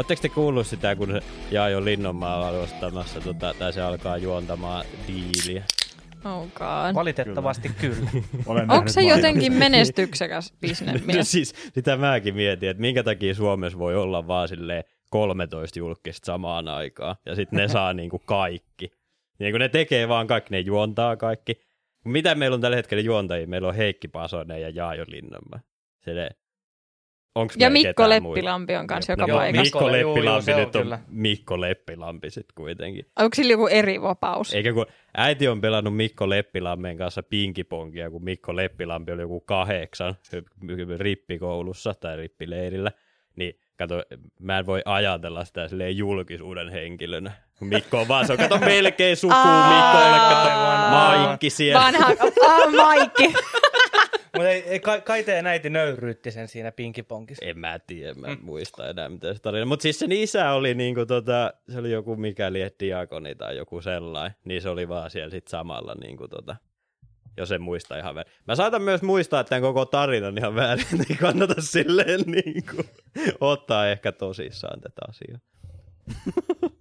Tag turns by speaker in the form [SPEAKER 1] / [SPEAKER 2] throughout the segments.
[SPEAKER 1] No. Oletteko te kuullut sitä, kun se Jaajo Linnonmaa on ostamassa, tota, tai se alkaa juontamaan diiliä?
[SPEAKER 2] Oh God.
[SPEAKER 3] Valitettavasti kyllä.
[SPEAKER 4] Olen
[SPEAKER 2] Onko se jotenkin menestyksekäs
[SPEAKER 1] No
[SPEAKER 2] bisnesmies?
[SPEAKER 1] siis sitä mäkin mietin, että minkä takia Suomessa voi olla vaan silleen 13 julkista samaan aikaan, ja sitten ne saa niinku kaikki. Niin kun ne tekee vaan kaikki, ne juontaa kaikki. Mitä meillä on tällä hetkellä juontajia? Meillä on Heikki Pasonen ja Jaajo Linnanmaa. Silleen, onks
[SPEAKER 2] Ja Mikko Leppilampi on kanssa joka
[SPEAKER 1] no,
[SPEAKER 2] paikassa.
[SPEAKER 1] Mikko
[SPEAKER 3] Mikko- juu,
[SPEAKER 1] Leppilampi
[SPEAKER 3] on
[SPEAKER 1] nyt on
[SPEAKER 3] kyllä.
[SPEAKER 1] Mikko Leppilampi sitten kuitenkin.
[SPEAKER 2] Onko sillä joku eri vapaus?
[SPEAKER 1] Eikä kun äiti on pelannut Mikko Leppilammen kanssa pinkiponkia, kun Mikko Leppilampi oli joku kahdeksan rippikoulussa tai rippileirillä, niin kato, mä en voi ajatella sitä silleen julkisuuden henkilönä. Mikko on vaan, se on kato melkein sukuu Mikkolle, kato Maikki siellä.
[SPEAKER 2] Vanha, Maikki.
[SPEAKER 3] Mutta ei, ei, teidän äiti nöyryytti sen siinä pinkiponkissa.
[SPEAKER 1] En mä tiedä, mä en muista enää mitä se tarina. Mutta siis sen isä oli niinku tota, se oli joku mikäli et diakoni tai joku sellainen, niin se oli vaan siellä sit samalla niinku tota, jos en muista ihan väärin. Mä saatan myös muistaa tämän koko tarinan ihan väärin, että ei kannata silleen niinku ottaa ehkä tosissaan tätä asiaa.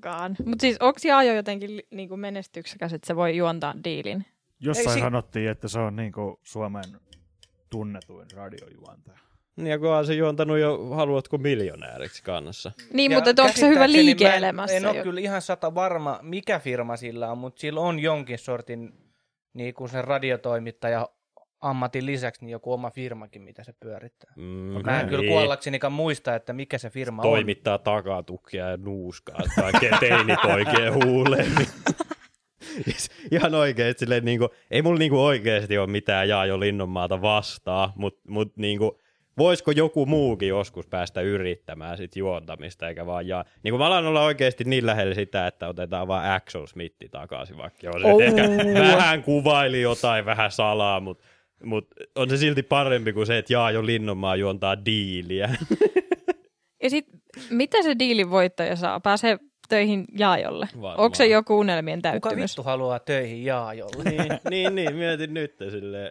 [SPEAKER 2] God. Mutta siis onko Jaajo jotenkin li- niinku menestyksekäs, että se voi juontaa diilin?
[SPEAKER 4] Jossain
[SPEAKER 3] Ei si-
[SPEAKER 4] sanottiin, että se on niinku Suomen tunnetuin radiojuontaja.
[SPEAKER 1] Niin ja kunhan se juontanut jo Haluatko miljonääriksi kanssa.
[SPEAKER 2] Niin,
[SPEAKER 3] Ja
[SPEAKER 2] mutta onko se hyvä
[SPEAKER 3] mä en-
[SPEAKER 2] liike-elämässä?
[SPEAKER 3] En ole
[SPEAKER 2] jo?
[SPEAKER 3] kyllä ihan sata varma, mikä firma sillä on, mutta sillä on jonkin sortin niin kuin sen radiotoimittaja ammatin lisäksi niin joku oma firmakin, mitä se pyörittää.
[SPEAKER 1] Mm,
[SPEAKER 3] Mä en kyllä
[SPEAKER 1] niin.
[SPEAKER 3] kuollaksenikaan muista, että mikä se firma on.
[SPEAKER 1] toimittaa takatukkia ja nuuskaa kaikkeen teinipoikien huuleen. Niin. Siis Ihan oikeesti, silleen, niinku, ei mulla niinku oikeasti ole mitään Jaajo Linnonmaata vastaa, mutta mut, niinku, voisiko joku muukin joskus päästä yrittämään sit juontamista, eikä vaan jaa. Niin kuin mä alan olla oikeasti niin lähellä sitä, että otetaan vaan Axel Smithi takaisin, vaikka on se
[SPEAKER 2] Oh.
[SPEAKER 1] ehkä vähän kuvaili jotain vähän salaa, mutta mut on se silti parempi kuin se, että Jaajo Linnonmaa juontaa diiliä.
[SPEAKER 2] Ja sit, mitä se diilin voittaja saa? Pääsee töihin Jaajolle?
[SPEAKER 1] Varmaan.
[SPEAKER 2] Onko se joku unelmien
[SPEAKER 3] Kuka
[SPEAKER 2] täyttymys?
[SPEAKER 3] vittu haluaa töihin Jaajolle?
[SPEAKER 1] niin, niin, niin, mietin nyt silleen.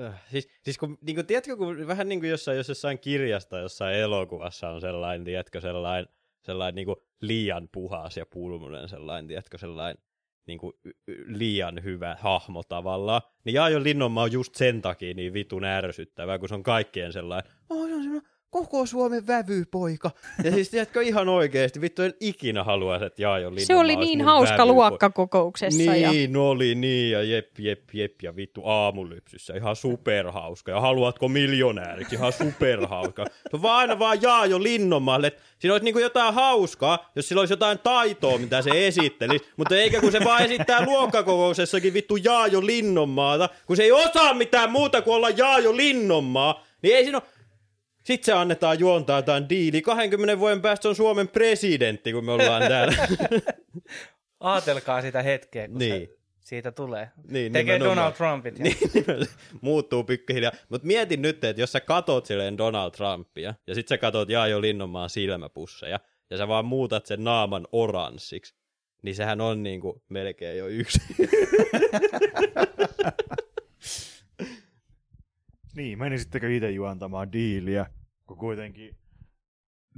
[SPEAKER 1] Äh, Siis, siis kun, niin kuin, tiedätkö, kun vähän niin kuin jossain, jos jossain kirjasta, jossain elokuvassa on sellainen, tiedätkö, sellainen, sellainen niin kuin liian puhas ja pulmunen sellainen, tiedätkö, sellainen niin kuin, liian hyvä hahmo tavallaan. Niin Jaajo Linnonmaa on just sen takia niin vitun ärsyttävää, kun se on kaikkien sellainen, oh, se on koko Suomen vävypoika. Ja siis tiedätkö ihan oikeasti, vittu en ikinä halua, että Jaajo Linnonmaa
[SPEAKER 2] Se oli niin hauska
[SPEAKER 1] vävypoika.
[SPEAKER 2] luokkakokouksessa. Ja...
[SPEAKER 1] Niin, oli niin, ja jep, jep, jep, ja vittu aamulypsyssä, ihan superhauska, ja haluatko miljonääriksi, ihan superhauska. Se on vaan aina vaan Jaajo Linnonmaalle, että siinä olisi niinku jotain hauskaa, jos sillä olisi jotain taitoa, mitä se esittelisi, mutta eikä kun se vaan esittää luokkakokouksessakin vittu Jaajo Linnonmaata, kun se ei osaa mitään muuta kuin olla Jaajo Linnonmaa, niin ei siinä ole sitten se annetaan juontaa jotain diili. 20 vuoden päästä on Suomen presidentti, kun me ollaan täällä.
[SPEAKER 3] Aatelkaa sitä hetkeä, kun
[SPEAKER 1] Niin.
[SPEAKER 3] se siitä tulee.
[SPEAKER 1] Niin,
[SPEAKER 3] Tekee
[SPEAKER 1] nimenomaan.
[SPEAKER 3] Donald Trumpit. Ja...
[SPEAKER 1] Niin, nimenomaan. muuttuu pikkuhiljaa. Mutta mietin nyt, että jos sä katot silleen Donald Trumpia, ja sit sä katot Jaajo Linnonmaan silmäpusseja, ja sä vaan muutat sen naaman oranssiksi, niin sehän on niinku melkein jo yksi.
[SPEAKER 4] Niin, menisittekö itse juontamaan diiliä, kun kuitenkin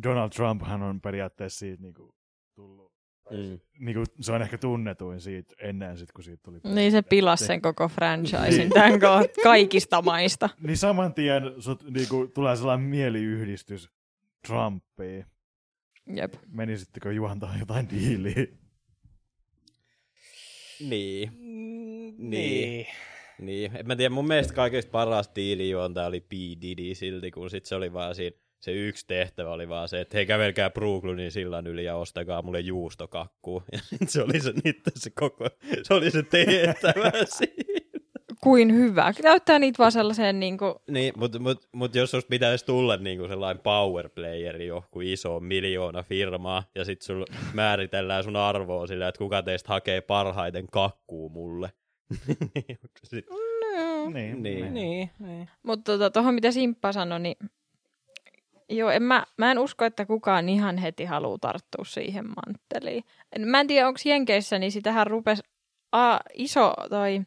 [SPEAKER 4] Donald Trumphan on periaatteessa siitä niinku tullut,
[SPEAKER 1] Mm.
[SPEAKER 4] niinku, se on ehkä tunnetuin siitä ennen sit, kun siitä tuli
[SPEAKER 2] Niin se pilasi sen koko franchisin tämän ko- kaikista maista.
[SPEAKER 4] Niin saman tien sut, niinku, tulee sellainen mieliyhdistys Trumpiin.
[SPEAKER 2] Jep.
[SPEAKER 4] Menisittekö juontaa jotain diiliä?
[SPEAKER 1] Niin.
[SPEAKER 3] Mm,
[SPEAKER 1] Niin. Niin, en mä tiedä, mun mielestä kaikista paras diilijuonta oli P. Diddy silti, kun sit se oli vaan siinä, se yksi tehtävä oli vaan se, että hei kävelkää Brooklynin sillan yli ja ostakaa mulle juustokakkuu. Ja sit se oli se, niitä se koko, se oli se tehtävä siinä.
[SPEAKER 2] Kuin hyvä. Näyttää niitä vaan sellaiseen niin kuin,
[SPEAKER 1] Niin, mutta mut, mut jos susta pitäisi tulla niinku sellainen power playeri johonku iso miljoona firmaa, ja sit sul määritellään sun arvoa sillä, että kuka teistä hakee parhaiten kakkuu mulle. Sit-
[SPEAKER 4] Niin.
[SPEAKER 1] Niin.
[SPEAKER 3] Niin, niin.
[SPEAKER 2] Mutta tuohon tota, mitä Simppa sanoi, niin joo, en mä, mä en usko, että kukaan ihan heti haluaa tarttua siihen mantteliin. En- Mä en tiedä, onko Jenkeissä, niin sitähän rupesi a, iso toi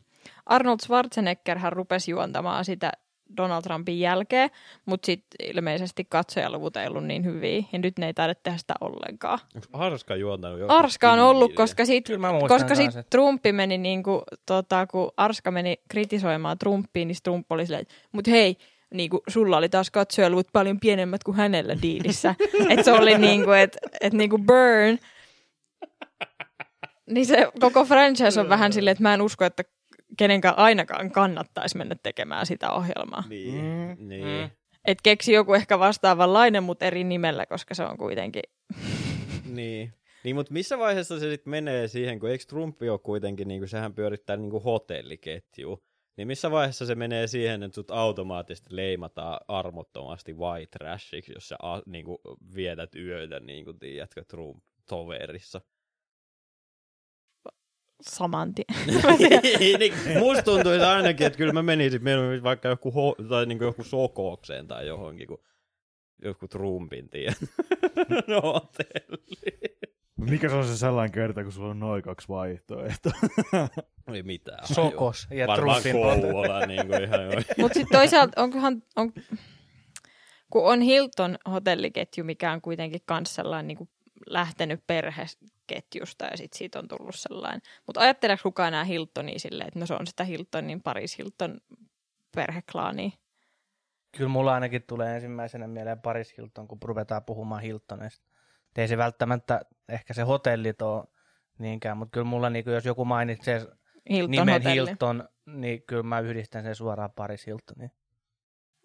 [SPEAKER 2] Arnold Schwarzeneggerhän rupesi juontamaan sitä Donald Trumpin jälkeen, mutta sitten ilmeisesti katsojaluvut ei ollut niin hyviä, ja nyt ne ei taida tehdä sitä ollenkaan.
[SPEAKER 1] Onko Arska juontanut joku
[SPEAKER 2] Arska on ollut, koska sit,
[SPEAKER 3] Kyllä mä muistan
[SPEAKER 2] koska sit Trumpi meni niinku, tota, kun Arska meni kritisoimaan Trumpiin, niin Trump oli silleen, mutta hei, niinku, sulla oli taas katsojaluvut paljon pienemmät kuin hänellä diilissä. että se oli niinku, että et niinku burn. Niin se koko franchise on vähän silleen, että mä en usko, että kenenkään ainakaan kannattaisi mennä tekemään sitä ohjelmaa.
[SPEAKER 1] Niin,
[SPEAKER 3] Mm,
[SPEAKER 1] niin.
[SPEAKER 3] mm.
[SPEAKER 2] Et keksi joku ehkä vastaavanlainen, mutta eri nimellä, koska se on kuitenkin...
[SPEAKER 1] Niin. Niin, mutta missä vaiheessa se sitten menee siihen, kun eikö Trumpi ole kuitenkin, niin kuin sehän pyörittää niin kuin hotelliketju, niin missä vaiheessa se menee siihen, että sut automaattisesti leimataan armottomasti white trashiksi, jos sä a, niin kuin vietät yötä, niin kuin tiedätkö, Trump-toverissa.
[SPEAKER 2] Saman tien.
[SPEAKER 1] niin, musta tuntuisi ainakin, että kyllä mä menisin mieluummin vaikka joku, ho, tai niin kuin joku sokoukseen tai johonkin, kun joku Trumpin tien no, hotelli.
[SPEAKER 4] Mikä se on se sellainen kerta, kun sulla on noin kaksi vaihtoehtoa?
[SPEAKER 1] Ei mitään.
[SPEAKER 3] Sokos ja
[SPEAKER 1] Varmaan
[SPEAKER 3] Trumpin
[SPEAKER 1] Kouvola niin kuin ihan.
[SPEAKER 2] Mutta sitten toisaalta onkohan, on, kun on Hilton hotelliketju, mikä on kuitenkin myös sellainen niin kuin lähtenyt perheketjusta ja sitten siitä on tullut sellainen. Mutta ajatteleeko kukaan enää Hiltonia silleen, että no se on sitä Hiltonin, Paris Hilton perheklaania?
[SPEAKER 3] Kyllä mulla ainakin tulee ensimmäisenä mieleen Paris Hilton, kun ruvetaan puhumaan Hiltonista. Ei se välttämättä ehkä se hotellit ole niinkään, mutta kyllä mulla, niin jos joku mainitsee
[SPEAKER 2] Hilton
[SPEAKER 3] nimen
[SPEAKER 2] hotelli.
[SPEAKER 3] Hilton, niin kyllä mä yhdistän sen suoraan Paris Hiltoniin.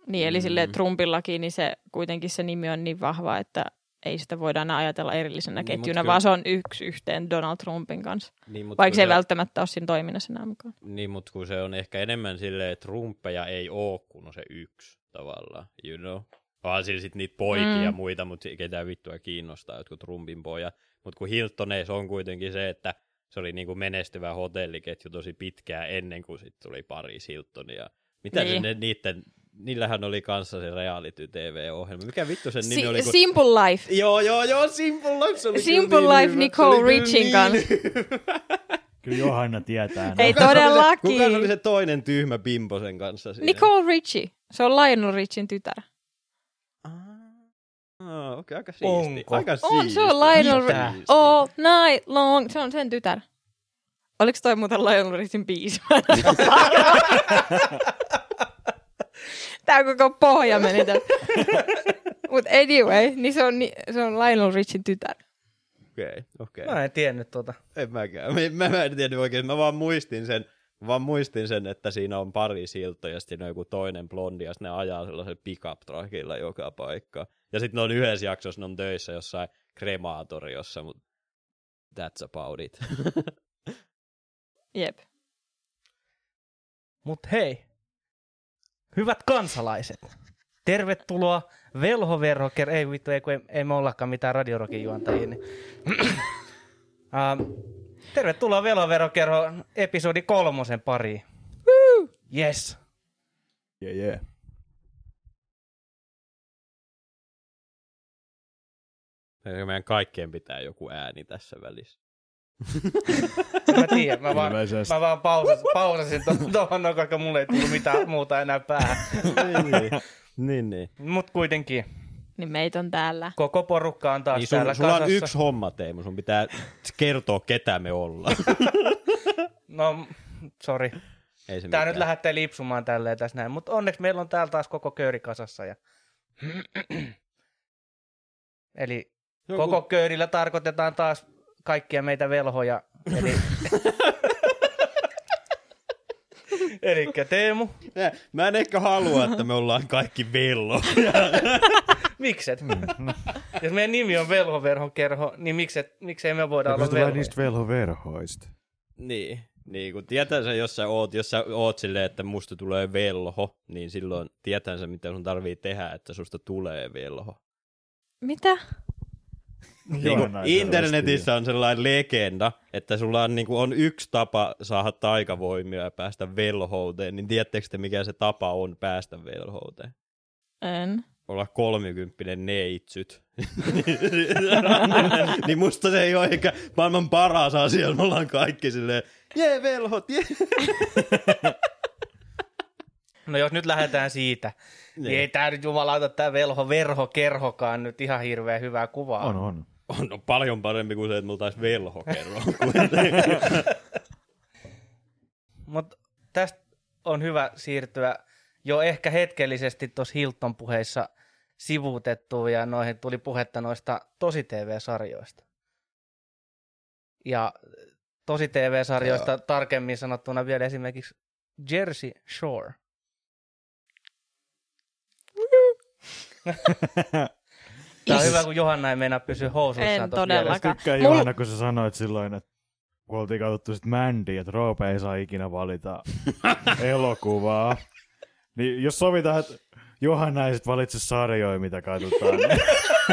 [SPEAKER 2] Niin, eli
[SPEAKER 1] Mm.
[SPEAKER 2] sille Trumpillakin, niin se kuitenkin se nimi on niin vahva, että ei sitä voida enää ajatella erillisenä
[SPEAKER 1] Niin,
[SPEAKER 2] niin, ketjuna,
[SPEAKER 1] kyllä-
[SPEAKER 2] vaan se on yksi yhteen Donald Trumpin kanssa.
[SPEAKER 1] Niin,
[SPEAKER 2] Vaikka se ei välttämättä ole siinä toiminnassa enää mukaan.
[SPEAKER 1] Niin, mutta kun se on ehkä enemmän silleen, että Trumpeja ei oo, kun on se yksi tavallaan, you know. Vaan sillä sit niitä poikia
[SPEAKER 2] Mm.
[SPEAKER 1] ja muita, mutta ketään vittua kiinnostaa, jotkut Trumpin pojat. Mutta kun Hiltoneissa on kuitenkin se, että se oli niinku menestyvä hotelliketju tosi pitkään ennen kuin sit tuli Paris Hilton. Ja mitä
[SPEAKER 2] Niin.
[SPEAKER 1] se ne, niitten, niillähän oli kanssa se reality TV-ohjelma. Mikä vittu sen nimi
[SPEAKER 2] Si-
[SPEAKER 1] oli? Kun...
[SPEAKER 2] Simple Life.
[SPEAKER 1] Joo, joo, joo, Simple Life. Se oli
[SPEAKER 2] Simple
[SPEAKER 1] kyllä niin
[SPEAKER 2] Life
[SPEAKER 1] hyvä.
[SPEAKER 2] Nicole Richin
[SPEAKER 1] niin
[SPEAKER 2] kanssa.
[SPEAKER 4] Kyllä Johanna tietää.
[SPEAKER 2] Ei todellakin.
[SPEAKER 1] Kuka se oli se toinen tyhmä bimbo sen kanssa siinä?
[SPEAKER 2] Nicole Richie. Se on Lionel Richin tytär.
[SPEAKER 1] Ah, okei, okay, aika siisti.
[SPEAKER 3] Onko?
[SPEAKER 1] Aika
[SPEAKER 2] On,
[SPEAKER 1] siisti.
[SPEAKER 2] se on Lionel? Richie. All night long. Se on sen tytär. Oliko toi muuten Lionel Richin biisi? Mä en ole varma. Tää koko pohja meni tästä. Mut anyway, niin se on, ni- se on Lionel Richin tytär.
[SPEAKER 1] Okei, okei.
[SPEAKER 3] Mä en tiennyt tuota.
[SPEAKER 1] En mäkään. Mä, mä en tiedä oikein. Mä vaan muistin sen, vaan muistin sen, että siinä on pari silta ja sitten on joku toinen blondi ja sitten ne ajaa sellaisen pickup truckilla joka paikka. Ja sitten ne on yhdessä jaksossa, ne on töissä jossain kremaatoriossa, mutta that's about it.
[SPEAKER 2] Jep.
[SPEAKER 3] Mut hei, hyvät kansalaiset, tervetuloa Velhoverroker, ei vittu, ei, kun ei, ei me ollakaan mitään radiorokin juontajia. Niin. um, tervetuloa Velhoverrokerho episodi kolmosen pariin. Yes.
[SPEAKER 4] Yeah, yeah.
[SPEAKER 1] Meidän kaikkien pitää joku ääni tässä välissä.
[SPEAKER 3] Mä tiedän, mä vaan, mä vaan pausasin, pausasin tuohon, tuohon, no, koska mulle ei tullut mitään muuta enää päähän.
[SPEAKER 1] niin, niin. niin, niin.
[SPEAKER 3] Mut kuitenkin,
[SPEAKER 2] Niin meitä on täällä.
[SPEAKER 3] koko porukka on taas
[SPEAKER 1] niin
[SPEAKER 3] täällä
[SPEAKER 1] sun, sulla
[SPEAKER 3] kasassa.
[SPEAKER 1] on yksi homma, Teemu. Sun pitää kertoa, ketä me ollaan.
[SPEAKER 3] No, sorry.
[SPEAKER 1] Ei se
[SPEAKER 3] Tää
[SPEAKER 1] mitään.
[SPEAKER 3] nyt lähtee lipsumaan tälleen tässä näin, mutta onneksi meillä on täällä taas koko köyri kasassa. Ja... Eli
[SPEAKER 1] Joku-
[SPEAKER 3] koko köyrillä tarkoitetaan taas kaikkia meitä velhoja. Eli... Eli Teemu.
[SPEAKER 1] Mä- Mä en ehkä halua, että me ollaan kaikki vello.
[SPEAKER 3] Mikset? Jos meidän nimi on Velhoverhon kerho, niin mikset, miksei me voida olla velhoja?
[SPEAKER 4] niistä velhoverhoista.
[SPEAKER 1] Niin, niin kun tietää sä, jos sä oot, jos sä oot silleen, että musta tulee velho, niin silloin tietää sä, mitä sun tarvii tehdä, että susta tulee velho.
[SPEAKER 2] Mitä?
[SPEAKER 1] Niin kun
[SPEAKER 4] ei
[SPEAKER 1] internetissä on sellainen legenda, että sulla on, niin kun on yksi tapa saada taikavoimia ja päästä velhouteen, niin tiedättekö te, mikä se tapa on päästä velhouteen?
[SPEAKER 2] En.
[SPEAKER 1] Olla kolmikymppinen neitsyt. niin musta se ei ole ehkä maailman paras asia, me ollaan kaikki silleen, jee velhot, jee.
[SPEAKER 3] No jos nyt lähdetään siitä, niin, niin ei tämä nyt jumalauta tämä velho, verho, kerhokaan nyt ihan hirveän hyvää kuvaa.
[SPEAKER 4] On, on.
[SPEAKER 1] On no, paljon parempi kuin se, että mulla taisi velho kerran.
[SPEAKER 3] Mutta tästä on hyvä siirtyä jo ehkä hetkellisesti tuossa Hilton puheissa sivuutettu ja noihin tuli puhetta noista tosi TV-sarjoista. Ja tosi TV-sarjoista Joo. tarkemmin sanottuna vielä esimerkiksi Jersey Shore. Tämä on hyvä, kun Johanna ei meinaa pysyä housuissaan
[SPEAKER 2] En todellakaan.
[SPEAKER 4] Tykkään Mul... Johanna, kun sä sanoit silloin, että kun oltiin katsottu sit Mandy, että Roope ei saa ikinä valita elokuvaa. Niin jos sovitaan, että Johanna ei sit valitse sarjoja, mitä katsotaan. Niin...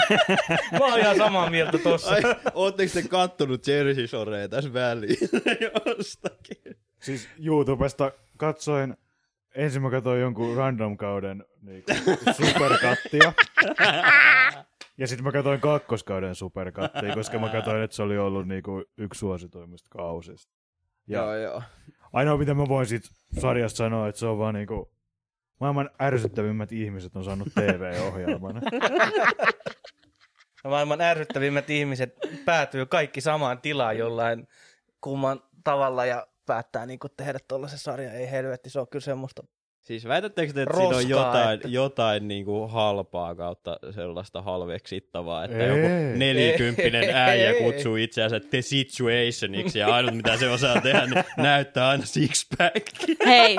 [SPEAKER 3] Mä oon ihan samaa mieltä tossa. Ai,
[SPEAKER 1] ootteko te kattonut Jersey Shorea tässä väliin jostakin?
[SPEAKER 4] Siis YouTubesta katsoin, ensin mä katsoin jonkun random kauden niin superkattia. Ja sitten mä katsoin kakkoskauden superkattia, koska mä katsoin, että se oli ollut niinku yksi suosituimmista kausista.
[SPEAKER 1] Ja joo, joo.
[SPEAKER 4] Ainoa, mitä mä voin siitä sarjasta sanoa, että se on vaan niinku maailman ärsyttävimmät ihmiset on saanut TV-ohjelman.
[SPEAKER 3] maailman ärsyttävimmät ihmiset päätyy kaikki samaan tilaan jollain kumman tavalla ja päättää niin tehdä tuollaisen sarjan. Ei helvetti, se on kyllä semmoista
[SPEAKER 1] Siis väitättekö te, että Roskaa, siinä on jotain, että... jotain niin kuin halpaa kautta sellaista halveksittavaa, että ei. joku nelikymppinen äijä kutsuu itseänsä The Situationiksi ja ainut mitä se osaa tehdä, niin näyttää aina six-pack.
[SPEAKER 2] Hei,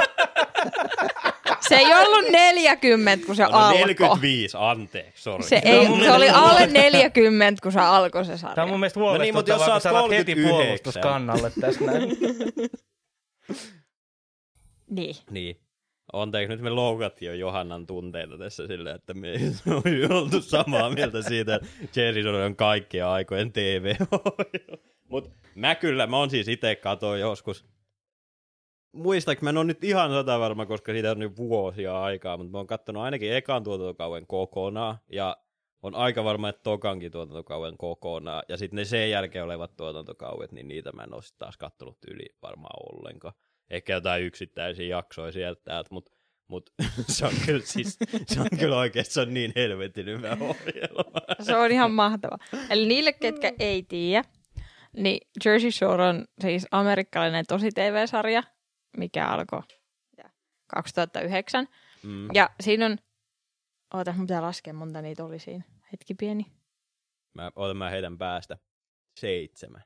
[SPEAKER 2] se ei ollut 40, kun se no, alkoi.
[SPEAKER 1] 45, anteeksi, sorry.
[SPEAKER 2] Se, ei, se oli alle 40, kun se alkoi se sarja.
[SPEAKER 3] Tämä on mun mielestä huolestuttavaa, no niin, mutta jos kun sä heti puolustuskannalle tässä näin.
[SPEAKER 2] niin.
[SPEAKER 1] Niin. Anteeksi, nyt me loukattiin jo Johannan tunteita tässä silleen, että me ei oltu samaa mieltä siitä, että Jerry on kaikkien aikojen tv Mutta mä kyllä, mä oon siis itse katoin joskus, muistaaks, mä en ole nyt ihan sata varma, koska siitä on nyt vuosia aikaa, mutta mä oon katsonut ainakin ekan tuotantokauden kokonaan, ja on aika varma, että tokankin tuotantokauden kokonaan, ja sitten ne sen jälkeen olevat tuotantokauet, niin niitä mä en ole taas kattonut yli varmaan ollenkaan ehkä jotain yksittäisiä jaksoja sieltä täältä, mutta mut, se on kyllä siis, se on kyllä oikeasti se on niin helvetin hyvä ohjelma.
[SPEAKER 2] Se on ihan mahtava. Eli niille, ketkä ei tiedä, niin Jersey Shore on siis amerikkalainen tosi TV-sarja, mikä alkoi 2009. Mm. Ja siinä on, oota, mun pitää laskea monta niitä oli siinä. Hetki pieni.
[SPEAKER 1] Mä, otan mä heidän päästä. Seitsemän.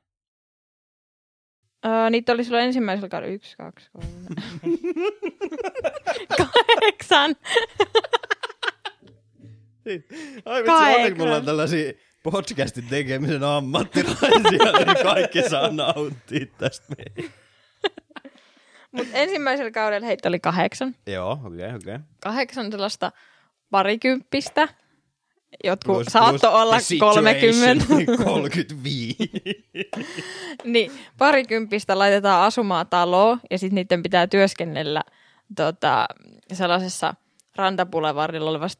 [SPEAKER 2] Uh, niitä oli silloin ensimmäisellä kaudella. Yksi, kaksi, kolme. Kahdeksan.
[SPEAKER 1] Ai vitsi, onneksi mulla on tällaisia podcastin tekemisen ammattilaisia, niin kaikki saa nauttia tästä.
[SPEAKER 2] Mutta ensimmäisellä kaudella heitä oli kahdeksan.
[SPEAKER 1] Joo, okei, okay, okei. Okay.
[SPEAKER 2] Kahdeksan sellaista parikymppistä, Jotkut saatto olla 30.
[SPEAKER 1] 35.
[SPEAKER 2] niin, parikymppistä laitetaan asumaan taloon ja sitten niiden pitää työskennellä tota, sellaisessa rantapulevardilla olevassa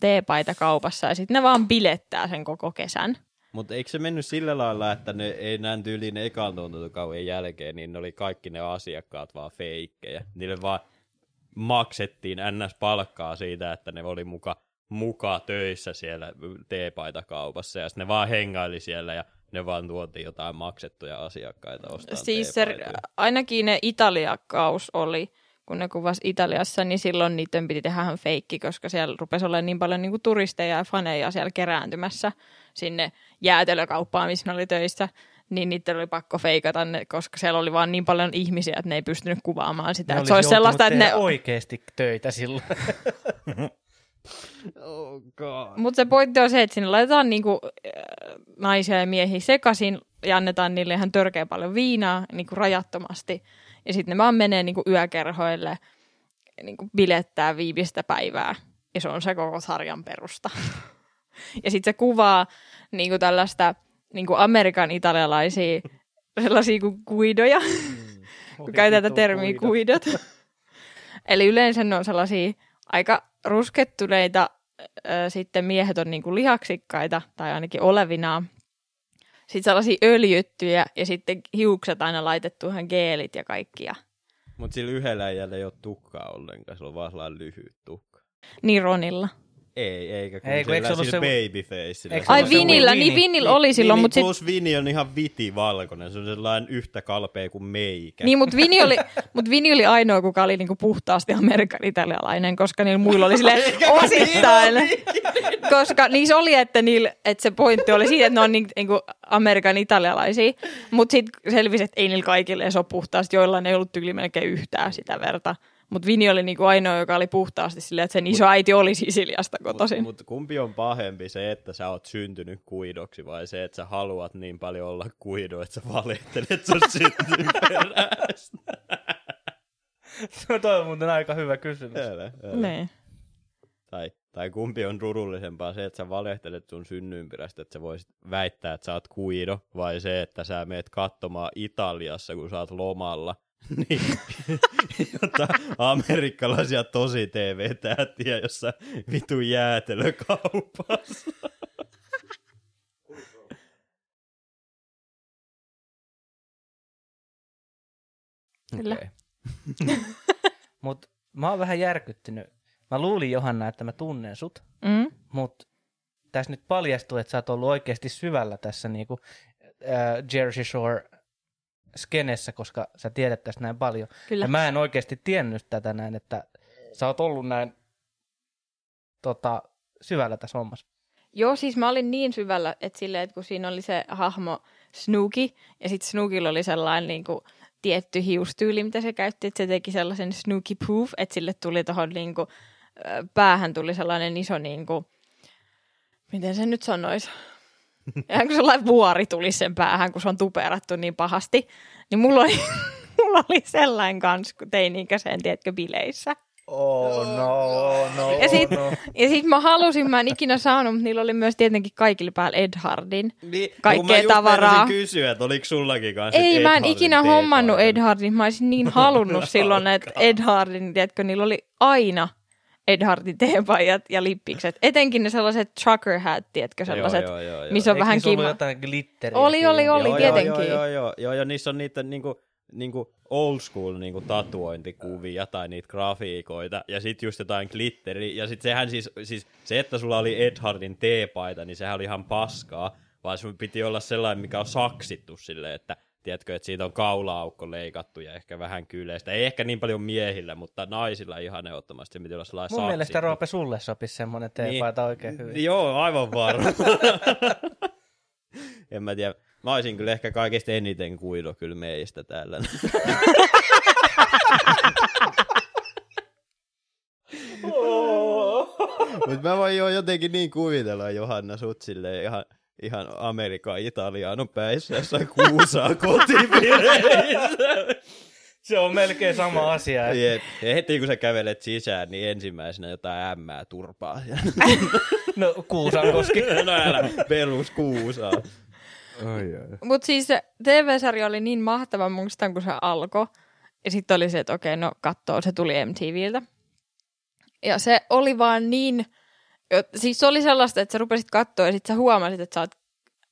[SPEAKER 2] teepaita-kaupassa ja sitten ne vaan bilettää sen koko kesän.
[SPEAKER 1] Mutta eikö se mennyt sillä lailla, että ne ei näin tyyliin ekan tuotantokauden jälkeen, niin ne oli kaikki ne asiakkaat vaan feikkejä. Niille vaan maksettiin ns-palkkaa siitä, että ne oli muka muka töissä siellä teepaitakaupassa ja sitten ne vaan hengaili siellä ja ne vaan tuotiin jotain maksettuja asiakkaita ostaa
[SPEAKER 2] Siis se, ainakin ne Italiakaus oli, kun ne kuvasi Italiassa, niin silloin niiden piti tehdä ihan feikki, koska siellä rupesi olemaan niin paljon niin kuin turisteja ja faneja siellä kerääntymässä sinne jäätelökauppaan, missä ne oli töissä niin niiden oli pakko feikata ne, koska siellä oli vaan niin paljon ihmisiä, että ne ei pystynyt kuvaamaan sitä.
[SPEAKER 3] Ne
[SPEAKER 2] että se olisi sellaista,
[SPEAKER 3] että ne... oikeasti töitä silloin.
[SPEAKER 1] Oh
[SPEAKER 2] Mutta se pointti on se, että sinne laitetaan niinku, äh, naisia ja miehiä sekaisin ja annetaan niille ihan törkeä paljon viinaa niinku rajattomasti. Ja sitten ne vaan menee niinku yökerhoille niinku bilettää viivistä päivää. Ja se on se koko sarjan perusta. ja sitten se kuvaa niinku tällaista niinku Amerikan italialaisia sellaisia kuin kuidoja, mm. kun käytetään termiä kuidot. Eli yleensä ne on sellaisia aika ruskettuneita ö, sitten miehet on niinku lihaksikkaita tai ainakin olevinaan. Sitten sellaisia öljyttyjä ja sitten hiukset aina laitettu ihan geelit ja kaikkia.
[SPEAKER 1] Mutta sillä yhdellä äijällä ei ole tukkaa ollenkaan, sillä on vaan lyhyt tukka.
[SPEAKER 2] Niin Ronilla.
[SPEAKER 1] Ei, eikä kun,
[SPEAKER 3] Ei, kun eikö se ollut
[SPEAKER 1] sillä
[SPEAKER 3] se-
[SPEAKER 1] babyfaceillä.
[SPEAKER 3] Eikö
[SPEAKER 1] Se
[SPEAKER 3] se
[SPEAKER 2] Ai
[SPEAKER 3] se
[SPEAKER 2] Vinillä,
[SPEAKER 3] Vini?
[SPEAKER 2] niin Vinillä oli silloin,
[SPEAKER 1] Vini
[SPEAKER 2] mutta sit,
[SPEAKER 1] plus Vini on ihan viti valkoinen, se on sellainen yhtä kalpea kuin meikä.
[SPEAKER 2] niin, mut Vini, oli, mut Vini oli ainoa, kuka oli niinku puhtaasti Amerikan italialainen, koska niillä muilla oli sille osittain. koska niissä oli, että, niillä, että se pointti oli siitä, että ne on niin, niinku Amerikan italialaisia, mutta sitten selvisi, että ei niillä kaikille edes ole puhtaasti, joillain ei ollut tyyli melkein yhtään sitä verta. Mutta Vini oli niinku ainoa, joka oli puhtaasti silleen, että sen iso äiti oli Sisiliasta kotoisin.
[SPEAKER 1] Mutta mut kumpi on pahempi, se, että sä oot syntynyt kuidoksi vai se, että sä haluat niin paljon olla kuido, että sä valehtelet sun syntyperästä?
[SPEAKER 3] Toi on muuten aika hyvä kysymys.
[SPEAKER 1] Älä, älä.
[SPEAKER 2] Niin.
[SPEAKER 1] Tai, tai kumpi on rurullisempaa, se, että sä valehtelet sun synnyinperästä, että sä voisit väittää, että sä oot kuido, vai se, että sä meet katsomaan Italiassa, kun sä oot lomalla, niin, jota amerikkalaisia tosi TV-tähtiä, jossa vitu jäätelökaupassa.
[SPEAKER 2] Kyllä.
[SPEAKER 1] Okei.
[SPEAKER 3] Mut mä oon vähän järkyttynyt. Mä luulin Johanna, että mä tunnen sut,
[SPEAKER 2] Mm?
[SPEAKER 3] mut tässä nyt paljastuu, että sä oot ollut oikeasti syvällä tässä niinku, äh, Jersey Shore skenessä, koska sä tiedät tästä näin paljon.
[SPEAKER 2] Kyllä.
[SPEAKER 3] Ja mä en oikeasti tiennyt tätä näin, että sä oot ollut näin tota, syvällä tässä hommassa.
[SPEAKER 2] Joo, siis mä olin niin syvällä, että silleen, että kun siinä oli se hahmo Snooki, ja sitten Snookilla oli sellainen niin kuin, tietty hiustyyli, mitä se käytti, että se teki sellaisen Snooki Poof, että sille tuli tuohon niin kuin, päähän tuli sellainen iso, niin kuin, miten se nyt sanoisi, ihan kuin sellainen vuori tuli sen päähän, kun se on tuperattu niin pahasti, niin mulla oli, mulla oli sellainen kans, kun teini-ikäiseen, tiedätkö, bileissä.
[SPEAKER 3] Oh no, no,
[SPEAKER 2] Ja sit,
[SPEAKER 3] no.
[SPEAKER 2] ja sit mä halusin, mä en ikinä saanut, mutta niillä oli myös tietenkin kaikille päällä Ed Hardin.
[SPEAKER 1] Niin,
[SPEAKER 2] Kaikkea
[SPEAKER 1] kun mä just
[SPEAKER 2] tavaraa.
[SPEAKER 1] kysyä, että oliko sullakin kanssa
[SPEAKER 2] Ei, mä en ikinä hommannut Ed Hardin. Mä olisin niin halunnut silloin, että Ed Hardin, tiedätkö, niillä oli aina Ed Hardin teepajat ja lippikset. Etenkin ne sellaiset trucker hat, tiedätkö, sellaiset,
[SPEAKER 1] joo, joo, joo.
[SPEAKER 2] missä on
[SPEAKER 3] Eikö
[SPEAKER 2] vähän kima.
[SPEAKER 3] jotain glitteriä?
[SPEAKER 2] Oli, oli, oli,
[SPEAKER 1] joo,
[SPEAKER 2] tietenkin.
[SPEAKER 1] Joo, joo, joo, joo, ja niissä on niitä niinku, niinku old school niinku tatuointikuvia tai niitä grafiikoita, ja sitten just jotain glitteri, ja sitten sehän siis, siis, se, että sulla oli Ed Hardin teepaita, niin sehän oli ihan paskaa, vaan sun piti olla sellainen, mikä on saksittu silleen, että tiedätkö, että siitä on kaula-aukko leikattu ja ehkä vähän kyleistä. Ei ehkä niin paljon miehillä, mutta naisilla ihan ehdottomasti olla sellainen
[SPEAKER 3] Mun mielestä
[SPEAKER 1] saksittu.
[SPEAKER 3] Roope sulle sopisi semmoinen teepaita oikein hyvin.
[SPEAKER 1] Joo, aivan varma. en mä tiedä. Mä olisin kyllä ehkä kaikista eniten kuido kyllä meistä täällä. Mutta mä voin jo jotenkin niin kuvitella Johanna sut silleen ihan, ihan Amerikan Italianon päissä jossain kuusaa kotipileissä.
[SPEAKER 3] Se on melkein sama asia. että-
[SPEAKER 1] Jep. Ja heti kun sä kävelet sisään, niin ensimmäisenä jotain ämmää turpaa.
[SPEAKER 3] No Kuusankoski.
[SPEAKER 1] no älä, perus kuusaa.
[SPEAKER 2] Mutta siis se TV-sarja oli niin mahtava muistan, kun se alkoi. Ja sitten oli se, että okei, no kattoo, se tuli MTVltä. Ja se oli vaan niin, siis se oli sellaista, että sä rupesit katsoa ja sitten sä huomasit, että sä oot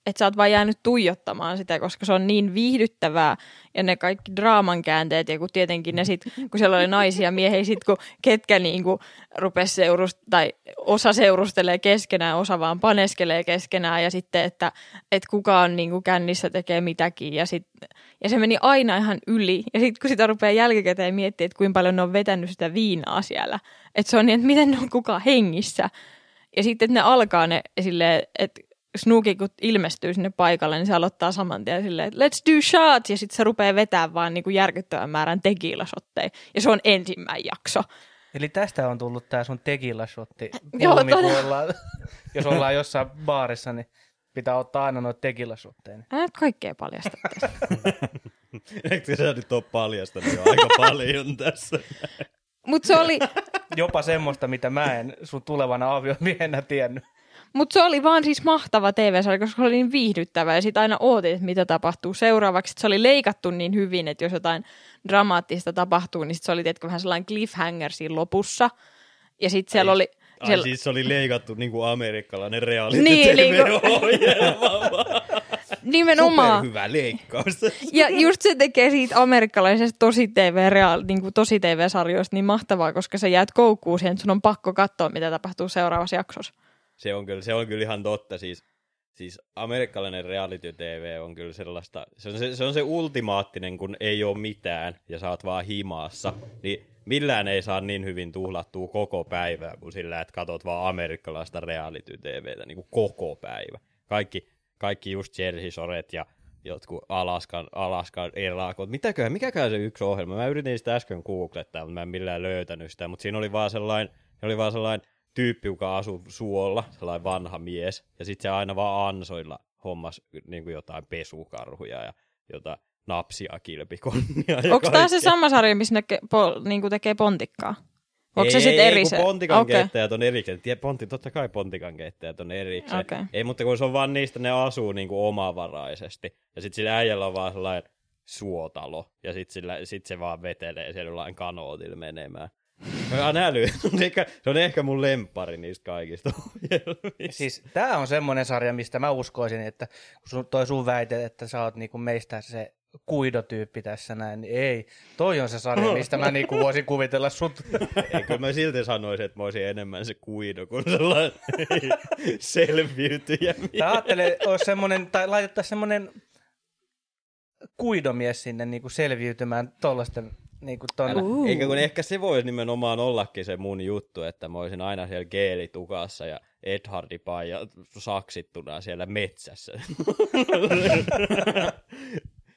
[SPEAKER 2] että sä oot vaan jäänyt tuijottamaan sitä, koska se on niin viihdyttävää. Ja ne kaikki draaman käänteet ja kun tietenkin ne sit, kun siellä oli naisia miehiä, sit kun ketkä niinku rupes seurust, tai osa seurustelee keskenään, osa vaan paneskelee keskenään. Ja sitten, että, että kuka on niinku kännissä tekee mitäkin. Ja, sit, ja se meni aina ihan yli. Ja sitten kun sitä rupeaa jälkikäteen miettimään, että kuinka paljon ne on vetänyt sitä viinaa siellä, että se on niin, että miten ne on kukaan hengissä ja sitten, että ne alkaa ne silleen, että Snooki, kun ilmestyy sinne paikalle, niin se aloittaa saman tien silleen, että let's do shots, ja sitten se rupeaa vetämään vaan niin kuin järkyttävän määrän tekiilasotteja. Ja se on ensimmäinen jakso.
[SPEAKER 3] Eli tästä on tullut tää sun tequila-shotti.
[SPEAKER 2] Joo,
[SPEAKER 3] ollaan, jos ollaan jossain baarissa, niin pitää ottaa aina noita tequila-shotteja. niin-
[SPEAKER 2] Älä nyt kaikkea paljasta tässä.
[SPEAKER 1] Eikö sä nyt ole paljastanut jo aika paljon tässä?
[SPEAKER 2] Mutta se, oli,
[SPEAKER 3] Jopa semmoista, mitä mä en sun tulevana aviomiehenä tiennyt.
[SPEAKER 2] mut se oli vaan siis mahtava TV-sarja, koska se oli niin viihdyttävä. Ja sitten aina ootin, että mitä tapahtuu seuraavaksi. Se oli leikattu niin hyvin, että jos jotain dramaattista tapahtuu, niin sit se oli tietenkin vähän sellainen cliffhanger siinä lopussa. Ja sitten siellä
[SPEAKER 1] Ai,
[SPEAKER 2] oli...
[SPEAKER 1] Ai
[SPEAKER 2] Siellä,
[SPEAKER 1] siis se oli leikattu niinku amerikkalainen reality
[SPEAKER 2] Niin,
[SPEAKER 1] niin, ohjelma
[SPEAKER 2] Nimenomaan.
[SPEAKER 1] Superhyvä leikkaus.
[SPEAKER 2] Ja just se tekee siitä amerikkalaisesta tosi TV, reaal, niin kuin tosi TV-sarjoista niin mahtavaa, koska sä jäät koukkuun siihen, että sun on pakko katsoa, mitä tapahtuu seuraavassa jaksossa.
[SPEAKER 1] Se on kyllä, se on kyllä ihan totta. Siis, siis amerikkalainen reality TV on kyllä sellaista, se on se, se on se ultimaattinen, kun ei ole mitään ja sä oot vaan himaassa. Niin millään ei saa niin hyvin tuhlattua koko päivää kuin sillä, että katot vaan amerikkalaista reality TVtä niin kuin koko päivä. Kaikki, kaikki just Jersey Soret ja jotkut Alaskan, Alaskan erakot. Mitäköhän, mikäköhän se yksi ohjelma? Mä yritin sitä äsken googlettaa, mutta mä en millään löytänyt sitä, mutta siinä oli vaan sellainen, oli vaan sellainen tyyppi, joka asui suolla, sellainen vanha mies, ja sitten se aina vaan ansoilla hommas niin kuin jotain pesukarhuja ja jotain napsia, kilpikonnia.
[SPEAKER 2] Onko tämä se sama sarja, missä ne ke, po, niin kuin tekee pontikkaa? Onko se sitten eri
[SPEAKER 1] kun
[SPEAKER 2] se?
[SPEAKER 1] pontikan
[SPEAKER 2] Okei.
[SPEAKER 1] keittäjät on erikseen. Tie, ponti, totta kai pontikan keittäjät on erikseen.
[SPEAKER 2] Okei.
[SPEAKER 1] Ei, mutta kun se on vaan niistä, ne asuu niinku omavaraisesti. Ja sitten sillä äijällä on vaan sellainen suotalo. Ja sitten sit se vaan vetelee siellä jollain kanootilla menemään. Mä äly. Se on ehkä, se on ehkä mun lempari niistä kaikista.
[SPEAKER 3] Siis tää on semmoinen sarja, mistä mä uskoisin, että kun sun, toi sun väite, että sä oot niinku meistä se kuidotyyppi tässä näin, niin ei. Toi on se sarja, mistä mä niinku voisin kuvitella sut.
[SPEAKER 1] Ei, kyllä mä silti sanoisin, että mä olisin enemmän se kuido kuin sellainen selviytyjä.
[SPEAKER 3] Mä ajattelen, että olisi semmoinen, tai laitettaisiin semmoinen kuidomies sinne niinku selviytymään tollasten niinku ton...
[SPEAKER 2] Uu.
[SPEAKER 1] Eikä kun ehkä se voisi nimenomaan ollakin se mun juttu, että mä olisin aina siellä geelitukassa ja Edhardi ja saksittuna siellä metsässä.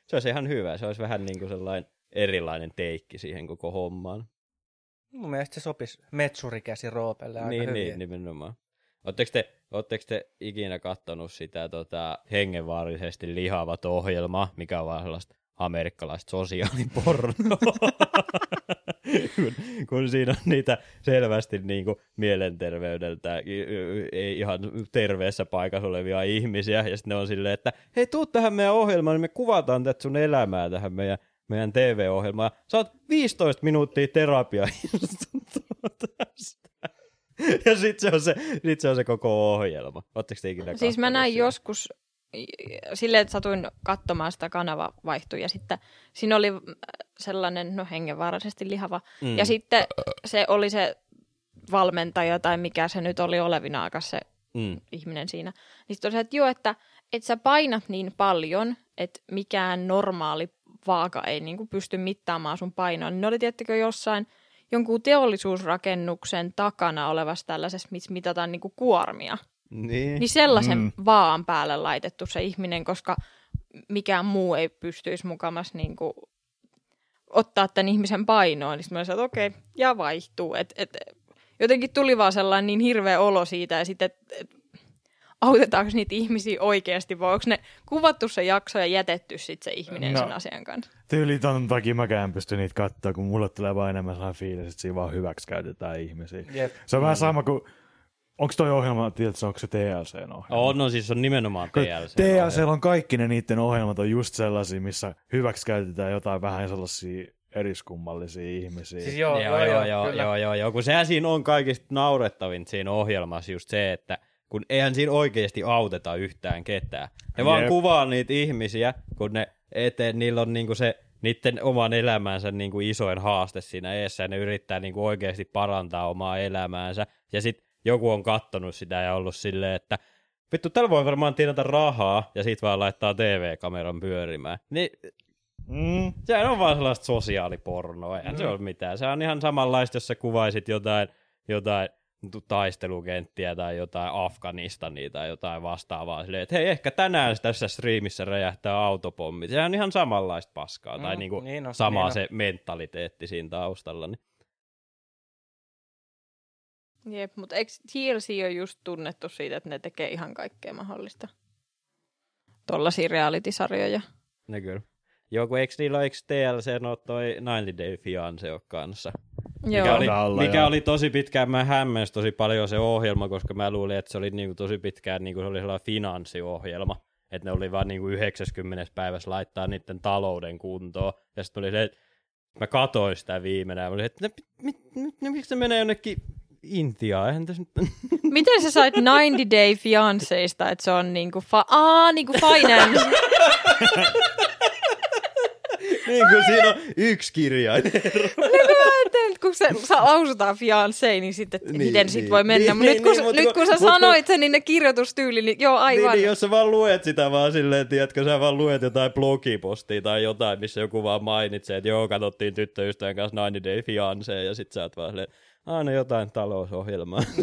[SPEAKER 1] se olisi ihan hyvä. Se olisi vähän niin kuin sellainen erilainen teikki siihen koko hommaan.
[SPEAKER 3] Mun mielestä se sopisi metsurikäsi Roopelle aika
[SPEAKER 1] niin,
[SPEAKER 3] hyvin.
[SPEAKER 1] niin, nimenomaan. Oletteko te, ootteko te ikinä kattonut sitä tota, hengenvaarisesti lihavat ohjelmaa, mikä on vaan sellaista amerikkalaista sosiaalipornoa? kun, kun siinä on niitä selvästi niin kuin mielenterveydeltä ei ihan terveessä paikassa olevia ihmisiä, ja sitten ne on silleen, että hei, tuu tähän meidän ohjelmaan, niin me kuvataan tätä sun elämää tähän meidän, meidän TV-ohjelmaan. Saat 15 minuuttia terapiaa. Ja sit se, on se, sit se on se koko ohjelma. Oletteko te ikinä
[SPEAKER 2] Siis mä näin joskus silleen, että satuin katsomaan sitä kanava vaihtui ja sitten siinä oli äh, sellainen, no hengenvaaraisesti lihava.
[SPEAKER 1] Mm.
[SPEAKER 2] Ja sitten se oli se valmentaja tai mikä se nyt oli olevina aikaa se
[SPEAKER 1] Mm.
[SPEAKER 2] ihminen siinä. Niin sitten että joo, että et sä painat niin paljon, että mikään normaali vaaka ei niinku pysty mittaamaan sun painoa. Niin ne oli tiettäkö jossain jonkun teollisuusrakennuksen takana olevassa tällaisessa, missä mitataan niinku kuormia.
[SPEAKER 1] Niin.
[SPEAKER 2] Niin sellaisen
[SPEAKER 4] Mm.
[SPEAKER 2] vaan päälle laitettu se ihminen, koska mikään muu ei pystyisi mukamas niinku ottaa tämän ihmisen painoa. Niin sitten mä sanoin, että okei, ja vaihtuu. Et, et, jotenkin tuli vaan sellainen niin hirveä olo siitä ja sitten, että et, autetaanko niitä ihmisiä oikeasti vai onko ne kuvattu se jakso ja jätetty sitten se ihminen
[SPEAKER 4] No.
[SPEAKER 2] sen asian kanssa.
[SPEAKER 4] Tyyli ton takia mäkään pysty niitä katsoa, kun mulle tulee vaan enemmän sellainen fiilis, että siinä vaan hyväksi käytetään ihmisiä.
[SPEAKER 3] Jep.
[SPEAKER 4] Se on vähän sama kuin, onko toi ohjelma, tiedätkö, onko se TLCn ohjelma?
[SPEAKER 1] On, no siis on nimenomaan TLC.
[SPEAKER 4] TLC on kaikki ne niiden ohjelmat on just sellaisia, missä hyväksi käytetään jotain vähän sellaisia eriskummallisia ihmisiä.
[SPEAKER 3] Siis joo,
[SPEAKER 1] Joo, joo, joo, joo, joo, joo, joo, kun sehän siinä on kaikista naurettavin siinä ohjelmassa just se, että kun eihän siinä oikeasti auteta yhtään ketään. Ne vaan
[SPEAKER 4] Jep.
[SPEAKER 1] kuvaa niitä ihmisiä, kun ne eteen, niillä on niinku se niiden oman elämänsä niinku isoin haaste siinä eessä ja ne yrittää niinku oikeasti parantaa omaa elämäänsä. Ja sitten joku on kattonut sitä ja ollut silleen, että vittu, tällä voi varmaan tienata rahaa ja sit vaan laittaa TV-kameran pyörimään. Niin
[SPEAKER 4] Mm.
[SPEAKER 1] Sehän on vaan sellaista sosiaalipornoa, eihän mm. se ole mitään. Se on ihan samanlaista, jos sä kuvaisit jotain, jotain taistelukenttiä tai jotain Afganistania tai jotain vastaavaa. Silleen, että hei, ehkä tänään tässä striimissä räjähtää autopommi. Sehän on ihan samanlaista paskaa, tai
[SPEAKER 3] Mm,
[SPEAKER 1] niinku
[SPEAKER 3] niin on,
[SPEAKER 1] sama
[SPEAKER 3] niin on.
[SPEAKER 1] se mentaliteetti siinä taustalla. Niin.
[SPEAKER 2] Jep, mutta eikö TLC ole just tunnettu siitä, että ne tekee ihan kaikkea mahdollista? Tollaisia reality-sarjoja.
[SPEAKER 1] Ne kyllä. Joo, kun eikö niillä eikö TLC no toi 90 Day Fiance ole kanssa?
[SPEAKER 2] Joo.
[SPEAKER 1] Mikä, oli,
[SPEAKER 4] Alla,
[SPEAKER 1] mikä
[SPEAKER 4] joo.
[SPEAKER 1] oli tosi pitkään, mä hämmensi tosi paljon se ohjelma, koska mä luulin, että se oli niinku tosi pitkään niinku se oli sellainen finanssiohjelma. Että ne oli vaan niinku 90 päivässä laittaa niiden talouden kuntoon. Ja sitten oli se, että mä katoin sitä viimeinen ja mä olin, että ne, mit, mit, mit, miksi se menee jonnekin Intia, eihän tässä nyt...
[SPEAKER 2] Miten sä sait 90 Day Fianceista, että se on niinku, fa- Aa, niinku finance.
[SPEAKER 1] niin kuin siinä on yksi kirjain.
[SPEAKER 2] no mä ajattelin, että kun se lausutaan fiancé, niin sitten,
[SPEAKER 1] Niin,
[SPEAKER 2] miten sit
[SPEAKER 1] niin.
[SPEAKER 2] voi mennä.
[SPEAKER 1] Niin,
[SPEAKER 2] Mutta nyt,
[SPEAKER 1] niin,
[SPEAKER 2] kun,
[SPEAKER 1] niin,
[SPEAKER 2] nyt
[SPEAKER 1] kun-
[SPEAKER 2] kun sä sanoit sen, niin ne kirjoitustyyli, niin joo,
[SPEAKER 1] Niin,
[SPEAKER 2] aivan.
[SPEAKER 1] niin, jos sä vaan luet sitä vaan silleen, tiedätkö, sä vaan luet jotain blogipostia tai jotain, missä joku vaan mainitsee, että joo, katsottiin tyttöystävän kanssa 90 Day Fiancé, ja sit sä oot vaan silleen, aina jotain talousohjelmaa.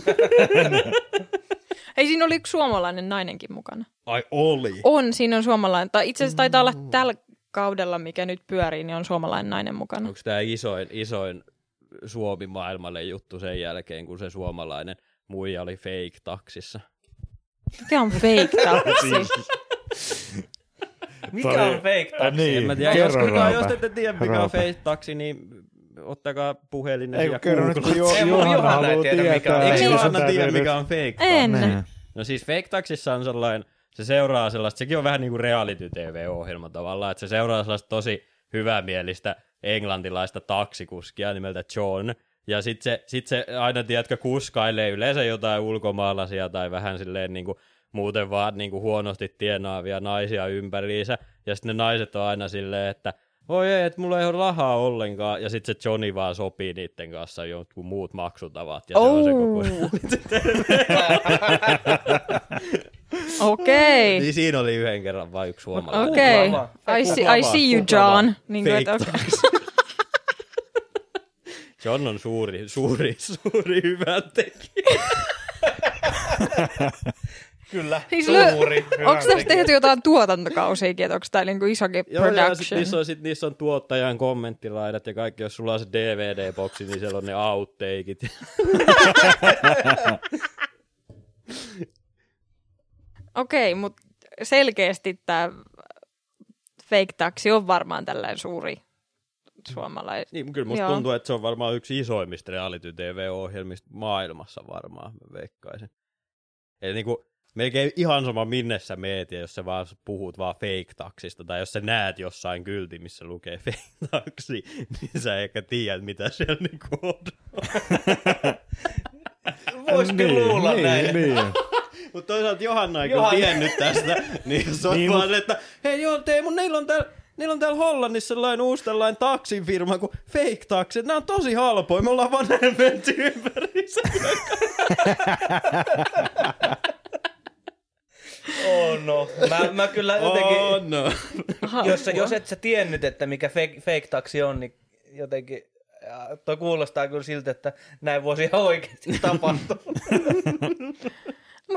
[SPEAKER 2] Ei, siinä oli yksi suomalainen nainenkin mukana.
[SPEAKER 1] Ai oli.
[SPEAKER 2] On, siinä on suomalainen. Tai itse asiassa taitaa olla
[SPEAKER 1] Mm.
[SPEAKER 2] tällä kaudella, mikä nyt pyörii, niin on suomalainen nainen mukana.
[SPEAKER 1] Onko tämä isoin, isoin Suomi maailmalle juttu sen jälkeen, kun se suomalainen muija oli fake-taksissa?
[SPEAKER 2] Mikä on fake taksi?
[SPEAKER 3] Mikä
[SPEAKER 4] Toi-
[SPEAKER 3] on fake
[SPEAKER 4] Äh,
[SPEAKER 3] taksi?
[SPEAKER 4] niin.
[SPEAKER 1] En mä tiedä, jos, kukaan, jos ette tiedä, mikä on
[SPEAKER 4] Roope.
[SPEAKER 1] fake-taksi, niin ottakaa puhelinen
[SPEAKER 4] Ei
[SPEAKER 1] ja
[SPEAKER 4] kerro nyt, kun jo, Johanna haluaa
[SPEAKER 3] mikä.
[SPEAKER 1] Eikö Johanna tiedä, mikä on fake
[SPEAKER 2] En.
[SPEAKER 4] Niin.
[SPEAKER 1] No siis Fake Taxissa on sellainen, se seuraa sellaista, sekin on vähän niin kuin reality-tv-ohjelma tavallaan, että se seuraa sellaista tosi hyvämielistä englantilaista taksikuskia nimeltä John, ja sit se, sit se aina, tiedätkö, kuskailee yleensä jotain ulkomaalaisia tai vähän silleen niin kuin, muuten vaan niin kuin huonosti tienaavia naisia ympäriinsä, ja sitten ne naiset on aina silleen, että voi ei, että mulla ei ole rahaa ollenkaan, ja sitten se Johnny vaan sopii niiden kanssa jotkut muut maksutavat, ja se on se koko
[SPEAKER 2] Oh. Okei.
[SPEAKER 1] Niin siinä oli yhden kerran vain yksi suomalainen.
[SPEAKER 2] Okei.
[SPEAKER 3] Vaan.
[SPEAKER 2] I see, I see you. John. Niin kuin, että, okay.
[SPEAKER 1] John on suuri, suuri, suuri hyvä tekijä.
[SPEAKER 3] Kyllä,
[SPEAKER 2] Siis
[SPEAKER 3] suuri.
[SPEAKER 2] Onko tässä tehty jotain tuotantokausiakin, että onko tämä niinku isokin
[SPEAKER 1] Joo, ja sit
[SPEAKER 2] production?
[SPEAKER 1] niissä, on, sit, niissä on tuottajan kommenttilaidat ja kaikki, jos sulla on se DVD-boksi, niin siellä on ne outtakeit.
[SPEAKER 2] Okei, mutta selkeästi tämä fake taxi on varmaan tällainen suuri suomalainen.
[SPEAKER 1] niin, kyllä musta
[SPEAKER 2] Joo.
[SPEAKER 1] tuntuu, että se on varmaan yksi isoimmista reality-tv-ohjelmista maailmassa varmaan, mä veikkaisin. Eli niinku, melkein ihan sama minne sä meet, ja jos sä vaan puhut vaan fake-taksista, tai jos sä näet jossain kylti, missä lukee fake-taksi, niin sä ehkä tiedät, mitä siellä niinku on.
[SPEAKER 3] Voisi kyllä luulla
[SPEAKER 4] niin,
[SPEAKER 3] näin.
[SPEAKER 4] Niin.
[SPEAKER 1] Mutta toisaalta Johanna ei
[SPEAKER 3] Johanna-
[SPEAKER 1] tiennyt tästä, niin se on
[SPEAKER 4] Niin,
[SPEAKER 1] niin, vaan
[SPEAKER 4] mut-
[SPEAKER 1] se, että hei joo, Teemu, neillä on täällä Niillä on täällä Hollannissa sellainen uusi tällainen taksifirma kuin Fake Taxi. Nämä on tosi halpoja. Me ollaan vaan näin menty.
[SPEAKER 3] Oh no. Mä, mä kyllä jotenkin,
[SPEAKER 1] Oh, no.
[SPEAKER 3] jos, sä- jos et sä tiennyt, että mikä fake, fake taksi on, niin jotenkin ja toi kuulostaa kyllä siltä, että näin voisi ihan oikeasti tapahtua.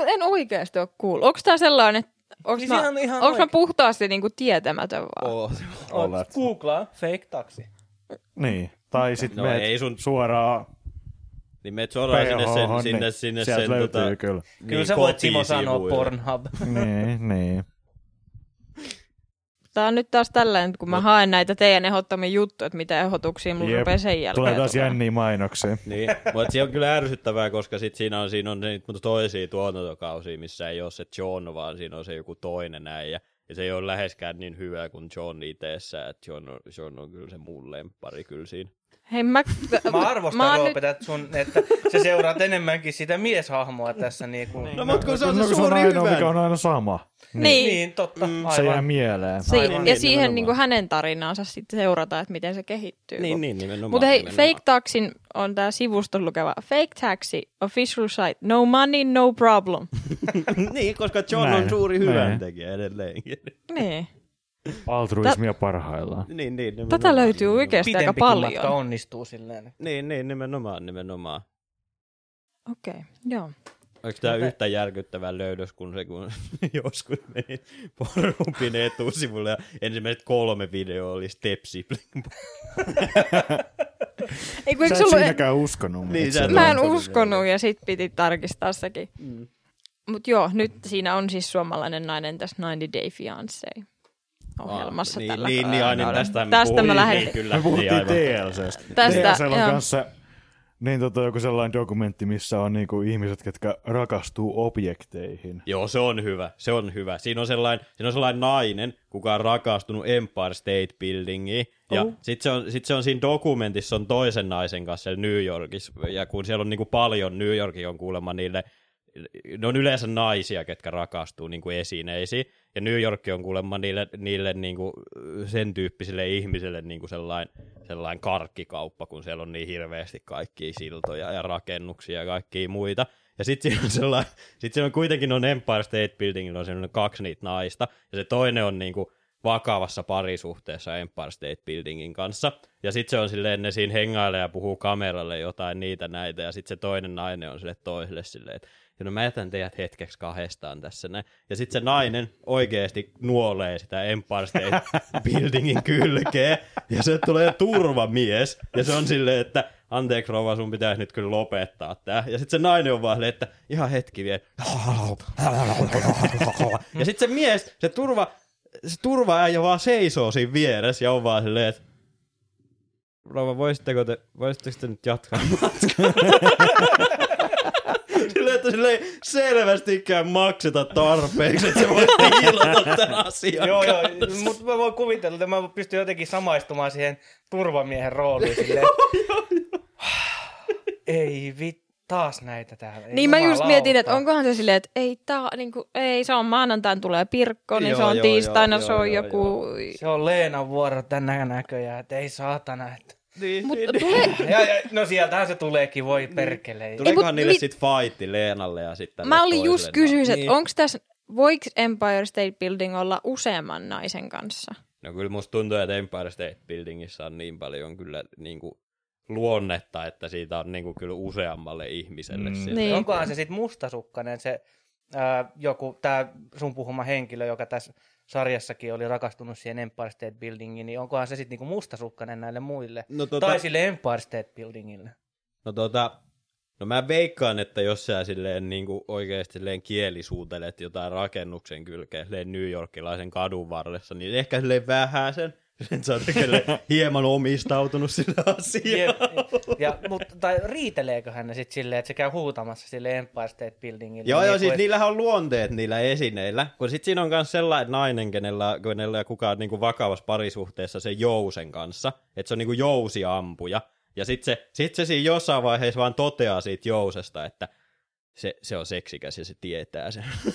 [SPEAKER 2] En oikeasti ole kuullut. Onko tämä sellainen, että onko
[SPEAKER 3] Siis
[SPEAKER 2] mä,
[SPEAKER 3] ihan- ihan
[SPEAKER 2] onks mä puhtaasti niinku tietämätön vaan?
[SPEAKER 1] Oh.
[SPEAKER 4] Olet.
[SPEAKER 3] Googlaa fake taksi.
[SPEAKER 4] Niin. Tai sitten
[SPEAKER 1] No
[SPEAKER 4] no,
[SPEAKER 1] ei sun-
[SPEAKER 4] suoraan
[SPEAKER 1] Niin meet suoraan sinne, sen,
[SPEAKER 4] PH,
[SPEAKER 1] sinne,
[SPEAKER 4] niin
[SPEAKER 1] sinne
[SPEAKER 4] sieltä
[SPEAKER 1] sen
[SPEAKER 4] löytyy
[SPEAKER 1] tota,
[SPEAKER 4] kyllä.
[SPEAKER 3] Kyllä
[SPEAKER 1] niin,
[SPEAKER 3] sä voit Simo sanoa. Pornhub.
[SPEAKER 4] niin, niin.
[SPEAKER 2] Tää on nyt taas tällainen, kun mä haen näitä teidän ehdottomia juttuja, että mitä ehdotuksia mulla
[SPEAKER 4] Jep.
[SPEAKER 2] rupeaa sen jälkeen.
[SPEAKER 4] Tulee taas jänniä mainoksia.
[SPEAKER 1] Niin, mutta se on kyllä ärsyttävää, koska sit siinä on, siinä on niitä toisia tuotantokausia, missä ei ole se John, vaan siinä on se joku toinen äijä. Ja se ei ole läheskään niin hyvä kuin John itessä, että John on, John on kyllä se mun lemppari kyllä siinä.
[SPEAKER 2] Hei, mä,
[SPEAKER 3] Mä arvostan
[SPEAKER 2] mä
[SPEAKER 3] Roope, että, sun, että sä seuraat enemmänkin sitä mieshahmoa tässä. Niin, kuin,
[SPEAKER 1] No mutta kun se on
[SPEAKER 4] No,
[SPEAKER 1] se
[SPEAKER 4] se on ainoa, mikä on aina sama.
[SPEAKER 2] Niin. niin.
[SPEAKER 3] niin, totta.
[SPEAKER 1] Mm.
[SPEAKER 4] Se jää
[SPEAKER 3] Aivan.
[SPEAKER 4] mieleen.
[SPEAKER 2] Si-
[SPEAKER 3] Aivan.
[SPEAKER 2] ja
[SPEAKER 1] Niin,
[SPEAKER 2] siihen
[SPEAKER 1] nimenomaan.
[SPEAKER 2] niin kuin hänen tarinaansa sitten seurataan, että miten se kehittyy.
[SPEAKER 1] Niin, niin, nimenomaan.
[SPEAKER 2] Mutta hei,
[SPEAKER 1] nimenomaan.
[SPEAKER 2] Fake Taxin on tämä sivusto lukeva Fake Taxi, official site, no money, no problem.
[SPEAKER 1] niin, koska John
[SPEAKER 4] Näin,
[SPEAKER 1] on suuri hyväntekijä edelleenkin.
[SPEAKER 2] niin.
[SPEAKER 4] Altruismia parhaillaan.
[SPEAKER 1] niin, niin, nimenomaan.
[SPEAKER 2] Tätä löytyy oikeasti aika
[SPEAKER 3] Pitempikin matka
[SPEAKER 2] paljon.
[SPEAKER 3] onnistuu silleen.
[SPEAKER 1] Niin, niin, nimenomaan, nimenomaan.
[SPEAKER 2] Okei, okay, joo.
[SPEAKER 1] Onko tämä
[SPEAKER 3] Mutta-
[SPEAKER 1] yhtä järkyttävä löydös kuin se, kun joskus meni Pornhubin etusivulle ja ensimmäiset kolme videoa oli Step Sibling.
[SPEAKER 2] Ei, kun,
[SPEAKER 4] Sä et
[SPEAKER 2] sulla,
[SPEAKER 4] siinäkään uskonut.
[SPEAKER 1] Niin, sä
[SPEAKER 2] mä en
[SPEAKER 1] uskonut
[SPEAKER 2] ja sit piti tarkistaa sekin.
[SPEAKER 1] Mm.
[SPEAKER 2] Mutta joo, nyt siinä on siis suomalainen nainen tässä 90 Day Fiancé ohjelmassa
[SPEAKER 1] niin,
[SPEAKER 2] tällä
[SPEAKER 1] niin, niin, aina
[SPEAKER 2] kaudella.
[SPEAKER 1] tästä,
[SPEAKER 2] Tästä mä
[SPEAKER 1] puhuttiin,
[SPEAKER 2] lähdin.
[SPEAKER 1] Kyllä,
[SPEAKER 4] Me puhuttiin
[SPEAKER 1] niin.
[SPEAKER 4] TLCstä.
[SPEAKER 2] Tästä,
[SPEAKER 4] TLCllä on kanssa Niin tota, joku sellainen dokumentti, missä on niinku ihmiset, ketkä rakastuu objekteihin.
[SPEAKER 1] Joo, se on hyvä, se on hyvä. Siinä on sellainen, siinä on sellainen nainen, kuka on rakastunut Empire State Buildingiin, ja
[SPEAKER 3] Oh.
[SPEAKER 1] sitten se, on, sit se on siinä dokumentissa on toisen naisen kanssa siellä New Yorkissa, ja kun siellä on niinku paljon, New Yorkin on kuulemma niille, ne on yleensä naisia, ketkä rakastuu niinku esineisiin, ja New York on kuulemma niille, niille niinku sen tyyppisille ihmisille niinku sellainen, sellainen karkkikauppa, kun siellä on niin hirveästi kaikkia siltoja ja rakennuksia ja kaikkia muita. Ja sitten siinä on sellainen, sit siinä on kuitenkin on Empire State Buildingilla on sellainen kaksi niitä naista, ja se toinen on niinku vakavassa parisuhteessa Empire State Buildingin kanssa. Ja sitten se on silleen, ne siinä hengailee ja puhuu kameralle jotain niitä näitä, ja sitten se toinen nainen on sille toiselle silleen, että no mä jätän teidät hetkeksi kahdestaan tässä näin. Ja sitten se nainen oikeasti nuolee sitä Empire State Buildingin kylkeen, ja se tulee turvamies, ja se on silleen, että anteeksi rouva, sun pitäisi nyt kyllä lopettaa tää. Ja sitten se nainen on vaan silleen, että ihan hetki vielä. Ja sitten se mies, se turva, se turvaäijä vaan seisoo siinä vieressä ja on vaan silleen, että rouva, voisitteko te, voisitteko te nyt jatkaa matkaa? silleen, että sille ei selvästikään makseta tarpeeksi, että se voi tiilata tämän asian.
[SPEAKER 3] Joo, joo, mutta mä voin kuvitella, että mä pystyn jotenkin samaistumaan siihen turvamiehen rooliin silleen. Ei vit, taas näitä täällä. Ei
[SPEAKER 2] Niin mä just mietin, että onkohan se silleen, että ei, tää, niinku, ei se on maanantain tulee Pirkko, niin
[SPEAKER 1] Joo,
[SPEAKER 2] se on
[SPEAKER 1] joo,
[SPEAKER 2] tiistaina,
[SPEAKER 1] joo,
[SPEAKER 2] se on
[SPEAKER 1] joo,
[SPEAKER 2] joku...
[SPEAKER 3] Se on Leenan vuoro tänä näköjään, että ei saatana. Että...
[SPEAKER 1] Niin,
[SPEAKER 2] Mutta
[SPEAKER 1] niin,
[SPEAKER 2] tulee,
[SPEAKER 3] Ja, ja, no sieltähän se tuleekin, voi perkele.
[SPEAKER 2] Ei,
[SPEAKER 1] Tulikohan
[SPEAKER 2] mut
[SPEAKER 1] niille
[SPEAKER 2] mi-
[SPEAKER 1] sit fightti Leenalle ja sitten
[SPEAKER 2] mä olin just
[SPEAKER 1] toiselle
[SPEAKER 2] kysynyt, että onko tässä, voiko Empire State Building olla useamman naisen kanssa?
[SPEAKER 1] No kyllä musta tuntuu, että Empire State Buildingissa on niin paljon kyllä niin kuin luonnetta, että siitä on niin kuin kyllä useammalle ihmiselle.
[SPEAKER 4] Mm.
[SPEAKER 1] Mm.
[SPEAKER 2] Niin.
[SPEAKER 3] Onkohan se sitten mustasukkainen, se ää, joku, tämä sun puhuma henkilö, joka tässä sarjassakin oli rakastunut siihen Empire State Buildingiin, niin onkohan se sitten niinku mustasukkainen näille muille?
[SPEAKER 1] No,
[SPEAKER 3] Tota... Tai sille Empire State Buildingille.
[SPEAKER 1] No tota, no mä veikkaan, että jos sä silleen niin kuin oikeasti silleen kielisuutelet jotain rakennuksen kylkeen silleen New Yorkilaisen kadun varressa, niin ehkä silleen vähän sen, että sä oot hieman omistautunut sille
[SPEAKER 3] Ja,
[SPEAKER 1] asiaan.
[SPEAKER 3] ja, mutta, tai riiteleeköhän ne sitten silleen, että se käy huutamassa sille Empire State Buildingille?
[SPEAKER 1] Joo,
[SPEAKER 3] niin
[SPEAKER 1] joo, siis
[SPEAKER 3] et-
[SPEAKER 1] niillähän on luonteet niillä esineillä, kun sit siinä on myös sellainen nainen, kenellä, kenellä kuka on niinku vakavassa parisuhteessa sen jousen kanssa, että se on niinku jousiampuja, ja sit se, sit se siinä jossain vaiheessa vaan toteaa siitä jousesta, että se, se on seksikäs ja se tietää sen.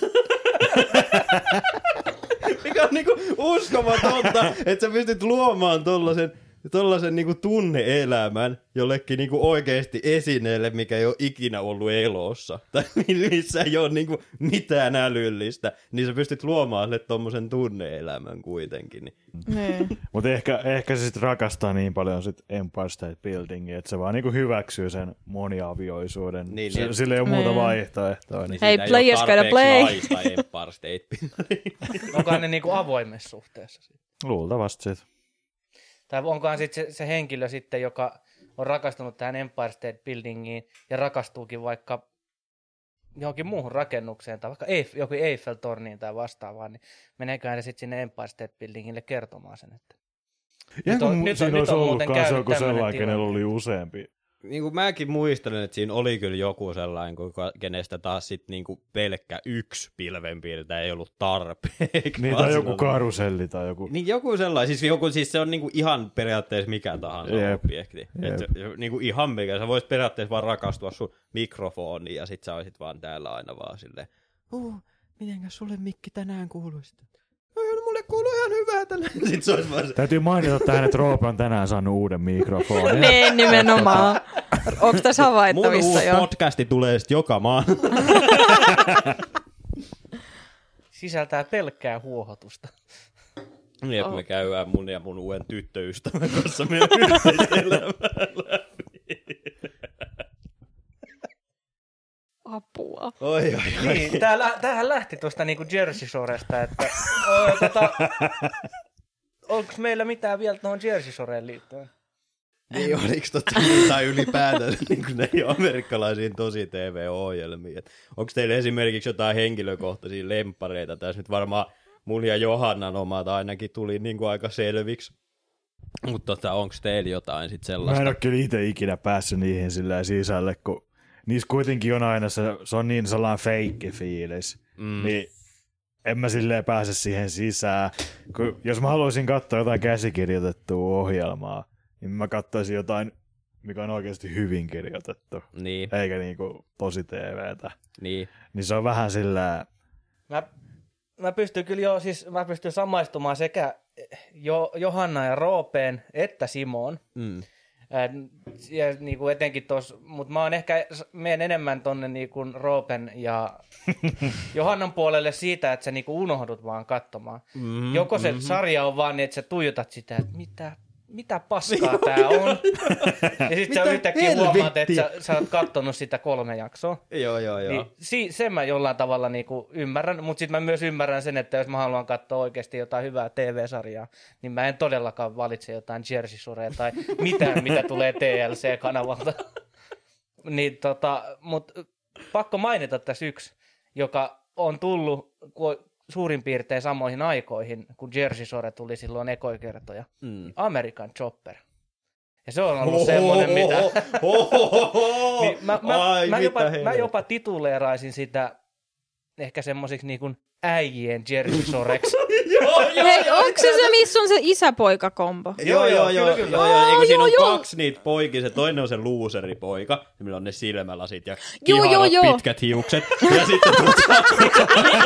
[SPEAKER 1] Mikä on niinku uskomatonta, että sä pystyt luomaan tollasen, tollasen niinku tunneelämän jollekin niinku oikeasti esineelle, mikä ei ole ikinä ollut elossa. Tai missä ei ole niinku mitään älyllistä. Niin sä pystyt luomaan sille tommosen tunneelämän kuitenkin. Niin.
[SPEAKER 2] Niin.
[SPEAKER 4] Mutta ehkä, ehkä se sitten rakastaa niin paljon sit Empire State Buildingia, että se vaan niinku hyväksyy sen moniavioisuuden.
[SPEAKER 1] Niin,
[SPEAKER 4] Niin, sillä ei ole muuta
[SPEAKER 2] Niin.
[SPEAKER 4] vaihtoehtoa. Niin.
[SPEAKER 2] Hei,
[SPEAKER 1] ole
[SPEAKER 2] players gotta play.
[SPEAKER 1] Empire State Building.
[SPEAKER 3] Onkohan ne niinku avoimessa suhteessa? sit?
[SPEAKER 4] Luultavasti sit.
[SPEAKER 3] Tai onkohan sitten se, se henkilö sitten, joka on rakastunut tähän Empire State Buildingiin ja rakastuukin vaikka johonkin muuhun rakennukseen tai vaikka Eiff, joku Eiffel-torniin tai vastaavaan, niin meneeköhän ne sitten sinne Empire State Buildingille kertomaan sen, että
[SPEAKER 4] Ja
[SPEAKER 3] Nyt on-
[SPEAKER 4] kun
[SPEAKER 3] nyt on-
[SPEAKER 4] siinä
[SPEAKER 3] nyt
[SPEAKER 4] olisi
[SPEAKER 3] on
[SPEAKER 4] ollut
[SPEAKER 3] muuten
[SPEAKER 4] joku
[SPEAKER 3] tämmönen
[SPEAKER 4] sellainen, kenellä oli useampi.
[SPEAKER 1] Niin kuin mäkin muistelen, että siinä oli kyllä joku sellainen, kuka- kenestä taas sit niin kuin pelkkä yksi pilvenpiirtäjä ei ollut tarpeeksi.
[SPEAKER 4] Niin, tai joku karuselli tai joku...
[SPEAKER 1] Niin joku sellainen, siis, joku, siis se on niinku ihan periaatteessa mikä tahansa
[SPEAKER 4] Jep.
[SPEAKER 1] objekti.
[SPEAKER 4] Jep.
[SPEAKER 1] Et se, niinku ihan mikä, sä voisit periaatteessa vaan rakastua sun mikrofoniin ja sit sä olisit vaan täällä aina vaan silleen, uh, mitenkäs sulle mikki tänään kuuluisi? Mulle kuuluu ihan hyvää tänään. Sit se olisi vaan se,
[SPEAKER 4] Täytyy mainita tähän, että Roope on tänään saanut uuden mikrofonin.
[SPEAKER 2] niin, nimenomaan. Onko tässä
[SPEAKER 1] mun
[SPEAKER 2] havaittavissa
[SPEAKER 1] uusi
[SPEAKER 2] jo?
[SPEAKER 1] podcasti tulee sit joka maan.
[SPEAKER 3] sisältää pelkkää huohotusta.
[SPEAKER 1] Jep,
[SPEAKER 2] Oh.
[SPEAKER 1] me käydään mun ja mun uuden tyttöystävän kanssa meidän yhteistä elämää läpi.
[SPEAKER 2] Apua.
[SPEAKER 1] Oi, oi, oi.
[SPEAKER 3] Niin, tää, lä- tämähän lähti tuosta niinku Jersey Shoresta, että o, tota, onko meillä mitään vielä tuohon Jersey Shoreen liittyen?
[SPEAKER 1] Niin oliks totta niin, tai ylipäätään niin kuin näihin amerikkalaisiin tosi TV-ohjelmiin. Onko teillä esimerkiksi jotain henkilökohtaisia lempareita? Tässä nyt varmaan mun ja Johannan omat ainakin tuli niin kuin aika selviksi. Mutta tota, onko teillä jotain sit
[SPEAKER 4] Mä
[SPEAKER 1] sellaista?
[SPEAKER 4] en ole kyllä itse ikinä päässyt niihin sillä sisälle, kun niissä kuitenkin on aina se, se on niin sellainen feikki fiilis.
[SPEAKER 1] Mm.
[SPEAKER 4] Niin en mä silleen pääse siihen sisään. Kun, jos mä haluaisin katsoa jotain käsikirjoitettua ohjelmaa, niin mä katsoisin jotain, mikä on oikeasti hyvin kirjoitettu,
[SPEAKER 1] Niin,
[SPEAKER 4] eikä niinku tosi TVtä.
[SPEAKER 1] niin.
[SPEAKER 4] Niin se on vähän sillä
[SPEAKER 3] Mä, mä pystyn kyllä jo, siis mä pystyn samaistumaan sekä jo, Johanna ja Roopeen että Simoon.
[SPEAKER 1] Mm.
[SPEAKER 3] Ja niin kuin etenkin tos, mutta mä oon ehkä, menen enemmän tonne niin kuin Roopen ja Johannan puolelle siitä, että sä niin kuin unohdut vaan katsomaan.
[SPEAKER 1] Mm-hmm,
[SPEAKER 3] Joko se mm-hmm. sarja on vaan niin, että sä tuijotat sitä, että mitä, mitä paskaa tää on. ja sit sä yhtäkkiä huomaat, että sä, sä oot kattonut sitä kolme jaksoa.
[SPEAKER 1] Joo, joo, joo.
[SPEAKER 3] Niin, si, sen mä jollain tavalla niinku ymmärrän, mutta sitten mä myös ymmärrän sen, että jos mä haluan katsoa oikeasti jotain hyvää TV-sarjaa, niin mä en todellakaan valitse jotain Jersey Shorea tai mitään, mitä tulee TLC-kanavalta. niin tota, mut pakko mainita tässä yksi, joka on tullut ku- suurin piirtein samoihin aikoihin, kun Jersey Shore tuli silloin ekoikertoja.
[SPEAKER 1] Mm.
[SPEAKER 3] American Chopper. Ja se on ollut semmoinen, mitä... Niin mä, mä,
[SPEAKER 1] Ai,
[SPEAKER 3] mä,
[SPEAKER 1] mitä
[SPEAKER 3] jopa, mä jopa tituleeraisin sitä ehkä semmoisiksi niin kuin äijien Jersey Shoreksi.
[SPEAKER 1] joo, joo,
[SPEAKER 2] Hei, onko se se, missä on se isäpoika-kombo?
[SPEAKER 1] Joo, joo, joo,
[SPEAKER 3] kyllä,
[SPEAKER 1] joo, joo, joo, siinä on
[SPEAKER 2] joo, joo.
[SPEAKER 1] kaksi niitä poikia, se toinen on se looseripoika, millä on ne silmälasit ja
[SPEAKER 2] Joo, joo, joo.
[SPEAKER 1] pitkät hiukset, ja sitten tota,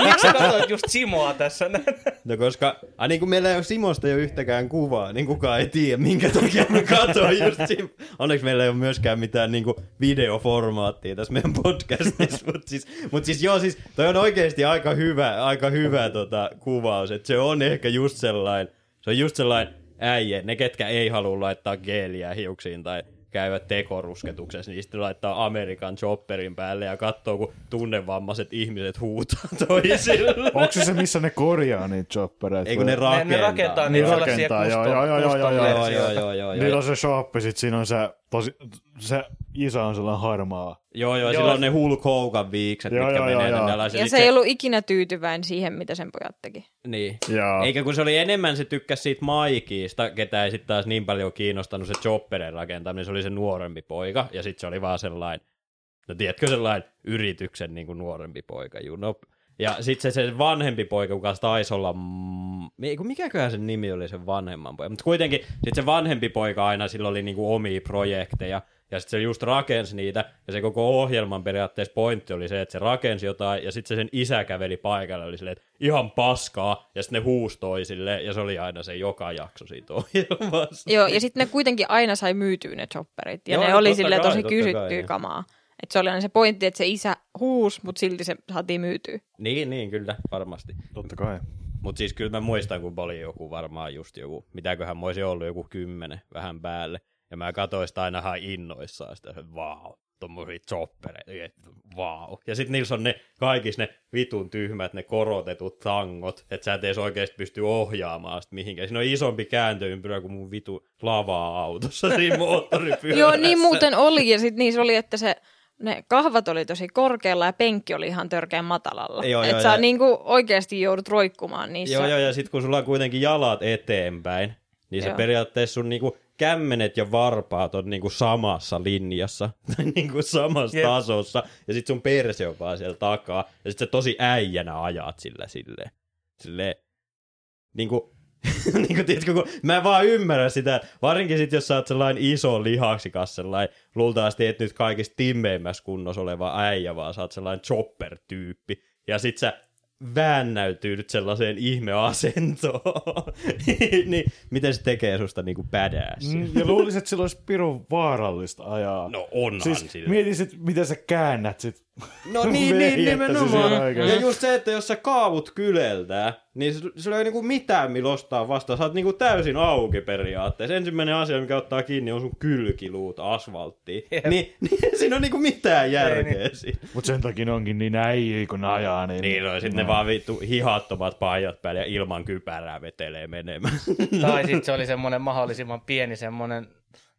[SPEAKER 3] Miksi katsoit just Simoa tässä?
[SPEAKER 1] no koska, a, niin kuin meillä ei ole Simosta jo yhtäkään kuvaa, niin kukaan ei tiedä, minkä takia me katsoin just Sim. Onneksi meillä ei ole myöskään mitään niin kuin videoformaattia tässä meidän podcastissa, mutta siis, mut siis joo, siis toi on oikeasti aika hyvä, aika hyvä tota, kuvaus, että se on ehkä just sellainen, se on just sellainen äijä, ne ketkä ei halua laittaa geeliä hiuksiin tai käyvät tekorusketuksessa, niin sitten laittaa Amerikan chopperin päälle ja katsoo, kun tunnevammaiset ihmiset huutaa toisille.
[SPEAKER 4] Onko se se, missä ne korjaa niitä choppereita?
[SPEAKER 1] Ei kun ne rakentaa.
[SPEAKER 3] Ne, ne rakentaa
[SPEAKER 4] Niin
[SPEAKER 3] niitä sellaisia
[SPEAKER 4] rakentaa, joo,
[SPEAKER 3] custom,
[SPEAKER 4] joo, joo, joo,
[SPEAKER 3] custom
[SPEAKER 4] joo,
[SPEAKER 1] Joo, joo,
[SPEAKER 3] versioita.
[SPEAKER 1] joo, joo,
[SPEAKER 4] Niillä
[SPEAKER 1] joo.
[SPEAKER 4] on se shoppi, sit siinä on se, tosi, se iso on sellainen harmaa.
[SPEAKER 1] Joo, joo,
[SPEAKER 3] Joo.
[SPEAKER 1] sillä on ne Hulk Hogan viikset,
[SPEAKER 4] Joo,
[SPEAKER 1] mitkä
[SPEAKER 4] joo,
[SPEAKER 1] menee
[SPEAKER 4] joo, joo.
[SPEAKER 2] Ja se ei ollut ikinä tyytyväinen siihen, mitä sen pojat teki.
[SPEAKER 1] Niin.
[SPEAKER 4] Joo.
[SPEAKER 1] Eikä kun se oli enemmän, se tykkäsi siitä Maikiista, ketä ei sitten taas niin paljon kiinnostanut se chopperin rakentaminen, se oli se nuorempi poika, ja sitten se oli vaan sellainen, no tiedätkö, sellainen yrityksen niin kuin nuorempi poika, you know. Ja sitten se, se vanhempi poika, kuka taisi olla, mikäköhän sen nimi oli sen vanhemman poika, mutta kuitenkin sitten se vanhempi poika aina, sillä oli niinku omia projekteja, ja sitten se just rakensi niitä, ja se koko ohjelman periaatteessa pointti oli se, että se rakensi jotain, ja sitten se sen isä käveli paikalle, oli silleen, että ihan paskaa, ja sitten ne huusi toisille, ja se oli aina se joka jakso siitä ohjelmasta.
[SPEAKER 2] Joo, ja sitten ne kuitenkin aina sai myytyä ne chopperit. Ja
[SPEAKER 1] Joo,
[SPEAKER 2] ne oli
[SPEAKER 1] totta
[SPEAKER 2] sille tosi
[SPEAKER 1] kai,
[SPEAKER 2] kysyttyä kamaa. Et se oli aina se pointti, että se isä huus, mutta silti se saatiin myytyä.
[SPEAKER 1] Niin, niin, kyllä, varmasti.
[SPEAKER 4] Totta kai.
[SPEAKER 1] Mutta siis kyllä mä muistan, kun oli joku varmaan just joku, mitäköhän mä olisin ollut joku kymmenen vähän päälle. Ja mä katsoin sitä aina ihan innoissaan sitä, että vau, tommosia choppereita, vau. Ja sit niissä on ne kaikissa ne vitun tyhmät, ne korotetut tangot, että sä et edes oikeesti pysty ohjaamaan sitä mihinkään. Siinä on isompi kääntöympyrä kuin mun vitu lava-autossa siinä moottoripyörässä.
[SPEAKER 2] Joo, niin muuten oli. Ja sitten niissä oli, että se, ne kahvat oli tosi korkealla ja penkki oli ihan törkeän matalalla.
[SPEAKER 1] Joo, joo,
[SPEAKER 2] että sä
[SPEAKER 1] ja-
[SPEAKER 2] niinku oikeasti joudut roikkumaan niissä.
[SPEAKER 1] Joo, joo, ja sit kun sulla on kuitenkin jalat eteenpäin, niin se
[SPEAKER 2] Joo.
[SPEAKER 1] periaatteessa sun niinku kämmenet ja varpaat on niinku samassa linjassa, tai niinku samassa
[SPEAKER 3] Jep.
[SPEAKER 1] tasossa, ja sit sun perse on vaan siellä takaa, ja sit sä tosi äijänä ajat sillä silleen. Silleen, niinku, niinku tiedätkö, kun mä en vaan ymmärrän sitä, varsinkin sit jos sä oot sellainen iso lihaksikas, sellainen luultavasti et nyt kaikista timmeimmässä kunnossa oleva äijä, vaan sä oot sellainen chopper-tyyppi, ja sit sä väännäytyy sellaiseen ihmeasentoon, niin miten se tekee susta niinku badass?
[SPEAKER 4] Mm, Ja luulisin, että sillä olisi pirun vaarallista ajaa.
[SPEAKER 1] No onhan
[SPEAKER 4] siis
[SPEAKER 1] sillä.
[SPEAKER 4] mietin sit, miten sä käännät sit.
[SPEAKER 1] No niin, niin nimenomaan. Ja just se, että jos sä kaavut kyleltää, niin se- sulla ei niinku mitään millä ostaa vastaan. Sä oot niinku täysin auki periaatteessa. Ensimmäinen asia, mikä ottaa kiinni, on sun kylkiluut asfalttiin.
[SPEAKER 3] Jep.
[SPEAKER 1] Niin, niin siinä on niinku mitään järkeä siinä.
[SPEAKER 4] Mut sen takia onkin niin äijii, kun ne ajaa. Niin,
[SPEAKER 1] Niin, no, sitten ne vaan vittu hihattomat paijat päälle ja ilman kypärää vetelee menemään.
[SPEAKER 3] Tai sitten se oli semmoinen mahdollisimman pieni semmoinen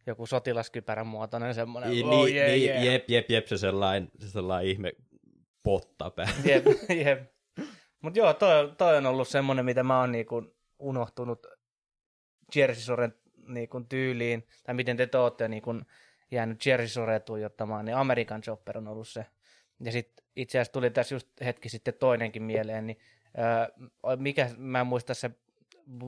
[SPEAKER 3] joku sotilaskypärän muotoinen semmoinen.
[SPEAKER 1] niin,
[SPEAKER 3] oh,
[SPEAKER 1] niin,
[SPEAKER 3] yeah,
[SPEAKER 1] niin,
[SPEAKER 3] yeah.
[SPEAKER 1] jep, jep, jep, se sellainen, se sellainen ihme potta päällä.
[SPEAKER 3] Jep, jep. Mut joo, toi, toi on ollut semmonen, mitä mä oon niinku unohtunut Jersey Soren niin kuin tyyliin, tai miten te olette niin kuin jäänyt Jerry Sore tuijottamaan, niin American Chopper on ollut se. Ja sitten itse asiassa tuli tässä just hetki sitten toinenkin mieleen, niin öö, mikä, mä en muista se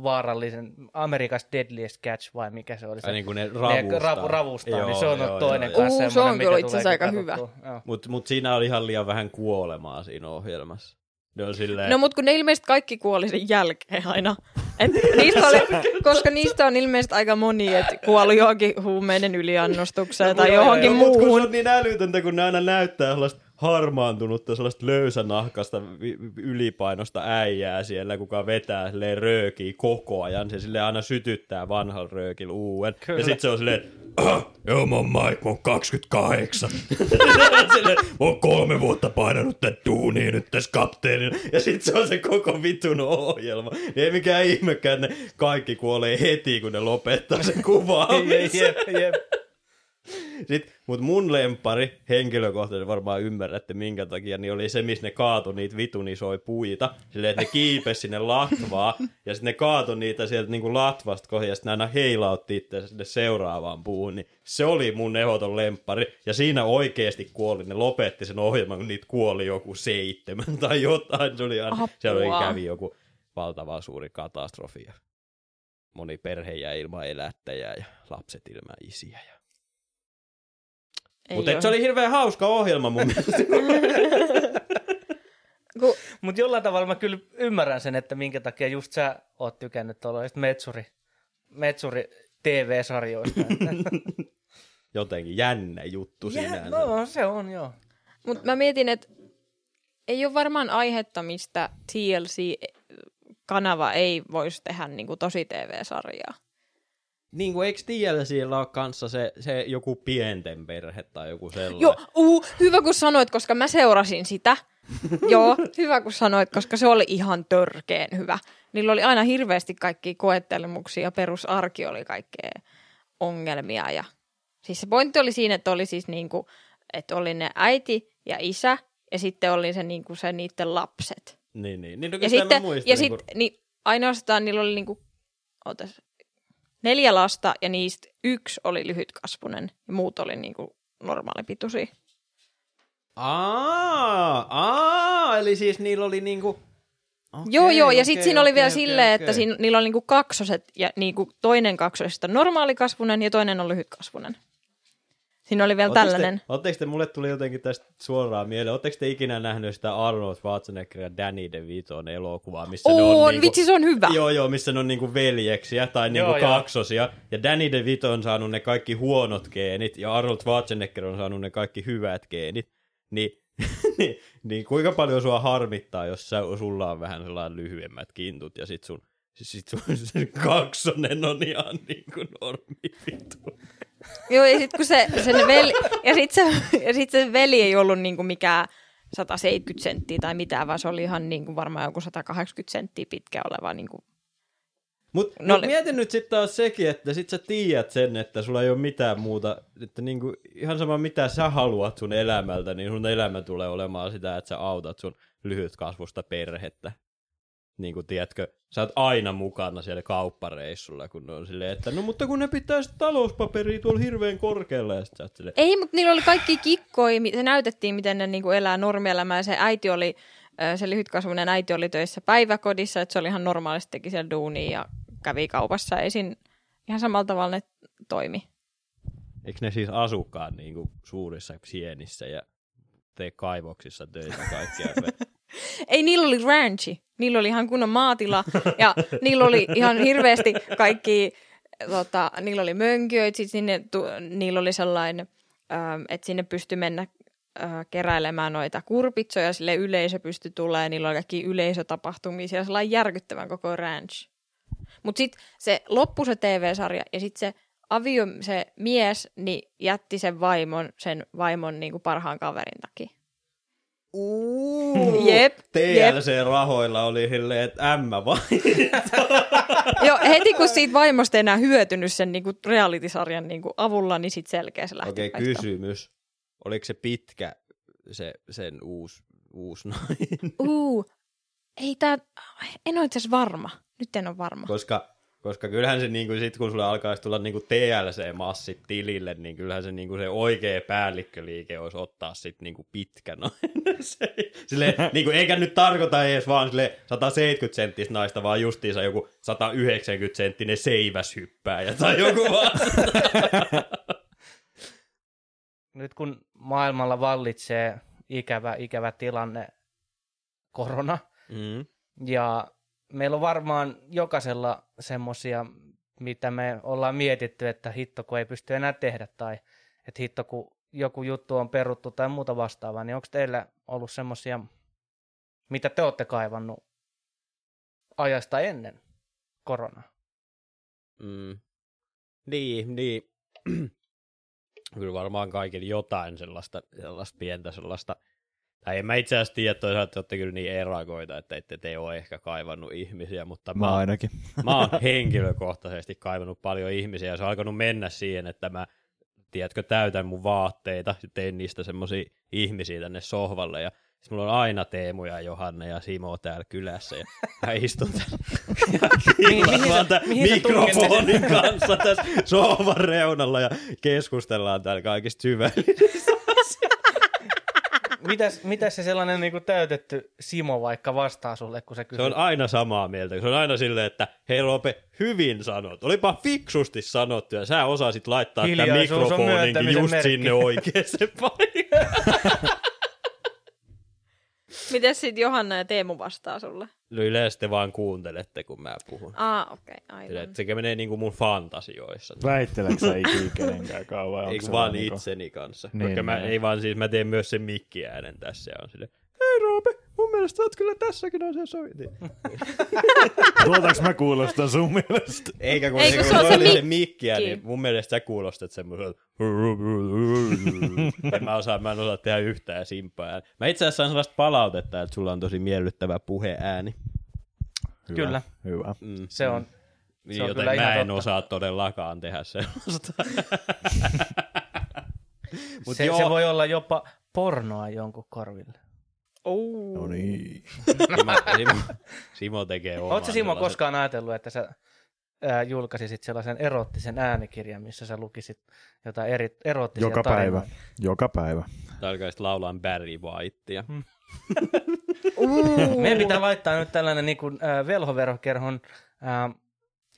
[SPEAKER 3] vaarallisen, America's Deadliest Catch vai mikä se oli se?
[SPEAKER 1] Ai niin kuin ne
[SPEAKER 3] Ne
[SPEAKER 1] ravustaa.
[SPEAKER 3] ravu, ravustaa,
[SPEAKER 1] Joo,
[SPEAKER 3] niin se on
[SPEAKER 1] joo,
[SPEAKER 3] toinen
[SPEAKER 1] joo,
[SPEAKER 3] kanssa
[SPEAKER 2] Uu, se on
[SPEAKER 3] mikä
[SPEAKER 2] kyllä itse asiassa aika hyvä.
[SPEAKER 1] Mutta mut siinä oli ihan liian vähän kuolemaa siinä ohjelmassa. Ne on silleen,
[SPEAKER 2] No mutta kun ne ilmeisesti kaikki kuoli sen jälkeen aina. Et niistä oli, koska niistä on ilmeisesti aika moni, että kuollut johonkin huumeiden yliannostukseen tai johonkin
[SPEAKER 1] No, mut kun se
[SPEAKER 2] muuhun.
[SPEAKER 1] on niin älytöntä, kun ne aina näyttää sellaista harmaantunutta, sellaista löysänahkasta ylipainosta äijää siellä, kuka vetää silleen röökiä koko ajan. Se sille aina sytyttää vanhalla röökillä uuden.
[SPEAKER 3] Kyllä.
[SPEAKER 1] Ja sit se on silleen, "Ah, joo mä oon Mike, mä oon 28. silleen, mä oon kolme vuotta painanut tän duunia nyt tässä kapteenina. Ja sit se on se koko vitun ohjelma. Niin ei mikään ihmekään, ne kaikki kuolee heti, kun ne lopettaa sen kuvaamisen.
[SPEAKER 3] jep, jep.
[SPEAKER 1] Sitten, mut mun lempari, henkilökohtaisesti varmaan ymmärrätte minkä takia, niin oli se, missä ne kaatoi niitä vitun isoja puita. Silleen, että ne kiipesi sinne latvaa, ja sitten ne kaatoi niitä sieltä niinku latvasta kohti, ja sitten aina heilautti itse sinne seuraavaan puuhun. Niin se oli mun ehdoton lempari, ja siinä oikeasti kuoli. Ne lopetti sen ohjelman, kun niitä kuoli joku seitsemän tai jotain. Se oli aina, siellä oli, kävi joku valtava suuri katastrofi, ja moni perhe jäi ilman elättäjää, ja lapset ilman isiä. Ja mutta se oli hirveän hauska ohjelma mun mielestä.
[SPEAKER 2] Kun,
[SPEAKER 3] Mutta jollain tavalla mä kyllä ymmärrän sen, että minkä takia just sä oot tykännyt tuollaisista metsuri, metsuri TV-sarjoista.
[SPEAKER 1] Jotenkin jännä juttu sinänsä.
[SPEAKER 3] no se on joo.
[SPEAKER 2] Mutta mä mietin, että ei ole varmaan aihetta, mistä TLC-kanava ei voisi tehdä niin kuin tosi TV-sarjaa.
[SPEAKER 1] Niin kuin eikö tiedä siellä ole kanssa se, se joku pienten perhe tai joku sellainen?
[SPEAKER 2] Joo, uh, hyvä kun sanoit, koska mä seurasin sitä. Joo, hyvä kun sanoit, koska se oli ihan törkeen hyvä. Niillä oli aina hirveästi kaikki koettelemuksia ja perusarki oli kaikkea ongelmia. Ja... Siis se pointti oli siinä, että oli siis niinku, että oli ne äiti ja isä ja sitten oli se, niinku se niiden lapset.
[SPEAKER 1] Niin, niin. niin no,
[SPEAKER 2] Ja sitten, ja
[SPEAKER 1] niin
[SPEAKER 2] sit, niin ainoastaan niillä oli niinku, ootas, neljä lasta ja niistä yksi oli lyhytkasvunen ja muut oli niinku normaalipituisia.
[SPEAKER 1] Aa, aa, eli siis niillä oli niinku... Okei,
[SPEAKER 2] Joo, joo, ja sitten siinä oli vielä
[SPEAKER 1] okei,
[SPEAKER 2] silleen,
[SPEAKER 1] okei.
[SPEAKER 2] että siinä, niillä oli niinku kaksoset, ja niinku toinen kaksosesta on normaalikasvunen ja toinen on lyhytkasvunen. Siinä oli vielä
[SPEAKER 1] Ootteko
[SPEAKER 2] tällainen.
[SPEAKER 1] Te, ootteko te, mulle tuli jotenkin tästä suoraan mieleen, ootteko te ikinä nähnyt sitä Arnold Schwarzenegger ja Danny DeViton elokuvaa, missä ne on
[SPEAKER 2] On,
[SPEAKER 1] niinku,
[SPEAKER 2] vitsi se on hyvä.
[SPEAKER 1] Joo, joo, missä ne on niinku veljeksiä tai niinku
[SPEAKER 3] Joo, joo.
[SPEAKER 1] kaksosia. Ja Danny DeVito on saanut ne kaikki huonot geenit ja Arnold Schwarzenegger on saanut ne kaikki hyvät geenit. Niin, niin, niin kuinka paljon sua harmittaa, jos sä, sulla on vähän sellainen lyhyemmät kintut ja sit sun, sit sun se kaksonen on ihan niinku normi vitu.
[SPEAKER 2] Joo, ja sitten kun se, sen veli, ja sit se, ja sit se veli ei ollut niinku mikään 170 senttiä tai mitään, vaan se oli ihan niinku varmaan joku 180 senttiä pitkä oleva niinku
[SPEAKER 1] Mut,
[SPEAKER 2] No
[SPEAKER 1] mut mietin nyt sitten taas sekin, että sit sä tiedät sen, että sulla ei ole mitään muuta, että niinku, ihan sama mitä sä haluat sun elämältä, niin sun elämä tulee olemaan sitä, että sä autat sun lyhytkasvusta perhettä. Niin kuin tiedätkö, sä oot aina mukana siellä kauppareissulla, kun ne on silleen, että no mutta kun ne pitää sitä talouspaperia tuolla hirveän korkealla, ja sit sä oot silleen,
[SPEAKER 2] Ei, mutta niillä oli kaikki kikkoja, se näytettiin, miten ne niinku elää normielämää. Se äiti oli, se lyhytkasvuinen äiti oli töissä päiväkodissa, että se oli ihan normaalisti teki siellä duunia ja kävi kaupassa. Ei siinä ihan samalla tavalla ne toimi.
[SPEAKER 1] eikö ne siis asukaan niinku suurissa sienissä ja tee kaivoksissa töitä kaikkia?
[SPEAKER 2] Ei, niillä oli ranchi. Niillä oli ihan kunnon maatila ja niillä oli ihan hirveästi kaikki, tota, niillä oli mönkiöitä, sit sinne, tu, niillä oli sellainen, ähm, että sinne pystyi mennä äh, keräilemään noita kurpitsoja, sille yleisö pystyi tulemaan, niillä oli kaikki yleisötapahtumia, siellä sellainen järkyttävän koko ranch. Mutta sitten se loppui se TV-sarja ja sitten se avio, se mies, niin jätti sen vaimon, sen vaimon niinku parhaan kaverin takia.
[SPEAKER 1] Uuu,
[SPEAKER 2] Jep, jep.
[SPEAKER 1] TLC-rahoilla oli silleen, että ämmä vai.
[SPEAKER 2] Joo, heti kun siitä vaimosta ei enää hyötynyt sen niinku reality-sarjan niinku avulla, niin sitten selkeä se lähti
[SPEAKER 1] Okei,
[SPEAKER 2] paistamaan.
[SPEAKER 1] kysymys. Oliko se pitkä se, sen uusi, uusi nainen?
[SPEAKER 2] Uu, ei tää, en ole itse asiassa varma. Nyt en ole varma.
[SPEAKER 1] Koska Koska kyllähän se, niin kuin, sit kun sulle alkaisi tulla niin kuin TLC-massit tilille, niin kyllähän se, niin kuin, se oikea päällikköliike olisi ottaa sit niin kuin pitkä noin. se, sille, niin kuin, eikä nyt tarkoita edes vaan sille 170 senttistä naista, vaan justiinsa joku 190 senttinen seiväshyppääjä tai joku vaan.
[SPEAKER 3] Nyt kun maailmalla vallitsee ikävä, ikävä tilanne, korona,
[SPEAKER 1] mm.
[SPEAKER 3] ja meillä on varmaan jokaisella semmosia, mitä me ollaan mietitty, että hitto kun ei pysty enää tehdä, tai että hitto kun joku juttu on peruttu tai muuta vastaavaa, niin onko teillä ollut semmosia, mitä te olette kaivannut ajasta ennen koronaa?
[SPEAKER 1] Mm. Niin, niin. Kyllä varmaan kaikille jotain sellaista, sellaista pientä sellaista. Tai en mä itse asiassa tiedä, toisaalta että olette kyllä niin erakoita, että ette te ole ehkä kaivannut ihmisiä, mutta
[SPEAKER 4] Mä ainakin.
[SPEAKER 1] mä oon henkilökohtaisesti kaivannut paljon ihmisiä ja se on alkanut mennä siihen, että mä, tiedätkö, täytän mun vaatteita ja tein niistä semmoisia ihmisiä tänne sohvalle ja siis mulla on aina Teemu ja Johanna ja Simo täällä kylässä ja mä istun täällä
[SPEAKER 3] Mihin- mihin
[SPEAKER 1] vaan
[SPEAKER 3] sä-
[SPEAKER 1] tän
[SPEAKER 3] mihin
[SPEAKER 1] mikrofonin kanssa tässä sohvan reunalla ja keskustellaan täällä kaikista syvällisistä.
[SPEAKER 3] Mitäs, mitäs se sellainen niin täytetty Simo vaikka vastaa sulle, kun se
[SPEAKER 1] Se
[SPEAKER 3] kysyy?
[SPEAKER 1] on aina samaa mieltä. Se on aina silleen, että hei Roope, hyvin sanot. Olipa fiksusti sanottu ja sä osasit laittaa tämän mikrofoninkin just
[SPEAKER 3] merkki.
[SPEAKER 1] sinne oikeaan paikkaan.
[SPEAKER 2] Miten sitten Johanna ja Teemu vastaa sulle?
[SPEAKER 1] No yleensä te vaan kuuntelette, kun mä puhun.
[SPEAKER 2] Aa, okei, okay, aivan.
[SPEAKER 1] että Se menee niin kuin mun fantasioissa.
[SPEAKER 4] Väitteleekö sä ikinä kenenkään kauan?
[SPEAKER 1] Ei vaan itseni kanssa.
[SPEAKER 4] Niin,
[SPEAKER 1] Koska mä,
[SPEAKER 4] niin.
[SPEAKER 1] ei vaan siis, mä teen myös sen mikkiäänen tässä ja on silleen, hei Roope, mun mielestä oot kyllä tässäkin asiassa oikein.
[SPEAKER 4] Tuotaks mä kuulostan sun mielestä?
[SPEAKER 1] Eikä kun,
[SPEAKER 2] Ei,
[SPEAKER 1] se,
[SPEAKER 2] kun se se
[SPEAKER 1] oli se
[SPEAKER 2] mikki.
[SPEAKER 1] mikkiä, niin mun mielestä sä kuulostat semmoiselta. en mä, osaa, mä en osaa tehdä yhtään simpaa. Mä itse asiassa saan sellaista palautetta, että sulla on tosi miellyttävä puheääni.
[SPEAKER 4] Hyvä,
[SPEAKER 3] Kyllä.
[SPEAKER 4] Hyvä.
[SPEAKER 1] Mm.
[SPEAKER 3] Se on,
[SPEAKER 1] Niin,
[SPEAKER 3] se on
[SPEAKER 1] joten
[SPEAKER 3] kyllä
[SPEAKER 1] mä
[SPEAKER 3] ihan
[SPEAKER 1] en
[SPEAKER 3] totta.
[SPEAKER 1] osaa todellakaan tehdä sellaista. Mut
[SPEAKER 3] se,
[SPEAKER 1] joo,
[SPEAKER 3] se voi olla jopa pornoa jonkun korville.
[SPEAKER 2] Oh.
[SPEAKER 4] No niin.
[SPEAKER 1] Simo, Simo, Simo tekee oman
[SPEAKER 3] Oletko Simo koskaan ajatellut, että sä ää, julkaisisit sellaisen erottisen äänikirjan, missä sä lukisit jotain eri, erottisia
[SPEAKER 4] Joka päivä.
[SPEAKER 3] tarinoita?
[SPEAKER 4] Joka päivä.
[SPEAKER 1] Alkaisit laulaa Barry Whitea.
[SPEAKER 3] Mm.
[SPEAKER 2] Uh.
[SPEAKER 3] Meidän pitää laittaa nyt tällainen niin kuin, äh, velhoverokerhon äh,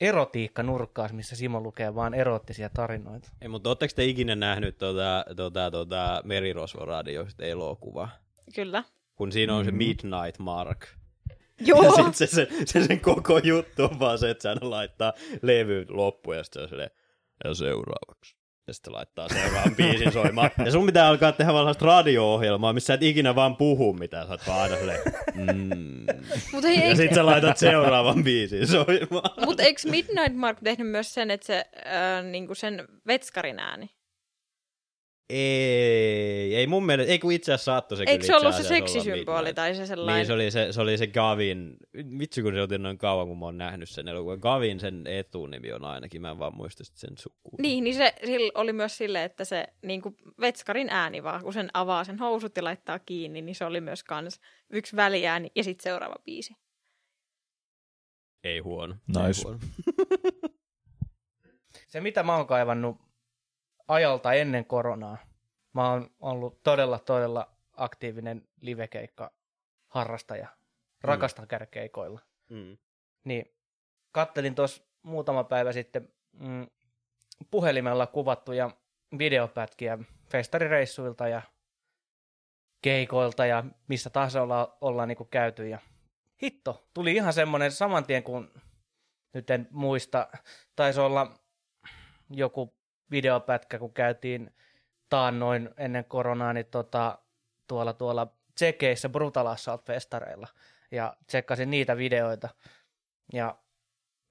[SPEAKER 3] erotiikka-nurkkaus, missä Simo lukee vain erottisia tarinoita.
[SPEAKER 1] Ei, mutta ootteko te ikinä nähnyt tota, tota, tota Merirosvo-radioista elokuvaa?
[SPEAKER 2] Kyllä.
[SPEAKER 1] Kun siinä on se
[SPEAKER 4] Mhm.
[SPEAKER 1] Midnight Mark.
[SPEAKER 2] Joo.
[SPEAKER 1] Ja sitten se, se, se, sen koko juttu on vaan se, että hän laittaa levy loppuun ja sitten se on silleen, ja seuraavaksi. Ja sitten laittaa seuraavan biisin soimaan. Ja sun pitää alkaa tehdä vaan sellaista radio-ohjelmaa, missä sä et ikinä vaan puhu mitään. Sä oot vaan aina silleen, mm.
[SPEAKER 2] Mutta hei,
[SPEAKER 1] Ja sitten sä laitat seuraavan biisin soimaan.
[SPEAKER 2] mut eikö Midnight Mark tehnyt myös sen, että se äh, niinku sen vetskarin ääni?
[SPEAKER 1] Ei, ei mun mielestä, ei kun itse asiassa saattoi se
[SPEAKER 2] Eikö se ollut se seksisymboli tai se sellainen?
[SPEAKER 1] Niin, se oli se, se oli se Gavin, vitsi kun se oli noin kauan, kun mä oon nähnyt sen elokuvan. Gavin sen etunimi on ainakin, mä en vaan muista sen sukua.
[SPEAKER 2] Niin, niin se oli myös silleen, että se niin kuin vetskarin ääni vaan, kun sen avaa sen housut ja laittaa kiinni, niin se oli myös kans yksi väliääni ja sitten seuraava biisi.
[SPEAKER 1] Ei huono.
[SPEAKER 4] Nice.
[SPEAKER 1] Ei huono.
[SPEAKER 3] Se, mitä mä oon kaivannut ajalta ennen koronaa, mä oon ollut todella, todella aktiivinen livekeikka harrastaja. Rakastan käydä keikoilla.
[SPEAKER 1] Mm.
[SPEAKER 3] Niin kattelin tuossa muutama päivä sitten mm, puhelimella kuvattuja videopätkiä festarireissuilta ja keikoilta ja missä tahansa olla, ollaan niinku käyty. Ja hitto, tuli ihan semmoinen saman tien kuin, nyt en muista, taisi olla joku videopätkä, kun käytiin taannoin ennen koronaa, niin tota, tuolla, tuolla Tsekeissä Brutal Assault-festareilla ja tsekkasin niitä videoita. Ja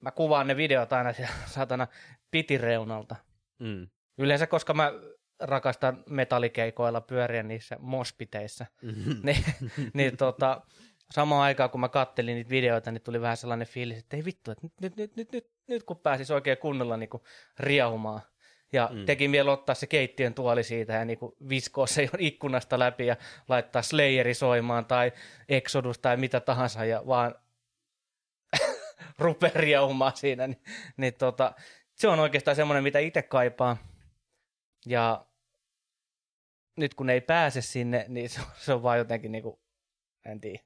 [SPEAKER 3] mä kuvaan ne videot aina siellä satana pitireunalta.
[SPEAKER 1] Mm.
[SPEAKER 3] Yleensä, koska mä rakastan metallikeikoilla pyöriä niissä mospiteissä. niin, niin tota, samaan aikaan, kun mä kattelin niitä videoita, niin tuli vähän sellainen fiilis, että ei vittu, että nyt, nyt, nyt, nyt, nyt, nyt kun pääsis oikein kunnolla niin kuin riahumaan. Ja
[SPEAKER 1] Mm.
[SPEAKER 3] teki mieli ottaa se keittiön tuoli siitä ja niin kuin viskoa se ikkunasta läpi ja laittaa Slayeri soimaan tai Exodus tai mitä tahansa ja vaan rupeaa riaumaan siinä, niin, niin tota, se on oikeastaan semmoinen, mitä itse kaipaa. Ja nyt kun ei pääse sinne, niin se on, se on vaan jotenkin niin kuin, en tiedä.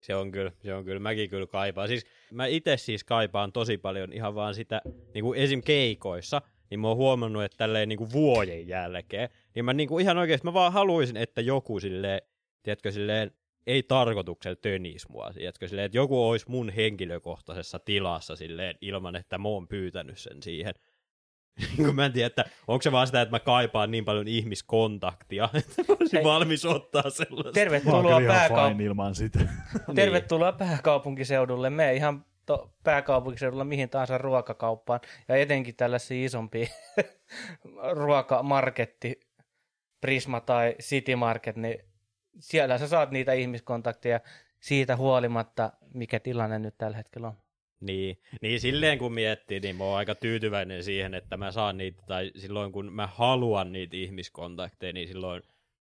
[SPEAKER 1] Se on kyllä, se on kyllä. Mäkin kyllä kaipaan. Siis mä itse siis kaipaan tosi paljon ihan vaan sitä, niin kuin esim. keikoissa, niin mä oon huomannut, että tälleen niin kuin vuoden jälkeen, niin mä niin kuin ihan oikeasti, mä vaan haluaisin, että joku silleen, tiedätkö, silleen, ei tarkoituksella tönis mua, tiedätkö, silleen, että joku olisi mun henkilökohtaisessa tilassa silleen, ilman, että mä oon pyytänyt sen siihen. Niin mä en tiedä, että onko se vaan sitä, että mä kaipaan niin paljon ihmiskontaktia, että mä olisin
[SPEAKER 3] Hei.
[SPEAKER 1] valmis ottaa sellaista.
[SPEAKER 3] Tervetuloa, pääkaup-
[SPEAKER 4] ilman sitä.
[SPEAKER 3] Tervetuloa pääkaupunkiseudulle. Me ihan to- pääkaupunkiseudulla mihin tahansa ruokakauppaan ja etenkin tällaisia isompia ruokamarketti, Prisma tai City Market, niin siellä sä saat niitä ihmiskontakteja siitä huolimatta, mikä tilanne nyt tällä hetkellä on.
[SPEAKER 1] Niin, niin silleen kun miettii, niin mä oon aika tyytyväinen siihen, että mä saan niitä, tai silloin kun mä haluan niitä ihmiskontakteja, niin silloin,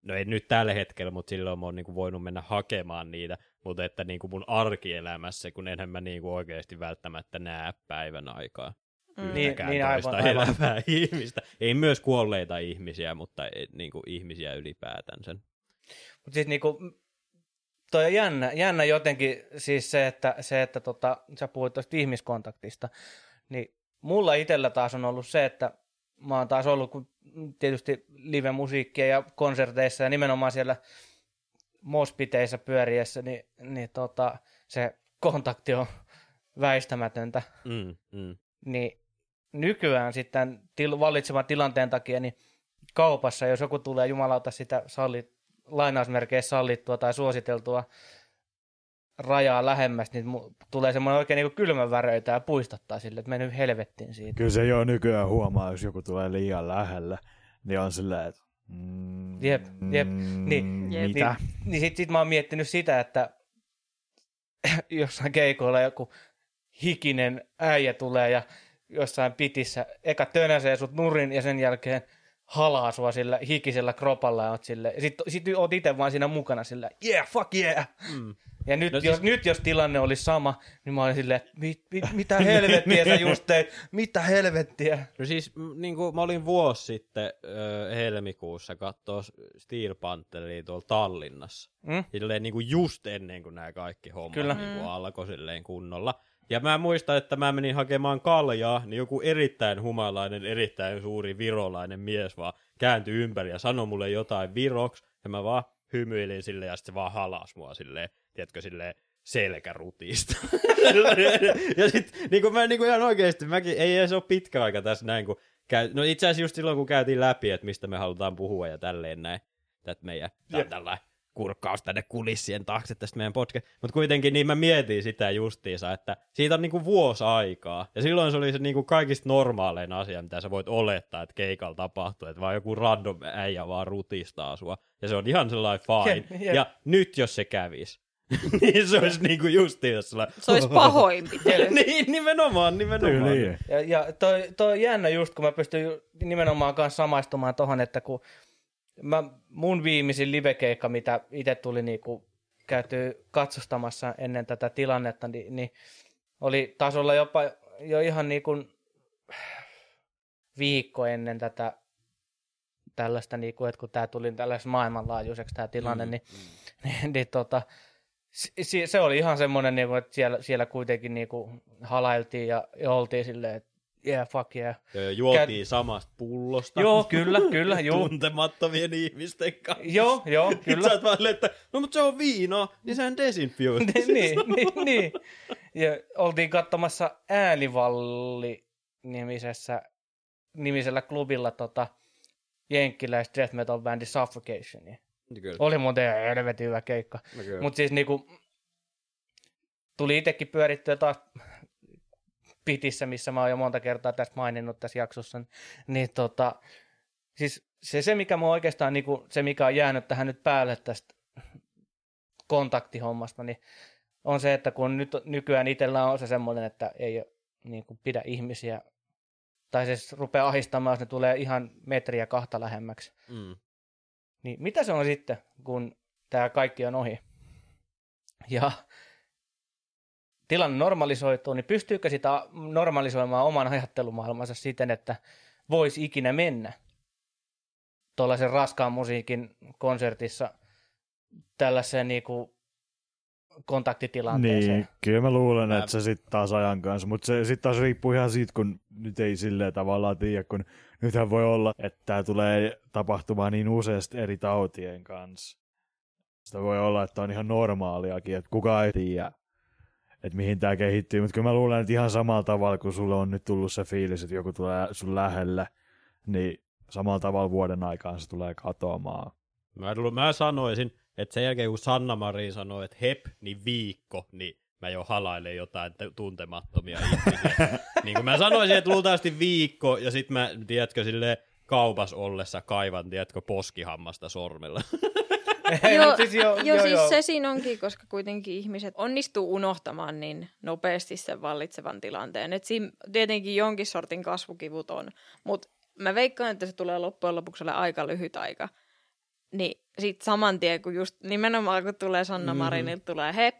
[SPEAKER 1] no ei nyt tällä hetkellä, mutta silloin mä oon niinku voinut mennä hakemaan niitä, mutta että niinku mun arkielämässä, kun enhän mä niinku oikeasti välttämättä näe päivän aikaa
[SPEAKER 2] Mm.
[SPEAKER 3] Niin,
[SPEAKER 1] yhtäkään
[SPEAKER 3] niin, aivan,
[SPEAKER 1] toista
[SPEAKER 3] aivan.
[SPEAKER 1] elävää ihmistä. Ei myös kuolleita ihmisiä, mutta ei, niinku ihmisiä ylipäätänsä.
[SPEAKER 3] Mutta siis niinku, toi on jännä, jännä jotenkin siis se, että, se, että tota, sä puhuit tuosta ihmiskontaktista, niin mulla itsellä taas on ollut se, että mä oon taas ollut kun tietysti live-musiikkia ja konserteissa ja nimenomaan siellä mospiteissä pyöriessä, niin, niin tota, se kontakti on väistämätöntä.
[SPEAKER 1] Mm, mm.
[SPEAKER 3] Niin nykyään sitten til, vallitsevan tilanteen takia, niin kaupassa, jos joku tulee jumalauta sitä sallit, lainausmerkeissä sallittua tai suositeltua rajaa lähemmäs, niin tulee semmoinen oikein niin kylmän väröitä ja puistattaa sille, että mennyt helvettiin siitä.
[SPEAKER 4] Kyllä se jo nykyään huomaa, jos joku tulee liian lähellä, niin on silleen, että mm,
[SPEAKER 3] Jep, jep, niin,
[SPEAKER 2] Jep.
[SPEAKER 4] mitä?
[SPEAKER 3] Niin, niin sit, sit mä oon miettinyt sitä, että jossain keikoilla joku hikinen äijä tulee ja jossain pitissä eka tönäsee sut nurin ja sen jälkeen halaa sua sillä hikisellä kropalla ja oot sille, sit, sit oot itse vaan siinä mukana sillä, yeah, fuck yeah.
[SPEAKER 1] Mm.
[SPEAKER 3] Ja nyt,
[SPEAKER 1] No siis-
[SPEAKER 3] jos, nyt jos tilanne olisi sama, niin mä olin silleen, että mit, mit, mitä helvettiä sä just teit, mitä helvettiä.
[SPEAKER 1] No siis niin kuin mä olin vuosi sitten ö, helmikuussa kattoo Steel Pantheria tuolla Tallinnassa.
[SPEAKER 3] Mm?
[SPEAKER 1] Silleen niin kuin just ennen kuin nämä kaikki hommat
[SPEAKER 3] Kyllä.
[SPEAKER 1] niin kuin
[SPEAKER 2] Mm.
[SPEAKER 1] alkoi silleen kunnolla. Ja mä muistan, että mä menin hakemaan kaljaa, niin joku erittäin humalainen, erittäin suuri virolainen mies vaan kääntyi ympäri ja sanoi mulle jotain viroksi. Ja mä vaan hymyilin silleen ja sitten se vaan halas mua silleen, tiedätkö, silleen selkärutista. ja sitten niin kuin mä niin kuin ihan oikeasti, mäkin, ei edes ole pitkä aika tässä näin, kun käy, no itse asiassa just silloin, kun käytiin läpi, että mistä me halutaan puhua ja tälleen näin, tätä meidän, tää on tällainen kurkkaus tänne kulissien taakse tästä meidän podcast. Mutta kuitenkin niin mä mietin sitä justiinsa, että siitä on niinku vuosi aikaa. Ja silloin se oli se niinku kaikista normaalein asia, mitä sä voit olettaa, että keikalla tapahtuu. Että vaan joku random äijä vaan rutistaa sua. Ja se on ihan sellainen fine.
[SPEAKER 3] Jep, jep.
[SPEAKER 1] Ja nyt jos se kävis, niin se olisi niinku justiinsa sellainen...
[SPEAKER 2] Se olisi pahoinpitely.
[SPEAKER 1] niin, nimenomaan, nimenomaan.
[SPEAKER 4] Tyyliin.
[SPEAKER 3] Ja, ja toi, toi on jännä just, kun mä pystyn nimenomaan kanssa samaistumaan tohon, että kun mä, mun viimeisin livekeikka, mitä itse tuli niinku käyty katsostamassa ennen tätä tilannetta, niin, niin oli taas olla jopa jo ihan niinku viikko ennen tätä tällaista, niinku, että kun tämä tuli tällaiseksi maailmanlaajuiseksi tämä tilanne,
[SPEAKER 1] Mm,
[SPEAKER 3] niin, niin, niin tota, se, se oli ihan semmoinen, niinku, että siellä, siellä kuitenkin niinku halailtiin ja, ja oltiin silleen, että yeah, fuck yeah.
[SPEAKER 1] Ja juotiin samasta pullosta.
[SPEAKER 3] Joo, kyllä, kyllä, juu.
[SPEAKER 1] Tuntemattomien ihmisten kanssa.
[SPEAKER 3] Joo, joo,
[SPEAKER 1] Kyllä. Sä vaan että no mutta se on viinaa, niin sehän desinfioi.
[SPEAKER 3] niin, niin, niin, niin. Ja oltiin katsomassa Äänivalli-nimisessä nimisellä klubilla tota, jenkkiläis death metal bändi Suffocationia.
[SPEAKER 1] Kyllä.
[SPEAKER 3] Oli muuten ihan helvetin hyvä keikka.
[SPEAKER 1] No.
[SPEAKER 3] Mutta siis niinku, tuli itsekin pyörittyä taas pitissä, missä mä oon jo monta kertaa tästä maininnut tässä jaksossa, niin tota, siis se, se mikä mua oikeastaan, niinku, se mikä on jäänyt tähän nyt päälle tästä kontaktihommasta, niin on se, että kun nyt nykyään itsellä on se semmoinen, että ei niin kuin pidä ihmisiä, tai se rupeaa ahistamaan, jos ne tulee ihan metriä kahta lähemmäksi.
[SPEAKER 1] Mm.
[SPEAKER 3] Niin mitä se on sitten, kun tämä kaikki on ohi? Ja tilanne normalisoituu, niin pystyykö sitä normalisoimaan oman ajattelumaailmansa siten, että voisi ikinä mennä tuollaisen raskaan musiikin konsertissa tällaiseen niinku kontaktitilanteeseen.
[SPEAKER 4] Niin, kyllä mä luulen, että se sitten taas ajan kanssa, mutta se sitten taas riippuu ihan siitä, kun nyt ei silleen tavallaan tiedä, kun nythän voi olla, että tämä tulee tapahtumaan niin useasti eri tautien kanssa. Sitä voi olla, että on ihan normaaliakin, että kukaan ei tiedä, että mihin tämä kehittyy, mutta kyllä mä luulen, että ihan samalla tavalla, kun sulle on nyt tullut se fiilis, että joku tulee sun lähelle, niin samalla tavalla vuoden aikaan se tulee katoamaan.
[SPEAKER 1] Mä, mä sanoisin, että sen jälkeen kun Sanna Marin sanoi, että hep, niin viikko, niin mä jo halailen jotain tuntemattomia ihmisiä. niin kuin mä sanoisin, että luultavasti viikko, ja sit mä, tiedätkö, sille kaupas ollessa kaivan, tiedätkö, poskihammasta sormella.
[SPEAKER 2] joo,
[SPEAKER 3] siis joo,
[SPEAKER 2] joo, siis
[SPEAKER 3] joo.
[SPEAKER 2] se siinä onkin, koska kuitenkin ihmiset onnistuu unohtamaan niin nopeasti sen vallitsevan tilanteen. Et siinä tietenkin jonkin sortin kasvukivut on, mutta mä veikkaan, että se tulee loppujen lopuksi aika lyhyt aika. Niin sit saman tien, kun just nimenomaan kun tulee Sanna
[SPEAKER 1] Mhm.
[SPEAKER 2] Marinilta tulee hep,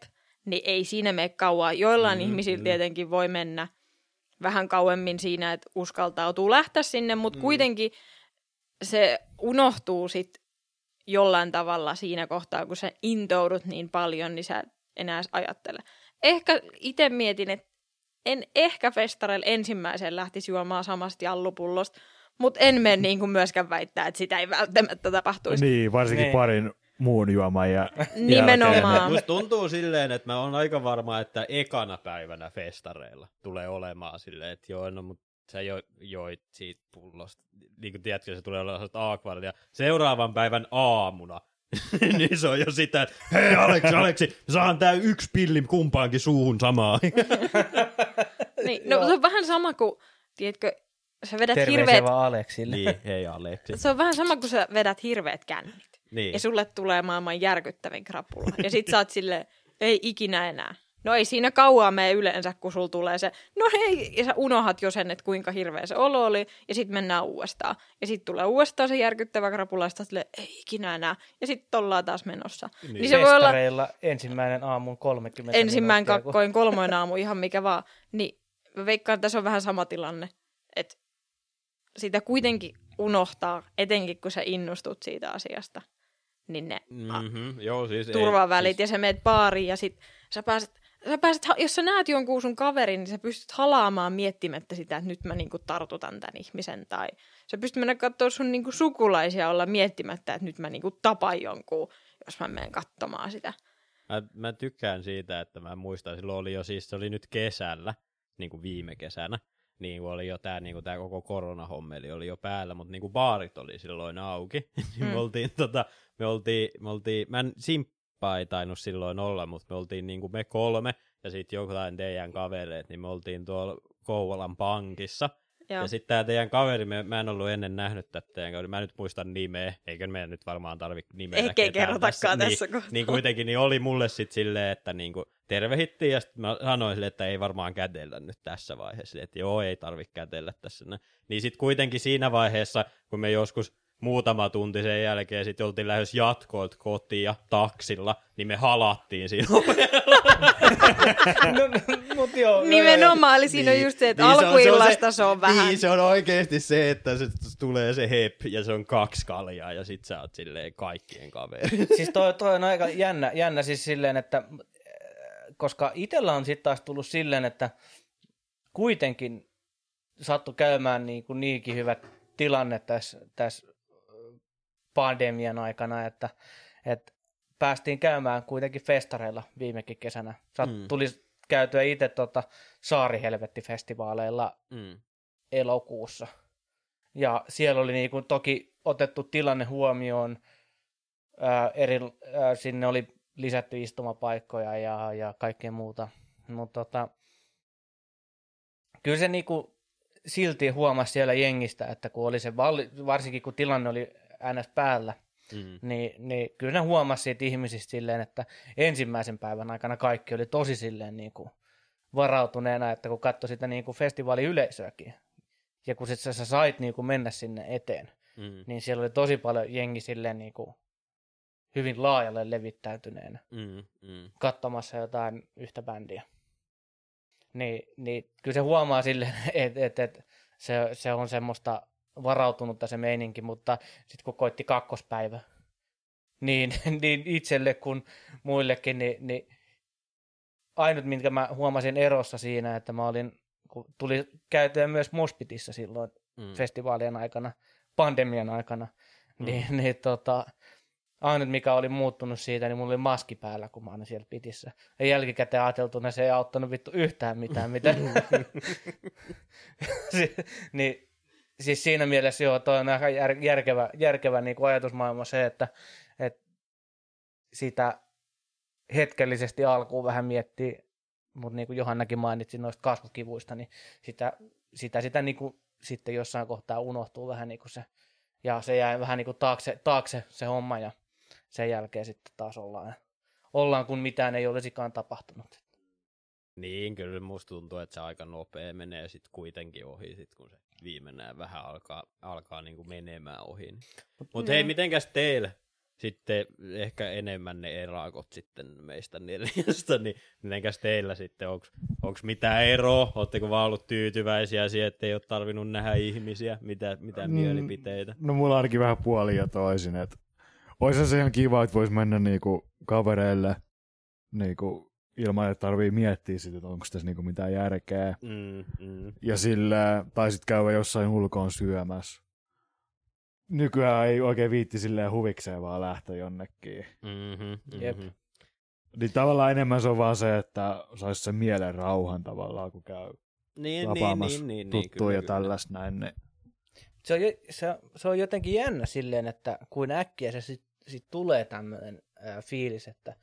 [SPEAKER 2] niin ei siinä mene kauan. Joillain
[SPEAKER 1] Mhm,
[SPEAKER 2] ihmisillä
[SPEAKER 1] mhm.
[SPEAKER 2] tietenkin voi mennä vähän kauemmin siinä, että uskaltautuu lähteä sinne, mutta
[SPEAKER 1] Mm.
[SPEAKER 2] kuitenkin se unohtuu sit jollain tavalla siinä kohtaa, kun sä intoudut niin paljon, niin sä et enää ajattele. Ehkä itse mietin, että en ehkä festareilla ensimmäisen lähtisi juomaan samasta jallupullosta, mutta en mene niin kuin myöskään väittää, että sitä ei välttämättä tapahtuisi.
[SPEAKER 4] Niin, varsinkin
[SPEAKER 3] Niin.
[SPEAKER 4] parin muun juoman ja
[SPEAKER 2] Nimenomaan.
[SPEAKER 1] Musta tuntuu silleen, että mä oon aika varma, että ekana päivänä festareilla tulee olemaan silleen, että joo, no mut sä jo, joit siitä pullosta. Niin kuin tiedätkö, se tulee olemaan. Ja seuraavan päivän aamuna, niin se on jo sitä, että hei Aleksi, Aleksi, saan tää yksi pilli kumpaankin suuhun samaan.
[SPEAKER 2] Niin, no se on vähän sama kuin, tiedätkö, sä vedät
[SPEAKER 3] Terveisiä
[SPEAKER 2] hirveät...
[SPEAKER 3] vaan Aleksille.
[SPEAKER 1] niin, hei Aleksi.
[SPEAKER 2] Se on vähän sama kuin sä vedät hirveät kännit.
[SPEAKER 1] Niin.
[SPEAKER 2] Ja sulle tulee maailman järkyttävin krapula. Ja sit sä oot silleen, ei ikinä enää. No ei siinä kauaa mene yleensä, kun sulla tulee se, no hei, ja sä unohat jo sen, että kuinka hirveä se olo oli, ja sitten mennään uudestaan. Ja sitten tulee uudestaan se järkyttävä krapula, ja sit sä oot silleen, ei ikinä enää. Ja sitten ollaan taas menossa. Niin, niin se voi olla
[SPEAKER 3] ensimmäinen aamun 30
[SPEAKER 2] ensimmäinen
[SPEAKER 3] minuuttia, kun-
[SPEAKER 2] kakkoin, kolmoin aamu, ihan mikä vaan. Niin mä veikkaan, että tässä on vähän sama tilanne, että sitä kuitenkin unohtaa, etenkin kun sä innostut siitä asiasta. Niin ne
[SPEAKER 1] Mm-hmm. Joo, siis ei-
[SPEAKER 2] turvavälit
[SPEAKER 1] siis-
[SPEAKER 2] ja sä meet baariin ja sit sä pääset, sä pääset, jos sä näet jonkun sun kaverin, niin sä pystyt halaamaan miettimättä sitä, että nyt mä niinku tartutan tämän ihmisen. Tai sä pystyt mennä katsoa sun niinku sukulaisia olla miettimättä, että nyt mä niinku tapan jonkun, jos mä menen katsomaan sitä.
[SPEAKER 1] Mä, mä tykkään siitä, että mä muistan, silloin oli jo siis, se oli nyt kesällä, niin kuin viime kesänä, niin kuin oli jo tämä niin kuin tää koko koronahommeli oli jo päällä, mutta niin kuin baarit oli silloin auki. niin
[SPEAKER 2] Mm.
[SPEAKER 1] me oltiin, tota, me oltiin, me oltiin, mä en simppaa ei tainnut silloin olla, mutta me oltiin niin kuin me kolme ja sitten jotain teidän kavereet, niin me oltiin tuolla Kouvolan pankissa.
[SPEAKER 2] Joo.
[SPEAKER 1] Ja sitten tämä teidän kaveri, mä en ollut ennen nähnyt tätä teidän kaveri, mä nyt muistan nimeä, eikä meidän nyt varmaan tarvitse nimeä.
[SPEAKER 2] Eikä kerrotakaan tässä
[SPEAKER 1] niin,
[SPEAKER 2] kohtaa.
[SPEAKER 1] niin kuitenkin niin oli mulle sitten silleen, että niinku tervehittiin ja sitten mä sanoin sille, että ei varmaan kätellä nyt tässä vaiheessa, että joo ei tarvitse kätellä tässä. Niin sitten kuitenkin siinä vaiheessa, kun me joskus muutama tunti sen jälkeen sitten oltiin lähes jatkoilta kotiin taksilla, niin me halattiin siinä
[SPEAKER 3] no, no, mut joo, joo.
[SPEAKER 2] Nimenomaan, eli siinä on just se, että
[SPEAKER 1] Niin, se on-
[SPEAKER 2] alkuillasta se on vähän.
[SPEAKER 1] Niin, se on oikeasti se, että se tulee se hep ja se on kaksi kaljaa ja sit sä oot silleen kaikkien kaveri.
[SPEAKER 3] Siis toi, toi on aika jännä, jännä siis silleen, että koska itellä on sitten taas tullut silleen, että kuitenkin sattu käymään niin kuin niinkin hyvä tilanne tässä, tässä pandemian aikana, että, että päästiin käymään kuitenkin festareilla viimekin kesänä. Sat,
[SPEAKER 1] Mm.
[SPEAKER 3] Tuli käytyä itse tota Saarihelvetti-festivaaleilla
[SPEAKER 1] Mm.
[SPEAKER 3] elokuussa. Ja siellä oli niinku toki otettu tilanne huomioon, ää, eri, ää, sinne oli lisätty istumapaikkoja ja, ja kaikkea muuta. Mutta tota, kyllä se niinku silti huomasi siellä jengistä, että kun oli se, valli, varsinkin kun tilanne oli ns. päällä,
[SPEAKER 1] Mm.
[SPEAKER 3] niin, niin kyllä ne huomasi siitä ihmisistä silleen, että ensimmäisen päivän aikana kaikki oli tosi silleen niin kuin varautuneena, että kun katsoi sitä niin kuin festivaaliyleisöäkin, ja kun sit sä, sä sait niin kuin mennä sinne eteen,
[SPEAKER 1] Mm.
[SPEAKER 3] niin siellä oli tosi paljon jengi silleen niin kuin hyvin laajalle levittäytyneenä
[SPEAKER 1] Mm. Mm.
[SPEAKER 3] katsomassa jotain yhtä bändiä. niin, niin kyllä se huomaa silleen, että et, et, se, se on semmoista varautunutta se meininki, mutta sitten kun koitti kakkospäivä, niin, niin itselle kuin muillekin, niin, niin ainut, minkä mä huomasin erossa siinä, että mä olin, kun tuli käytyä myös Mospitissa silloin mm. festivaalien aikana, pandemian aikana, mm. niin, niin tota, ainut mikä oli muuttunut siitä, niin mulla oli maski päällä, kun mä olin siellä pitissä. Ja jälkikäteen ajateltuna se ei auttanut vittu yhtään mitään, mitä. niin, siis siinä mielessä joo, toi on aika järkevä, järkevä niin kuin ajatusmaailma se, että, että sitä hetkellisesti alkuun vähän miettii, mutta niin kuin Johannakin mainitsi noista kasvukivuista, niin sitä, sitä, sitä niin kuin sitten jossain kohtaa unohtuu vähän niin kuin se, ja se jää vähän niin kuin taakse, taakse se homma, ja sen jälkeen sitten taas ollaan, ollaan kun mitään ei olisikaan tapahtunut.
[SPEAKER 1] Niin, kyllä musta tuntuu, että se aika nopea menee sitten kuitenkin ohi, sit kun se viimeinen vähän alkaa, alkaa niinku menemään ohi. Mutta Mut hei, mitenkäs teillä? sitten ehkä enemmän ne erakot sitten meistä neljästä, niin mitenkäs teillä sitten, onko mitään eroa, oletteko vaan ollut tyytyväisiä siihen, että ei ole tarvinnut nähdä ihmisiä, mitä, mitä mm, mielipiteitä?
[SPEAKER 4] No mulla on ainakin vähän puoli ja toisin, että olisi se ihan kiva, että voisi mennä niinku kavereille niinku ilman, että tarvii miettiä sitä, että onko tässä niinku mitään järkeä. Mm, mm. Ja sillä, tai sitten käydä jossain ulkoon syömässä nykyään ei oikein viitti silleen huvikseen vaan lähteä jonnekin. Mm-hmm, mm-hmm. Jep. Niin tavallaan enemmän se on vaan se, että saisi sen mielen rauhan tavallaan, kun käy niin, tapaamassa niin, niin, niin, tuttuja niin, ja tällaista näin. Niin.
[SPEAKER 3] Se, on, se, se on jotenkin jännä silleen, että kuin äkkiä se sitten sit tulee tämmöinen äh, fiilis, että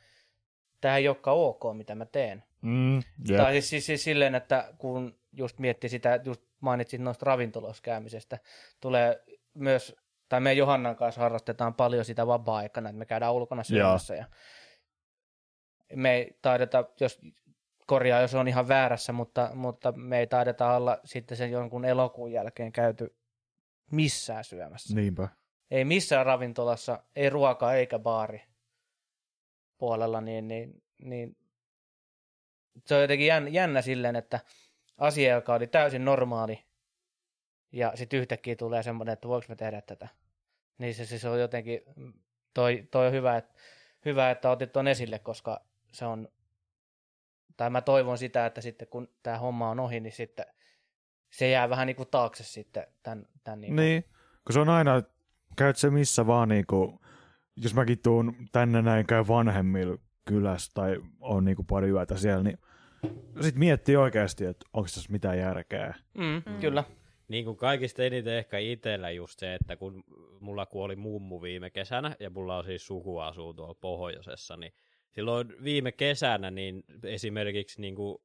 [SPEAKER 3] tämä ei olekaan ok, mitä mä teen. Mm, yep. Tai siis, siis, siis silleen, että kun just miettii sitä, just mainitsit noista ravintoloissa käymisestä, tulee myös tai me Johannan kanssa harrastetaan paljon sitä vapaa-aikana, että me käydään ulkona syömässä. Ja me ei taideta, jos korjaa, jos on ihan väärässä, mutta, mutta me ei taideta olla sitten sen jonkun elokuun jälkeen käyty missään syömässä.
[SPEAKER 4] Niinpä.
[SPEAKER 3] Ei missään ravintolassa, ei ruoka eikä baari puolella, niin, niin, niin se on jotenkin jännä, jännä silleen, että asia, joka oli täysin normaali, ja sitten yhtäkkiä tulee semmoinen, että voiko me tehdä tätä. Niin se siis on jotenkin, toi, toi on hyvä, että, hyvä, että otit tuon esille, koska se on, tai mä toivon sitä, että sitten kun tämä homma on ohi, niin sitten se jää vähän niin kuin taakse sitten tämän, tämän
[SPEAKER 4] niin, kuin. niin kun se on aina, käyt se missä vaan niin kuin, jos mäkin tuun tänne näin käy vanhemmilla kylässä tai on niin kuin pari yötä siellä, niin sitten miettii oikeasti, että onko tässä mitään järkeä.
[SPEAKER 3] Mm, mm. Kyllä.
[SPEAKER 1] Niin kuin kaikista eniten ehkä itsellä just se, että kun mulla kuoli mummu viime kesänä, ja mulla on siis suku asuu tuolla pohjoisessa, niin silloin viime kesänä niin esimerkiksi niin kuin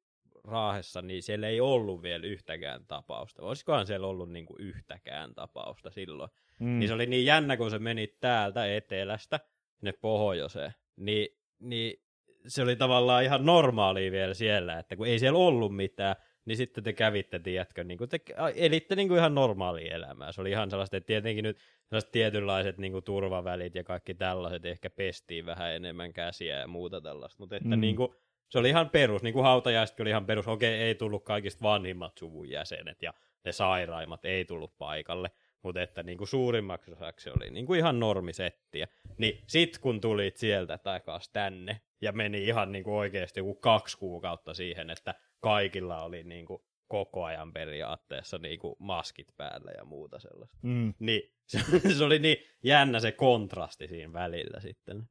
[SPEAKER 1] Raahessa, niin siellä ei ollut vielä yhtäkään tapausta. Olisikohan siellä ollut niin kuin yhtäkään tapausta silloin. Mm. Niin se oli niin jännä, kun se meni täältä etelästä sinne pohjoiseen. Niin, niin se oli tavallaan ihan normaalia vielä siellä, että kun ei siellä ollut mitään, niin sitten te kävitte, tiedätkö, niin kuin te elitte niin kuin ihan normaalia elämää. Se oli ihan sellaista, että tietenkin nyt sellaiset tietynlaiset niin kuin turvavälit ja kaikki tällaiset ehkä pestiin vähän enemmän käsiä ja muuta tällaista, mutta että mm. niin kuin, se oli ihan perus, niin kuin hautajaisetkin oli ihan perus, okei, ei tullut kaikista vanhimmat suvun jäsenet ja ne sairaimmat ei tullut paikalle, mutta että niin kuin suurimmaksi osaksi oli niin kuin ihan normisettiä. Niin sit kun tulit sieltä takaisin tänne ja meni ihan niin kuin oikeasti joku kaksi kuukautta siihen, että kaikilla oli niin kuin koko ajan periaatteessa niin kuin maskit päällä ja muuta sellaista. Mm. Niin se, se oli niin jännä se kontrasti siinä välillä sitten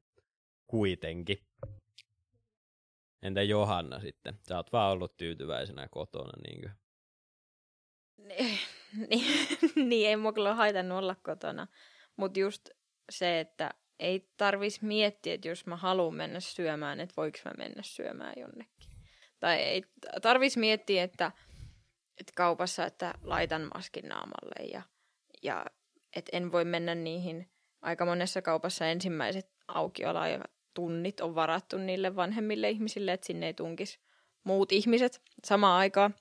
[SPEAKER 1] kuitenkin. Entä Johanna sitten? Sä oot vaan ollut tyytyväisenä kotona, niinkö?
[SPEAKER 2] Niin, niin ei mua kyllä haitannut olla kotona. Mutta just se, että ei tarvis miettiä, että jos mä haluan mennä syömään, että voiko mä mennä syömään jonnekin. Tai ei tarvis miettiä, että, että kaupassa, että laitan maskin naamalle ja, ja että en voi mennä niihin. Aika monessa kaupassa ensimmäiset tunnit on varattu niille vanhemmille ihmisille, että sinne ei tunkisi muut ihmiset samaan aikaan.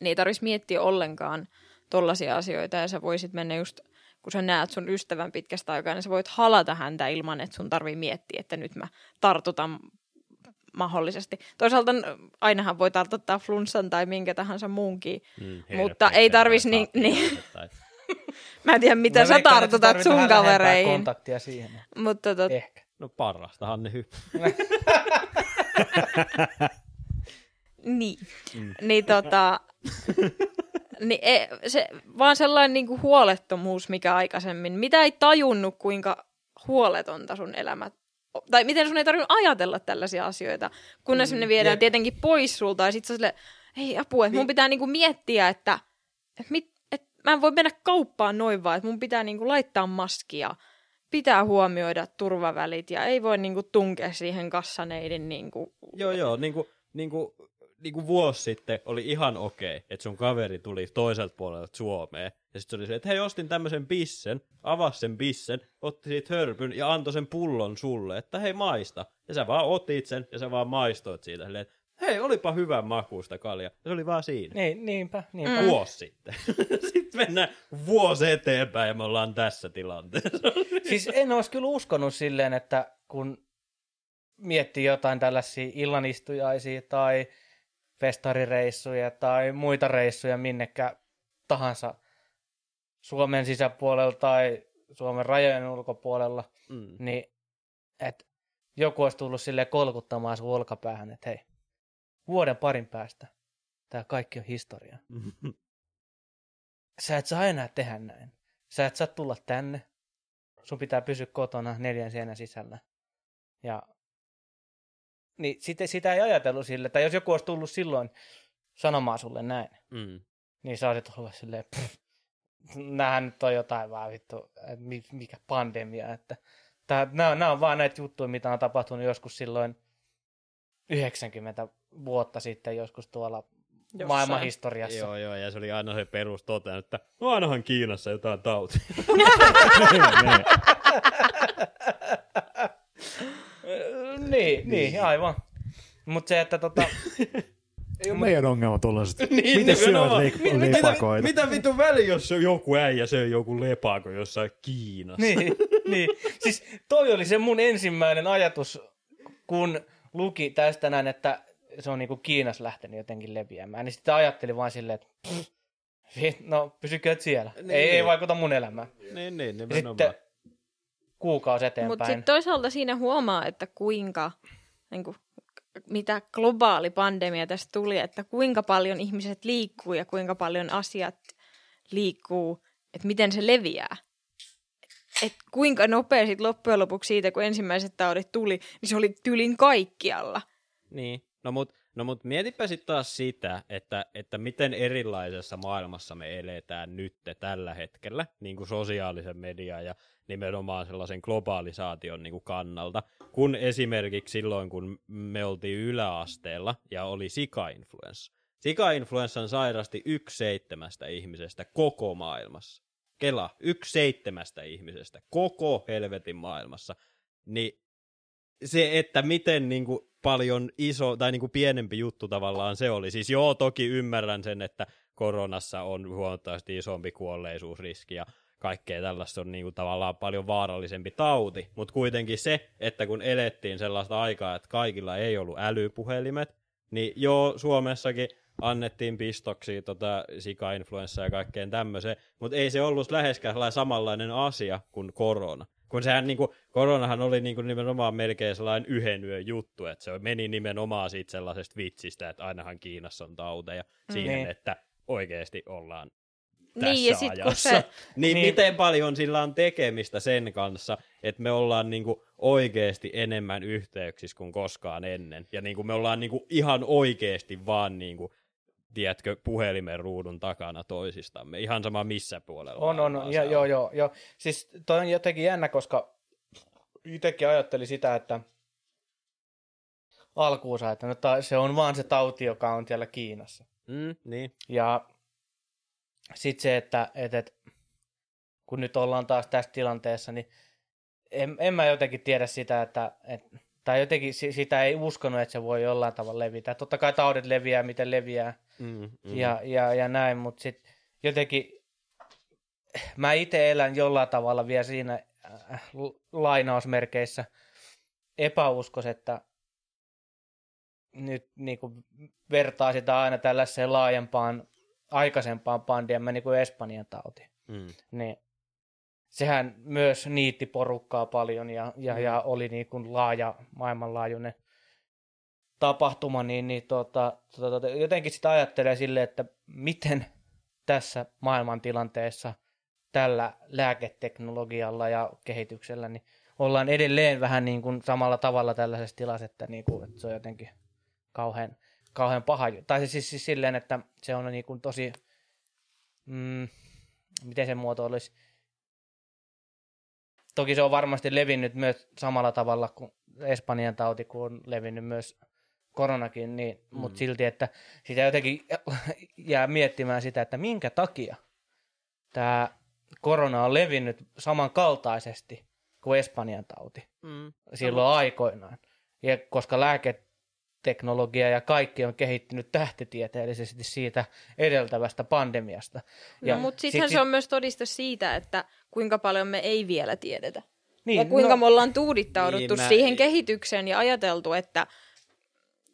[SPEAKER 2] Niin ei tarvitsisi miettiä ollenkaan tollaisia asioita ja sä voisit mennä just, kun sä näet sun ystävän pitkästä aikaa, niin sä voit halata häntä ilman, että sun tarvii miettiä, että nyt mä tartutan mahdollisesti. Toisaalta ainahan voi tartuttaa flunssan tai minkä tahansa muunkin.
[SPEAKER 1] Mm,
[SPEAKER 2] Mutta ei tarvis
[SPEAKER 1] herpeksen
[SPEAKER 2] niin- niin. Mä en tiedä, mitä
[SPEAKER 3] Mä
[SPEAKER 2] sä tartutat sun kavereihin.
[SPEAKER 3] kontaktia siihen.
[SPEAKER 2] Mutta tot,
[SPEAKER 3] Ehkä.
[SPEAKER 1] No parrastahan ne hyppää.
[SPEAKER 2] Niin. Mm. Niin tota, niin e, se, vaan sellainen niinku huolettomuus, mikä aikaisemmin, mitä ei tajunnut, kuinka huoletonta sun elämä, tai miten sun ei tarvinnut ajatella tällaisia asioita, kunnes mm, ne viedään
[SPEAKER 1] jep.
[SPEAKER 2] tietenkin pois sulta, ja sit sä sille, ei apu, että mun pitää niinku miettiä, että, että, mit, että mä en voi mennä kauppaan noin vaan, että mun pitää niinku laittaa maskia, pitää huomioida turvavälit, ja ei voi niinku tunkea siihen kassaneidin niinku,
[SPEAKER 1] Joo, joo, niin kuin, niin kuin, vuosi sitten oli ihan okei, että sun kaveri tuli toiselta puolelta Suomeen. Ja sitten se oli se, että hei, ostin tämmöisen bissen, avasi sen bissen, otti siitä hörpyn ja antoi sen pullon sulle, että hei maista. Ja sä vaan otit sen ja sä vaan maistoit siitä silleen, että hei, olipa hyvän makuusta kalja. Ja se oli vaan siinä.
[SPEAKER 3] Niin, niinpä, niinpä.
[SPEAKER 2] Mm.
[SPEAKER 1] Vuosi sitten. sitten mennään vuosi eteenpäin ja me ollaan tässä tilanteessa.
[SPEAKER 3] Siis en olisi kyllä uskonut silleen, että kun miettii jotain tällaisia illanistujaisia tai festarireissuja tai muita reissuja minnekä tahansa Suomen sisäpuolella tai Suomen rajojen ulkopuolella,
[SPEAKER 1] mm.
[SPEAKER 3] niin että joku olisi tullut sille kolkuttamaan sun olkapäähän, että hei, vuoden parin päästä tämä kaikki on historia. Sä et saa enää tehdä näin. Sä et saa tulla tänne. Sun pitää pysyä kotona neljän seinän sisällä. Ja niin sitä, sitä ei ajatellut sille, tai jos joku olisi tullut silloin sanomaan sulle näin,
[SPEAKER 1] mm.
[SPEAKER 3] niin sä olisit ollut silleen, pff, näähän nyt on jotain vaan vittu, mikä pandemia, että tää, nämä, nämä on vaan näitä juttuja, mitä on tapahtunut joskus silloin 90 vuotta sitten joskus tuolla
[SPEAKER 2] Jossain.
[SPEAKER 3] maailman historiassa.
[SPEAKER 1] Joo, joo, ja se oli aina se perustotean, että no ainahan Kiinassa jotain tautia.
[SPEAKER 4] Niin.
[SPEAKER 3] niin, niin, aivan. Mutta se, että tota,
[SPEAKER 4] Ei ole meidän ongelma tuollaiset.
[SPEAKER 1] Niin,
[SPEAKER 4] Miten
[SPEAKER 1] nimenomaan.
[SPEAKER 4] leik-
[SPEAKER 1] mitä,
[SPEAKER 4] lepakoita?
[SPEAKER 1] mitä vittu väli, jos joku äijä, se on joku lepako jossain Kiinassa.
[SPEAKER 3] niin, niin. Siis toi oli se mun ensimmäinen ajatus, kun luki tästä näin, että se on niinku Kiinassa lähtenyt jotenkin leviämään. Niin sitten ajattelin vaan silleen, että pff, no pysykö siellä.
[SPEAKER 1] Niin,
[SPEAKER 3] ei, ei
[SPEAKER 1] niin.
[SPEAKER 3] vaikuta mun elämään.
[SPEAKER 1] Niin, niin, nimenomaan.
[SPEAKER 3] sitten kuukausi
[SPEAKER 2] Mutta
[SPEAKER 3] eteenpäin.
[SPEAKER 2] sitten toisaalta siinä huomaa, että kuinka, niin kuin, mitä globaali pandemia tästä tuli, että kuinka paljon ihmiset liikkuu ja kuinka paljon asiat liikkuu, että miten se leviää. Et kuinka nopea sit loppujen lopuksi siitä, kun ensimmäiset taudit tuli, niin se oli tylin kaikkialla.
[SPEAKER 1] Niin, no mut, no mut mietipä sitten taas sitä, että, että miten erilaisessa maailmassa me eletään nyt tällä hetkellä, niin kuin sosiaalisen median ja nimenomaan sellaisen globalisaation niin kuin kannalta, kun esimerkiksi silloin, kun me oltiin yläasteella ja oli sika-influenssa. Sika-influenssan sairasti yksi seitsemästä ihmisestä koko maailmassa. Kela, yksi seitsemästä ihmisestä koko helvetin maailmassa. Niin se, että miten niin kuin, paljon iso tai niin kuin, pienempi juttu tavallaan se oli. Siis joo, toki ymmärrän sen, että koronassa on huomattavasti isompi kuolleisuusriski ja kaikkea tällaista on niin kuin, tavallaan paljon vaarallisempi tauti, mutta kuitenkin se, että kun elettiin sellaista aikaa, että kaikilla ei ollut älypuhelimet, niin joo, Suomessakin annettiin pistoksia tota, sika-influenssaa ja kaikkeen tämmöiseen, mutta ei se ollut läheskään samanlainen asia kuin korona. Kun sehän niinku, koronahan oli niinku nimenomaan melkein sellainen yhden yön juttu, että se meni nimenomaan siitä sellaisesta vitsistä, että ainahan Kiinassa on tauteja, siihen,
[SPEAKER 3] Niin.
[SPEAKER 1] että oikeasti ollaan tässä
[SPEAKER 2] Niin, ja sit kun
[SPEAKER 1] ajassa.
[SPEAKER 2] se-
[SPEAKER 1] niin,
[SPEAKER 3] Niin.
[SPEAKER 1] miten paljon sillä on tekemistä sen kanssa, että me ollaan niinku oikeasti enemmän yhteyksissä kuin koskaan ennen. Ja niinku me ollaan niinku ihan oikeasti vaan niinku, tiedätkö, puhelimen ruudun takana toisistamme. Ihan sama missä puolella.
[SPEAKER 3] On, on, ja,
[SPEAKER 1] se
[SPEAKER 3] joo, joo, joo. Siis toi on jotenkin jännä, koska itsekin ajattelin sitä, että alkuunsa, että no, ta- se on vaan se tauti, joka on siellä Kiinassa.
[SPEAKER 1] Mm, niin.
[SPEAKER 3] Ja sitten se, että et, et, kun nyt ollaan taas tässä tilanteessa, niin en, en mä jotenkin tiedä sitä, että et, tai jotenkin si- sitä ei uskonut, että se voi jollain tavalla levitä. Totta kai taudet leviää, miten leviää,
[SPEAKER 1] Mm, mm.
[SPEAKER 3] ja, ja, ja näin, mutta sitten jotenkin mä itse elän jollain tavalla vielä siinä äh, lainausmerkeissä epäuskos, että nyt niin kuin vertaa sitä aina tällaiseen laajempaan aikaisempaan pandemiaan, niin kuin Espanjan tauti.
[SPEAKER 1] Mm.
[SPEAKER 3] Niin sehän myös niitti porukkaa paljon ja, ja, mm. ja oli niin kuin laaja maailmanlaajuinen tapahtuma, niin, niin tota, tota, jotenkin sitä ajattelee sille, että miten tässä maailmantilanteessa tällä lääketeknologialla ja kehityksellä niin ollaan edelleen vähän niin kuin samalla tavalla tällaisessa tilassa, että, niin kuin, että se on jotenkin kauhean, kauhean paha. Tai siis, siis, siis silleen, että se on niin kuin tosi, mm, miten se muoto olisi, Toki se on varmasti levinnyt myös samalla tavalla kuin Espanjan tauti, kun on levinnyt myös koronakin, niin, mm. mutta silti, että sitä jotenkin jää miettimään sitä, että minkä takia tämä korona on levinnyt samankaltaisesti kuin Espanjan tauti mm. silloin aikoinaan. Ja koska lääketeknologia ja kaikki on kehittynyt tähtitieteellisesti siitä edeltävästä pandemiasta.
[SPEAKER 2] No, mutta sittenhän sit, se on myös todiste siitä, että kuinka paljon me ei vielä tiedetä. Niin, ja kuinka no, me ollaan tuudittauduttu niin, siihen mä... kehitykseen ja ajateltu, että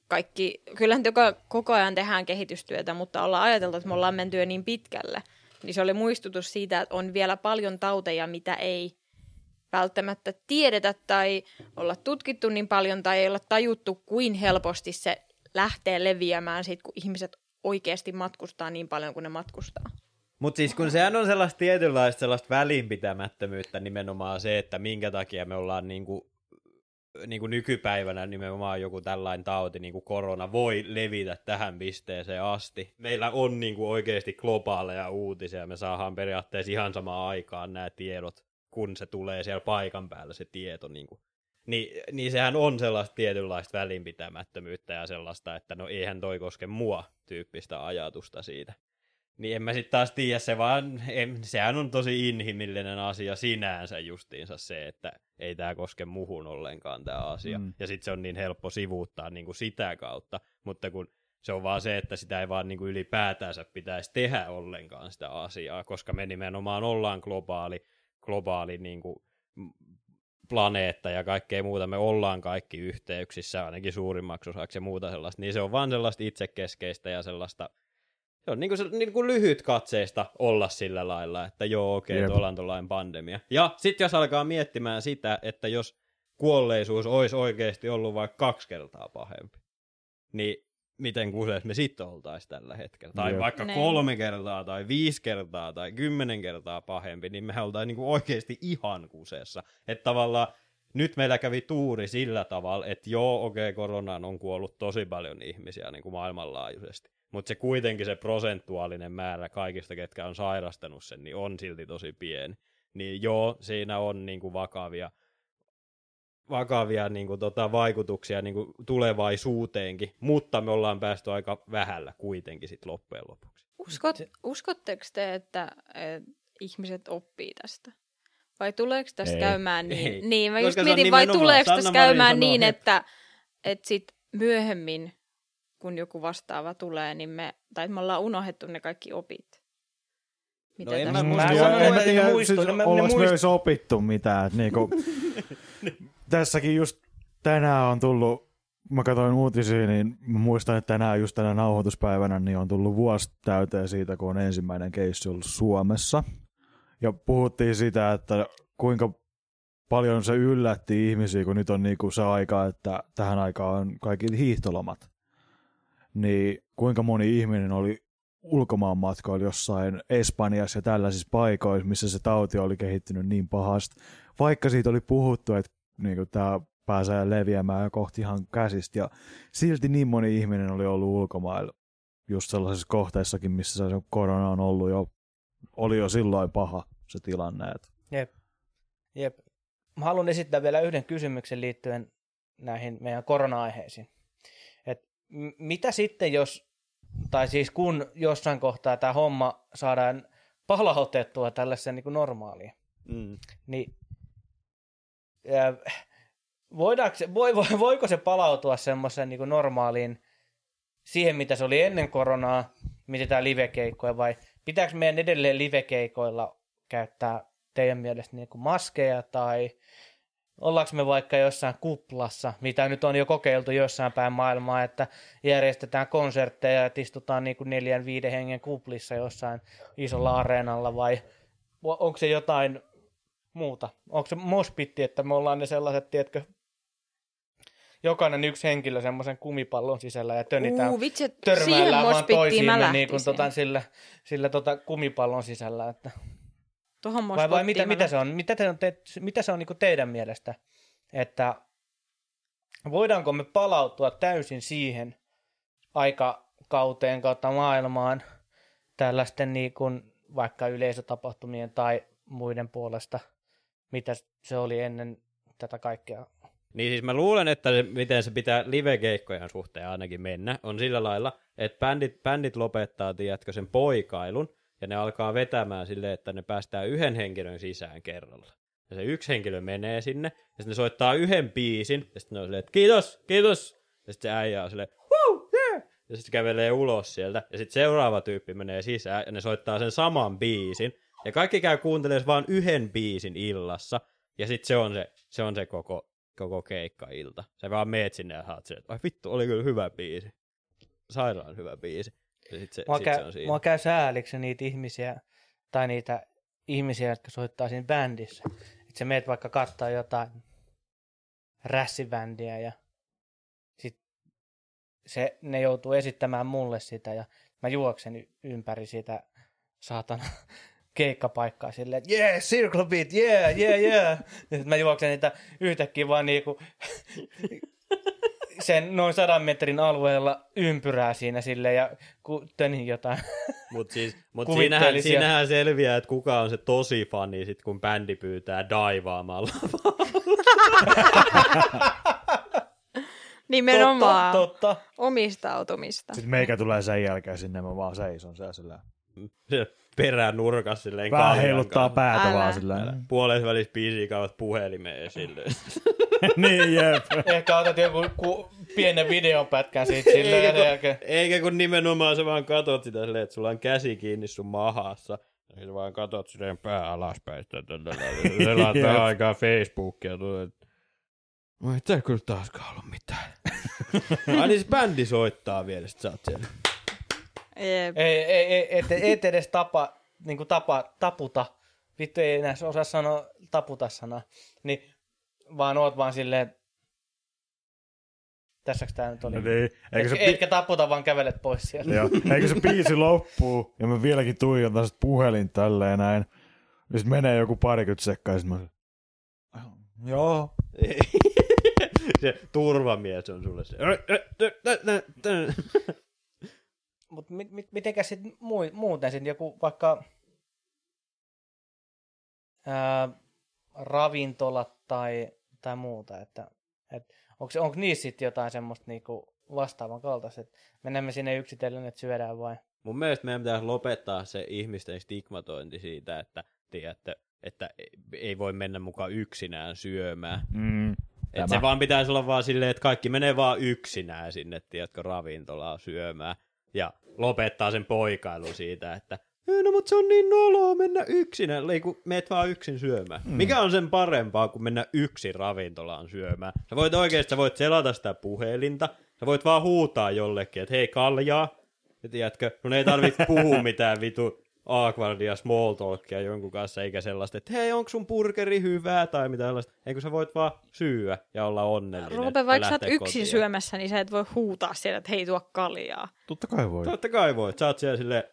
[SPEAKER 2] kaikki, kyllähän joka, koko ajan tehdään kehitystyötä, mutta ollaan ajateltu, että me ollaan menty jo niin pitkälle. Niin se oli muistutus siitä, että on vielä paljon tauteja, mitä ei välttämättä tiedetä tai olla tutkittu niin paljon tai ei olla tajuttu, kuin helposti se lähtee leviämään sit, kun ihmiset oikeasti matkustaa niin paljon kuin ne matkustaa.
[SPEAKER 1] Mutta siis kun sehän on sellaista tietynlaista sellaista välinpitämättömyyttä nimenomaan se, että minkä takia me ollaan niinku, niinku nykypäivänä nimenomaan joku tällainen tauti, niin kuin korona, voi levitä tähän pisteeseen asti. Meillä on niinku oikeasti globaaleja uutisia, me saadaan periaatteessa ihan samaan aikaan nämä tiedot, kun se tulee siellä paikan päällä se tieto. Niinku. Niin, niin sehän on sellaista tietynlaista välinpitämättömyyttä ja sellaista, että no eihän toi koske mua tyyppistä ajatusta siitä. Niin en mä sitten taas tiedä, se vaan, en, sehän on tosi inhimillinen asia sinänsä justiinsa se, että ei tämä koske muhun ollenkaan tämä asia. Mm. Ja sitten se on niin helppo sivuuttaa niin kuin sitä kautta, mutta kun se on vaan se, että sitä ei vaan niin kuin ylipäätänsä pitäisi tehdä ollenkaan sitä asiaa, koska me nimenomaan ollaan globaali, globaali niin kuin planeetta ja kaikkea muuta, me ollaan kaikki yhteyksissä, ainakin suurimmaksi osaksi ja muuta sellaista, niin se on vaan sellaista itsekeskeistä ja sellaista se on niin kuin, se, niin kuin lyhyt katseista olla sillä lailla, että joo, okei, okay, tuolla on tuollainen pandemia. Ja sitten jos alkaa miettimään sitä, että jos kuolleisuus olisi oikeasti ollut vaikka kaksi kertaa pahempi, niin miten kuseessa me sitten oltaisiin tällä hetkellä. Tai Jep. vaikka ne. kolme kertaa, tai viisi kertaa, tai kymmenen kertaa pahempi, niin me oltaisiin niin oikeasti ihan kuseessa. Että tavallaan nyt meillä kävi tuuri sillä tavalla, että joo, okei, okay, koronaan on kuollut tosi paljon ihmisiä niin kuin maailmanlaajuisesti mutta se kuitenkin se prosentuaalinen määrä kaikista, ketkä on sairastanut sen, niin on silti tosi pieni. Niin joo, siinä on niin kuin vakavia, vakavia niin kuin tota, vaikutuksia niin kuin tulevaisuuteenkin, mutta me ollaan päästy aika vähällä kuitenkin sit loppujen lopuksi.
[SPEAKER 2] Uskot, uskotteko te, että, että ihmiset oppii tästä? Vai tuleeko tästä ei, käymään niin? Ei. Niin, mä just mietin, vai tuleeko tästä käymään niin, että, että sit myöhemmin kun joku vastaava tulee, niin me, tai me ollaan unohdettu ne kaikki opit.
[SPEAKER 4] Mitä no en mä, muista, mä, mä, en mä tiedä, muistu, siis ne, ne myös opittu mitään. Niinku, tässäkin just tänään on tullut, mä katsoin uutisia, niin muistan, että tänään just tänä nauhoituspäivänä niin on tullut vuosi täyteen siitä, kun on ensimmäinen keissi ollut Suomessa. Ja puhuttiin sitä, että kuinka paljon se yllätti ihmisiä, kun nyt on niinku se aika, että tähän aikaan on kaikki hiihtolomat niin kuinka moni ihminen oli ulkomaan matkoilla jossain Espanjassa ja tällaisissa paikoissa, missä se tauti oli kehittynyt niin pahasti. Vaikka siitä oli puhuttu, että niin tämä pääsee leviämään kohti ihan käsistä. Ja silti niin moni ihminen oli ollut ulkomailla just sellaisessa kohteessakin, missä se korona on ollut jo, oli jo silloin paha se tilanne. Että...
[SPEAKER 3] Jep. Jep. Mä haluan esittää vielä yhden kysymyksen liittyen näihin meidän korona-aiheisiin mitä sitten, jos, tai siis kun jossain kohtaa tämä homma saadaan palautettua tällaiseen niin kuin normaaliin, mm. niin voidaanko, voi, voi, voiko se palautua semmoiseen niin normaaliin siihen, mitä se oli ennen koronaa, mitä tämä livekeikkoja, vai pitääkö meidän edelleen livekeikoilla käyttää teidän mielestä niin maskeja tai ollaanko me vaikka jossain kuplassa, mitä nyt on jo kokeiltu jossain päin maailmaa, että järjestetään konsertteja, että istutaan niin neljän, viiden hengen kuplissa jossain isolla areenalla, vai onko se jotain muuta? Onko se mospitti, että me ollaan ne sellaiset, tiedätkö, jokainen yksi henkilö semmoisen kumipallon sisällä ja tönitään,
[SPEAKER 2] Uu, vitsi,
[SPEAKER 3] törmäillään vaan toisiimme niin kuin, tota, sillä, sillä tota, kumipallon sisällä. Että.
[SPEAKER 2] Tuohon
[SPEAKER 3] Vai, vai mitä, mitä se on, mitä, te, on te, mitä se on niin kuin teidän mielestä, että voidaanko me palautua täysin siihen aikakauteen kautta maailmaan tällaisten niin kuin, vaikka yleisötapahtumien tai muiden puolesta, mitä se oli ennen tätä kaikkea.
[SPEAKER 1] Niin siis mä luulen, että se, miten se pitää live-keikkojen suhteen ainakin mennä, on sillä lailla, että bändit, bändit lopettaa, tiedätkö, sen poikailun, ja ne alkaa vetämään silleen, että ne päästää yhden henkilön sisään kerralla. Ja se yksi henkilö menee sinne, ja sitten ne soittaa yhden biisin, ja sitten ne on silleen, että kiitos, kiitos. Ja sitten se äijä on silleen, woo, yeah! Ja sitten kävelee ulos sieltä, ja sitten seuraava tyyppi menee sisään, ja ne soittaa sen saman biisin. Ja kaikki käy kuuntelemaan vaan yhden biisin illassa, ja sitten se on se, se, on se koko, koko keikka-ilta. Sä vaan meet sinne ja saat silleen, että ai vittu, oli kyllä hyvä biisi. Sairaan hyvä biisi. Ja sit se,
[SPEAKER 3] Mua,
[SPEAKER 1] sit
[SPEAKER 3] käy,
[SPEAKER 1] se on siinä.
[SPEAKER 3] mua käy sääliksi niitä ihmisiä, tai niitä ihmisiä, jotka soittaa siinä bändissä. Että sä meet vaikka katsoa jotain rässibändiä ja sit se, ne joutuu esittämään mulle sitä ja mä juoksen ympäri sitä saatana keikkapaikkaa silleen, että yeah, circle beat, yeah, yeah, yeah. Ja sit mä juoksen niitä yhtäkkiä vaan niinku sen noin sadan metrin alueella ympyrää siinä sille ja ku, tönin jotain.
[SPEAKER 1] Mut siis, mut siinähän, siinähän selviää, että kuka on se tosi fani, sit kun bändi pyytää daivaamalla.
[SPEAKER 2] Nimenomaan
[SPEAKER 3] Totta, totta.
[SPEAKER 2] omistautumista.
[SPEAKER 4] Sitten meikä tulee sen jälkeen sinne, mä vaan seison siellä sillä.
[SPEAKER 1] Se perään nurkas silleen
[SPEAKER 4] Vähän heiluttaa
[SPEAKER 1] kanssa.
[SPEAKER 4] päätä
[SPEAKER 2] Älä.
[SPEAKER 4] vaan sillä.
[SPEAKER 1] Älä. Puolessa välissä biisiä käyvät puhelimeen esille.
[SPEAKER 4] niin jep.
[SPEAKER 3] Ehkä otat joku ku, pienen videopätkän siitä silleen
[SPEAKER 1] eikä,
[SPEAKER 3] jälkeen.
[SPEAKER 1] kun, eikä kun nimenomaan sä vaan katot sitä silleen, että sulla on käsi kiinni sun mahassa. Ja sä vaan katot silleen pää alaspäin. Selaat vähän aikaa Facebookia. Tulee, Mä ei tää kyllä taaskaan ollut mitään. Ai niin se bändi soittaa vielä, sit sä oot siellä.
[SPEAKER 3] Ei, ei, ei, et, et edes tapa, niin kuin tapa, taputa. Vittu ei enää osaa sanoa taputa sanaa. Niin, vaan oot vaan silleen, tässäks tää nyt oli.
[SPEAKER 4] No niin. Eikö se,
[SPEAKER 3] Et, etkä taputa, vaan kävelet pois sieltä.
[SPEAKER 4] Joo. Eikö se biisi loppuu, ja mä vieläkin tuijotan sit puhelin tälleen näin. Ja sit menee joku parikymmentä sekkaa, ja sit mä Joo.
[SPEAKER 1] se turvamies on sulle se.
[SPEAKER 3] Mutta mit, mit, mitenkäs sit muu, muuten sit joku vaikka ää, ravintolat tai, tai muuta, että et, onko, onko niissä sitten jotain semmoista niinku vastaavan kaltaista, että menemme sinne yksitellen, että syödään vai?
[SPEAKER 1] Mun mielestä meidän pitäisi lopettaa se ihmisten stigmatointi siitä, että, tiedätte, että ei voi mennä mukaan yksinään syömään.
[SPEAKER 4] Mm,
[SPEAKER 1] Et se vaan pitäisi olla vaan silleen, että kaikki menee vaan yksinään sinne, tiedätkö, ravintolaan syömään. Ja lopettaa sen poikailun siitä, että "Ei, no mutta se on niin noloa mennä yksinään, ei kun meet vaan yksin syömään. Mm. Mikä on sen parempaa kuin mennä yksin ravintolaan syömään? Sä voit oikeasti, sä voit selata sitä puhelinta, sä voit vaan huutaa jollekin, että hei kaljaa, ja tiedätkö, no ei tarvitse puhua mitään vitu awkwardia small talkia jonkun kanssa, eikä sellaista, että hei, onko sun burgeri hyvää tai mitä tällaista. Eikö sä voit vaan syyä ja olla onnellinen. Ja
[SPEAKER 2] vaikka sä oot yksin
[SPEAKER 1] kotiin.
[SPEAKER 2] syömässä, niin sä et voi huutaa siellä, että hei tuo kaljaa.
[SPEAKER 4] Totta kai voi.
[SPEAKER 1] Totta kai voit. Sä oot siellä silleen,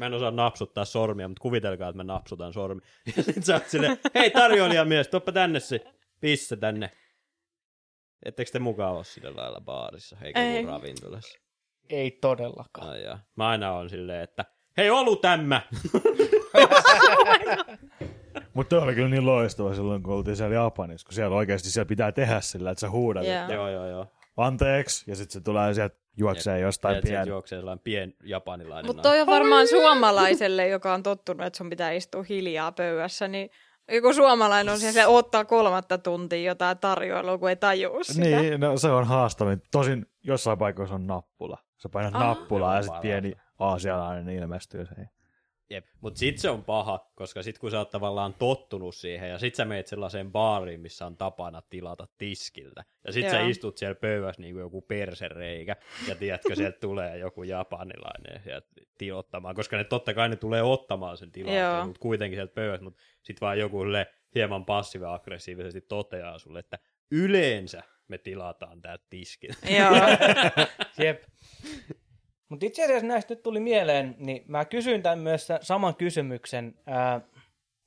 [SPEAKER 1] mä en osaa napsuttaa sormia, mutta kuvitelkaa, että mä napsutan sormi. Ja sit sä oot silleen, hei tarjoilijamies, tuoppa tänne se pisse tänne. Ettekö te mukaan ole sillä lailla baarissa, eikä
[SPEAKER 2] Ei.
[SPEAKER 1] Ei. ravintolassa?
[SPEAKER 3] Ei todellakaan.
[SPEAKER 1] Ai jaa. Mä aina on silleen, että hei olu tämmä!
[SPEAKER 4] Mutta oli kyllä niin loistava silloin, kun oltiin siellä Japanissa, kun siellä oikeasti siellä pitää tehdä sillä, että sä huudat,
[SPEAKER 2] Joo.
[SPEAKER 4] että
[SPEAKER 1] joo, joo, joo.
[SPEAKER 4] anteeksi, ja sitten se tulee sieltä juoksee jostain
[SPEAKER 1] Ja juoksee sellainen pien japanilainen
[SPEAKER 2] Mutta toi on varmaan suomalaiselle, joka on tottunut, että sun pitää istua hiljaa pöydässä, niin joku suomalainen on siellä, ottaa kolmatta tuntia jotain tarjoilua, kun ei tajua sitä.
[SPEAKER 4] Niin, no, se on haastavin. Tosin jossain paikoissa on nappula. Sä painat
[SPEAKER 2] Ah.
[SPEAKER 4] nappulaa ja sitten pieni aasialainen ilmestyy siihen.
[SPEAKER 1] Jep, mutta sit se on paha, koska sit kun sä oot tavallaan tottunut siihen, ja sit sä meet sellaiseen baariin, missä on tapana tilata tiskiltä, ja sit sä
[SPEAKER 2] Joo.
[SPEAKER 1] istut siellä pöydässä niin kuin joku persereikä, ja tiedätkö, sieltä tulee joku japanilainen sieltä tilottamaan, koska ne totta kai ne tulee ottamaan sen
[SPEAKER 2] Joo.
[SPEAKER 1] tilauksen, mutta kuitenkin sieltä pöydästä, mutta sit vaan joku silleen hieman passiivi-aggressiivisesti toteaa sulle, että yleensä me tilataan täältä tiskiltä.
[SPEAKER 2] Joo.
[SPEAKER 3] Jep. Mutta itse asiassa näistä nyt tuli mieleen, niin mä kysyin tämän myös saman kysymyksen,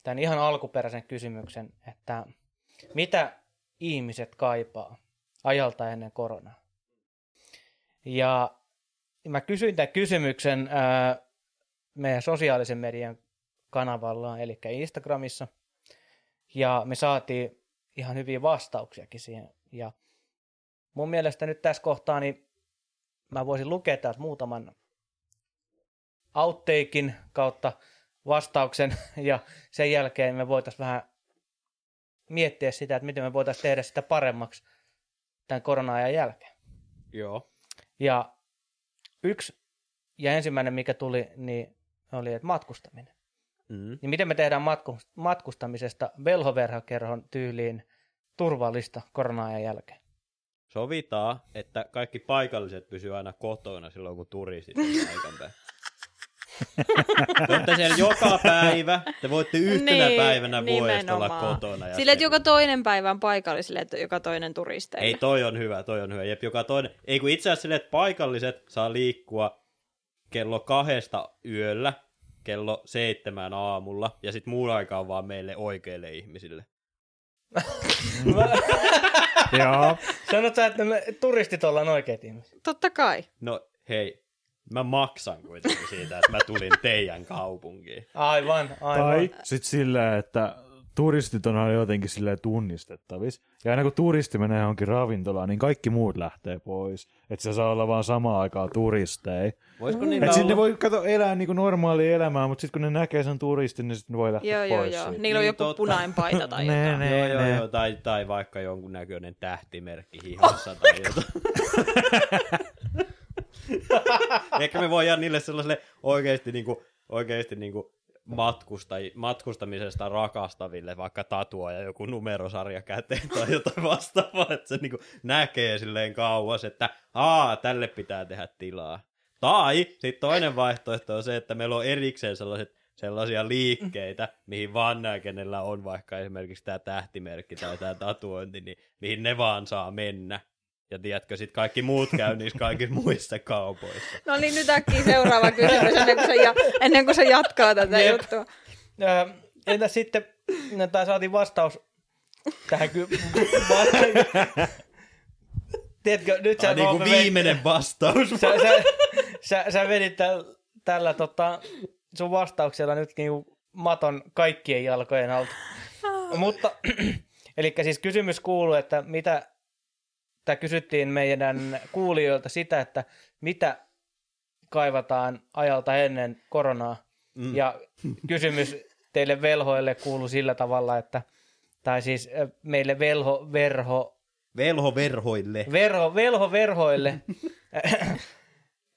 [SPEAKER 3] tämän ihan alkuperäisen kysymyksen, että mitä ihmiset kaipaa ajalta ennen koronaa. Ja mä kysyin tämän kysymyksen meidän sosiaalisen median kanavalla, eli Instagramissa, ja me saatiin ihan hyviä vastauksiakin siihen. Ja mun mielestä nyt tässä kohtaa, niin mä voisin lukea täältä muutaman outtakein kautta vastauksen, ja sen jälkeen me voitaisiin vähän miettiä sitä, että miten me voitaisiin tehdä sitä paremmaksi tämän korona-ajan jälkeen.
[SPEAKER 1] Joo.
[SPEAKER 3] Ja yksi ja ensimmäinen, mikä tuli, niin oli, että matkustaminen.
[SPEAKER 1] Mm.
[SPEAKER 3] Niin miten me tehdään matku- matkustamisesta velhoverhokerhon tyyliin turvallista korona-ajan jälkeen?
[SPEAKER 1] Sovitaan, että kaikki paikalliset pysyy aina kotona silloin, kun turistit on paikan päällä. Olette siellä joka päivä, te voitte yhtenä
[SPEAKER 2] Niin,
[SPEAKER 1] päivänä vuodesta olla kotona. Ja
[SPEAKER 2] Sille, että joka toinen päivä on paikallisille, että joka toinen turisteille.
[SPEAKER 1] Ei, toi on hyvä, toi on hyvä. Jep, joka toinen. Ei kun itse asiassa silleen, että paikalliset saa liikkua kello kahdesta yöllä, kello seitsemään aamulla, ja sitten muun aikaa on vaan meille oikeille ihmisille.
[SPEAKER 4] Joo.
[SPEAKER 3] Sanot sä, että me turistit ollaan oikeat ihmiset?
[SPEAKER 2] Totta kai.
[SPEAKER 1] No hei, mä maksan kuitenkin siitä, että mä tulin teidän kaupunkiin.
[SPEAKER 3] Aivan, aivan.
[SPEAKER 4] Tai sitten sillä, että turistit on aina jotenkin silleen tunnistettavissa. Ja aina kun turisti menee johonkin ravintolaan, niin kaikki muut lähtee pois. Että se saa olla vaan samaan aikaan turisteja.
[SPEAKER 1] Voisiko
[SPEAKER 2] Mm.
[SPEAKER 1] niillä
[SPEAKER 4] Että sitten ne voi kato, elää niin kuin normaalia elämää, mutta sitten kun ne näkee sen turistin, niin sitten ne voi lähteä
[SPEAKER 2] Joo, joo,
[SPEAKER 4] pois
[SPEAKER 2] joo.
[SPEAKER 4] siitä.
[SPEAKER 2] Niillä on
[SPEAKER 1] Niin,
[SPEAKER 2] joku
[SPEAKER 1] totta.
[SPEAKER 2] punainen paita tai
[SPEAKER 4] Ne,
[SPEAKER 2] jotain.
[SPEAKER 4] ne,
[SPEAKER 1] Joo, joo,
[SPEAKER 4] ne.
[SPEAKER 1] joo, tai, tai vaikka jonkun näköinen tähtimerkki hihossa tai jotain. Ehkä me voidaan niille sellaiselle oikeasti, niinku, oikeasti niinku matkustaj- matkustamisesta rakastaville vaikka tatua ja joku numerosarja käteen tai jotain vastaavaa, että se niinku näkee silleen kauas, että aa, tälle pitää tehdä tilaa. Tai sitten toinen vaihtoehto on se, että meillä on erikseen sellaiset, sellaisia liikkeitä, mihin vaan nämä, kenellä on vaikka esimerkiksi tämä tähtimerkki tai tämä tatuointi, niin mihin ne vaan saa mennä. Ja tiedätkö, sitten kaikki muut käy niissä kaikissa muissa kaupoissa.
[SPEAKER 2] No niin, nyt äkkiä seuraava kysymys ennen kuin se, ja, ennen kuin se jatkaa tätä
[SPEAKER 3] Jep.
[SPEAKER 2] juttua.
[SPEAKER 3] Öö, entä sitten, no, tai saatiin vastaus tähän ky- Tiedätkö, nyt sä,
[SPEAKER 1] on niin kuin
[SPEAKER 3] vedit-
[SPEAKER 1] viimeinen vastaus.
[SPEAKER 3] sä, sä, sä, sä vedit täl, tällä tota, sun vastauksella nyt niinku maton kaikkien jalkojen alta. Mutta, eli siis kysymys kuuluu, että mitä, tai kysyttiin meidän kuulijoilta sitä, että mitä kaivataan ajalta ennen koronaa. Mm. Ja kysymys teille velhoille kuuluu sillä tavalla, että, tai siis meille velho, verho,
[SPEAKER 1] Velho verhoille.
[SPEAKER 3] Verho, velho verhoille.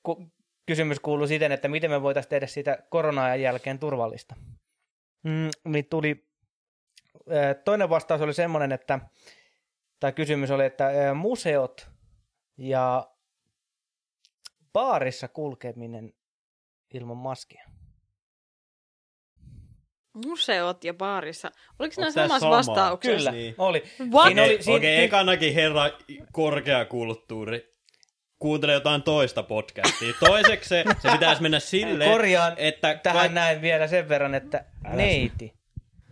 [SPEAKER 3] Kysymys kuuluu siten, että miten me voitaisiin tehdä sitä korona-ajan jälkeen turvallista. Mm, niin tuli, toinen vastaus oli semmoinen, että, tai kysymys oli, että museot ja baarissa kulkeminen ilman maskia.
[SPEAKER 2] Museot ja baarissa. Oliko nämä samassa
[SPEAKER 1] sama?
[SPEAKER 2] vastauksessa?
[SPEAKER 3] Kyllä,
[SPEAKER 1] Niin.
[SPEAKER 3] oli.
[SPEAKER 2] What?
[SPEAKER 3] Siinä oli,
[SPEAKER 1] Okei,
[SPEAKER 3] siinä,
[SPEAKER 1] okay, ekanakin herra korkeakulttuuri. Kuuntele jotain toista podcastia. Toiseksi se, se pitäisi mennä silleen,
[SPEAKER 3] korjaan
[SPEAKER 1] että
[SPEAKER 3] tähän
[SPEAKER 1] kaik-
[SPEAKER 3] näin vielä sen verran, että neiti.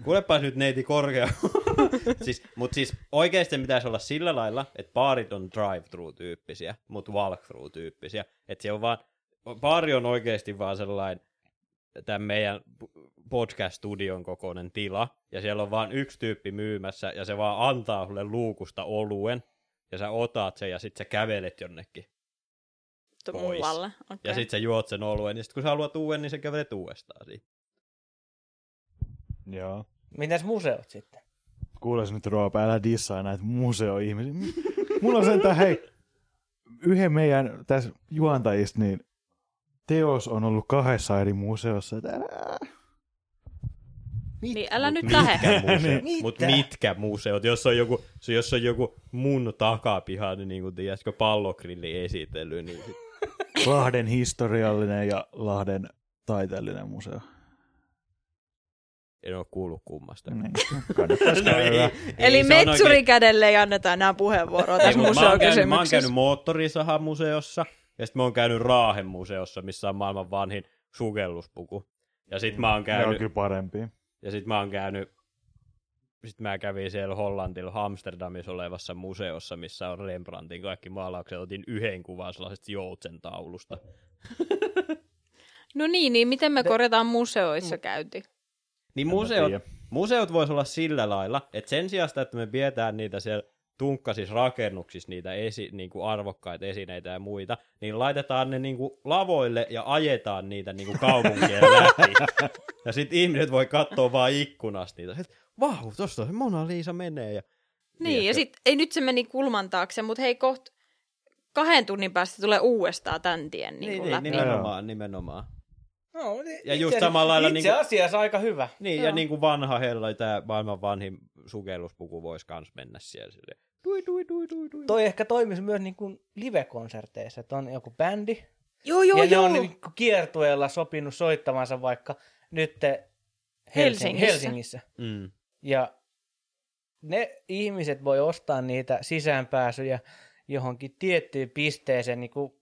[SPEAKER 1] Kuulepas nyt neiti korkea. siis, mutta siis oikeasti pitäisi olla sillä lailla, että baarit on drive-thru-tyyppisiä, mutta walk-thru-tyyppisiä. Että se on vaan, baari on oikeasti vaan sellainen tämän meidän podcast-studion kokoinen tila, ja siellä on vaan yksi tyyppi myymässä, ja se vaan antaa sulle luukusta oluen, ja sä otat sen, ja sitten sä kävelet jonnekin. Pois.
[SPEAKER 2] Muualle. Okay.
[SPEAKER 1] Ja sitten sä juot sen oluen, ja sitten kun sä haluat uuden, niin sä kävelet uudestaan siitä.
[SPEAKER 4] Joo.
[SPEAKER 3] Mitäs museot sitten?
[SPEAKER 4] Kuules nyt Roope, älä dissaa näitä museoihmisiä. Mulla on sentään, hei, yhden meidän tässä juontajista, niin teos on ollut kahdessa eri museossa. Että älä-
[SPEAKER 2] Niin älä nyt
[SPEAKER 1] Mitkä
[SPEAKER 2] lähde.
[SPEAKER 1] museot?
[SPEAKER 3] Mitä?
[SPEAKER 1] Mut mitkä museot? Jos on joku, jos on joku mun takapiha, niin, niin kuin tiedätkö, pallokrilli esitellyt, niin sit,
[SPEAKER 4] Lahden historiallinen ja Lahden taiteellinen museo.
[SPEAKER 1] En ole kuullut kummasta.
[SPEAKER 4] Niin.
[SPEAKER 1] No ei,
[SPEAKER 2] Eli metsurikädelle ei anneta enää puheenvuoroa tässä
[SPEAKER 1] mut mä, oon käynyt,
[SPEAKER 2] museokysymyksessä.
[SPEAKER 1] moottorisahamuseossa, ja sitten mä oon käynyt Raahen museossa, missä on maailman vanhin sukelluspuku. Ja sit mä oon
[SPEAKER 4] Ne on
[SPEAKER 1] käynyt,
[SPEAKER 4] kyllä parempi.
[SPEAKER 1] ja sit mä oon käynyt, sit mä kävin siellä Hollantilla Amsterdamissa olevassa museossa, missä on Rembrandtin kaikki maalaukset. Otin yhden kuvan sellaisesta joutsen taulusta.
[SPEAKER 2] No niin, niin miten me korjataan museoissa käynti?
[SPEAKER 1] Niin
[SPEAKER 4] En
[SPEAKER 1] museot, museot vois olla sillä lailla, että sen sijasta, että me pidetään niitä siellä tunkkasissa rakennuksissa, niitä esi, niin kuin arvokkaita esineitä ja muita, niin laitetaan ne niin kuin lavoille ja ajetaan niitä niin kuin kaupunkien läpi. Ja sitten ihmiset voi katsoa vaan ikkunasta niitä. Et, Vau, tosta se Mona Lisa menee. Ja,
[SPEAKER 2] Niin, ja sitten, ei nyt se meni kulman taakse, mutta hei koht kahden tunnin päästä tulee uudestaan tämän tien niin,
[SPEAKER 1] niin,
[SPEAKER 2] niin,
[SPEAKER 1] niin,
[SPEAKER 2] läpi.
[SPEAKER 1] nimenomaan, nimenomaan.
[SPEAKER 3] No,
[SPEAKER 1] Ja
[SPEAKER 3] itse-
[SPEAKER 1] just samalla lailla
[SPEAKER 3] Itse
[SPEAKER 1] niinku-
[SPEAKER 3] asiassa aika hyvä.
[SPEAKER 1] Niin, ja niin kuin vanha hella, tämä maailman vanhin sukelluspuku voisi kans mennä siellä. Silleen. Dui, dui, dui, dui, dui.
[SPEAKER 3] Toi ehkä toimisi myös niin kuin live-konserteissa, että on joku bändi,
[SPEAKER 2] Joo, joo,
[SPEAKER 3] ja ne
[SPEAKER 2] joo.
[SPEAKER 3] on niin kuin kiertueella sopinut soittamansa vaikka nyt Helsing-
[SPEAKER 2] Helsingissä.
[SPEAKER 3] Helsingissä.
[SPEAKER 1] Mm.
[SPEAKER 3] Ja ne ihmiset voi ostaa niitä sisäänpääsyjä johonkin tiettyyn pisteeseen niin kuin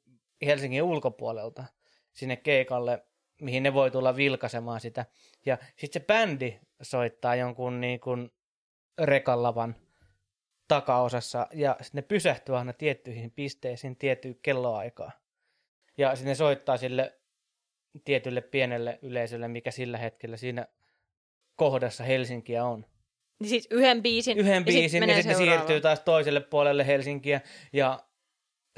[SPEAKER 3] Helsingin ulkopuolelta sinne keikalle, mihin ne voi tulla vilkaisemaan sitä. Ja sitten se bändi soittaa jonkun niin kuin rekallavan takaosassa ja sitten ne pysähtyy aina tiettyihin pisteisiin tiettyyn kelloaikaan. Ja sitten ne soittaa sille tietylle pienelle yleisölle, mikä sillä hetkellä siinä kohdassa Helsinkiä on
[SPEAKER 2] Niin siis yhden biisin,
[SPEAKER 3] yhden
[SPEAKER 2] ja sit
[SPEAKER 3] biisin ja sitten ne
[SPEAKER 2] seuraava.
[SPEAKER 3] siirtyy taas toiselle puolelle Helsinkiä ja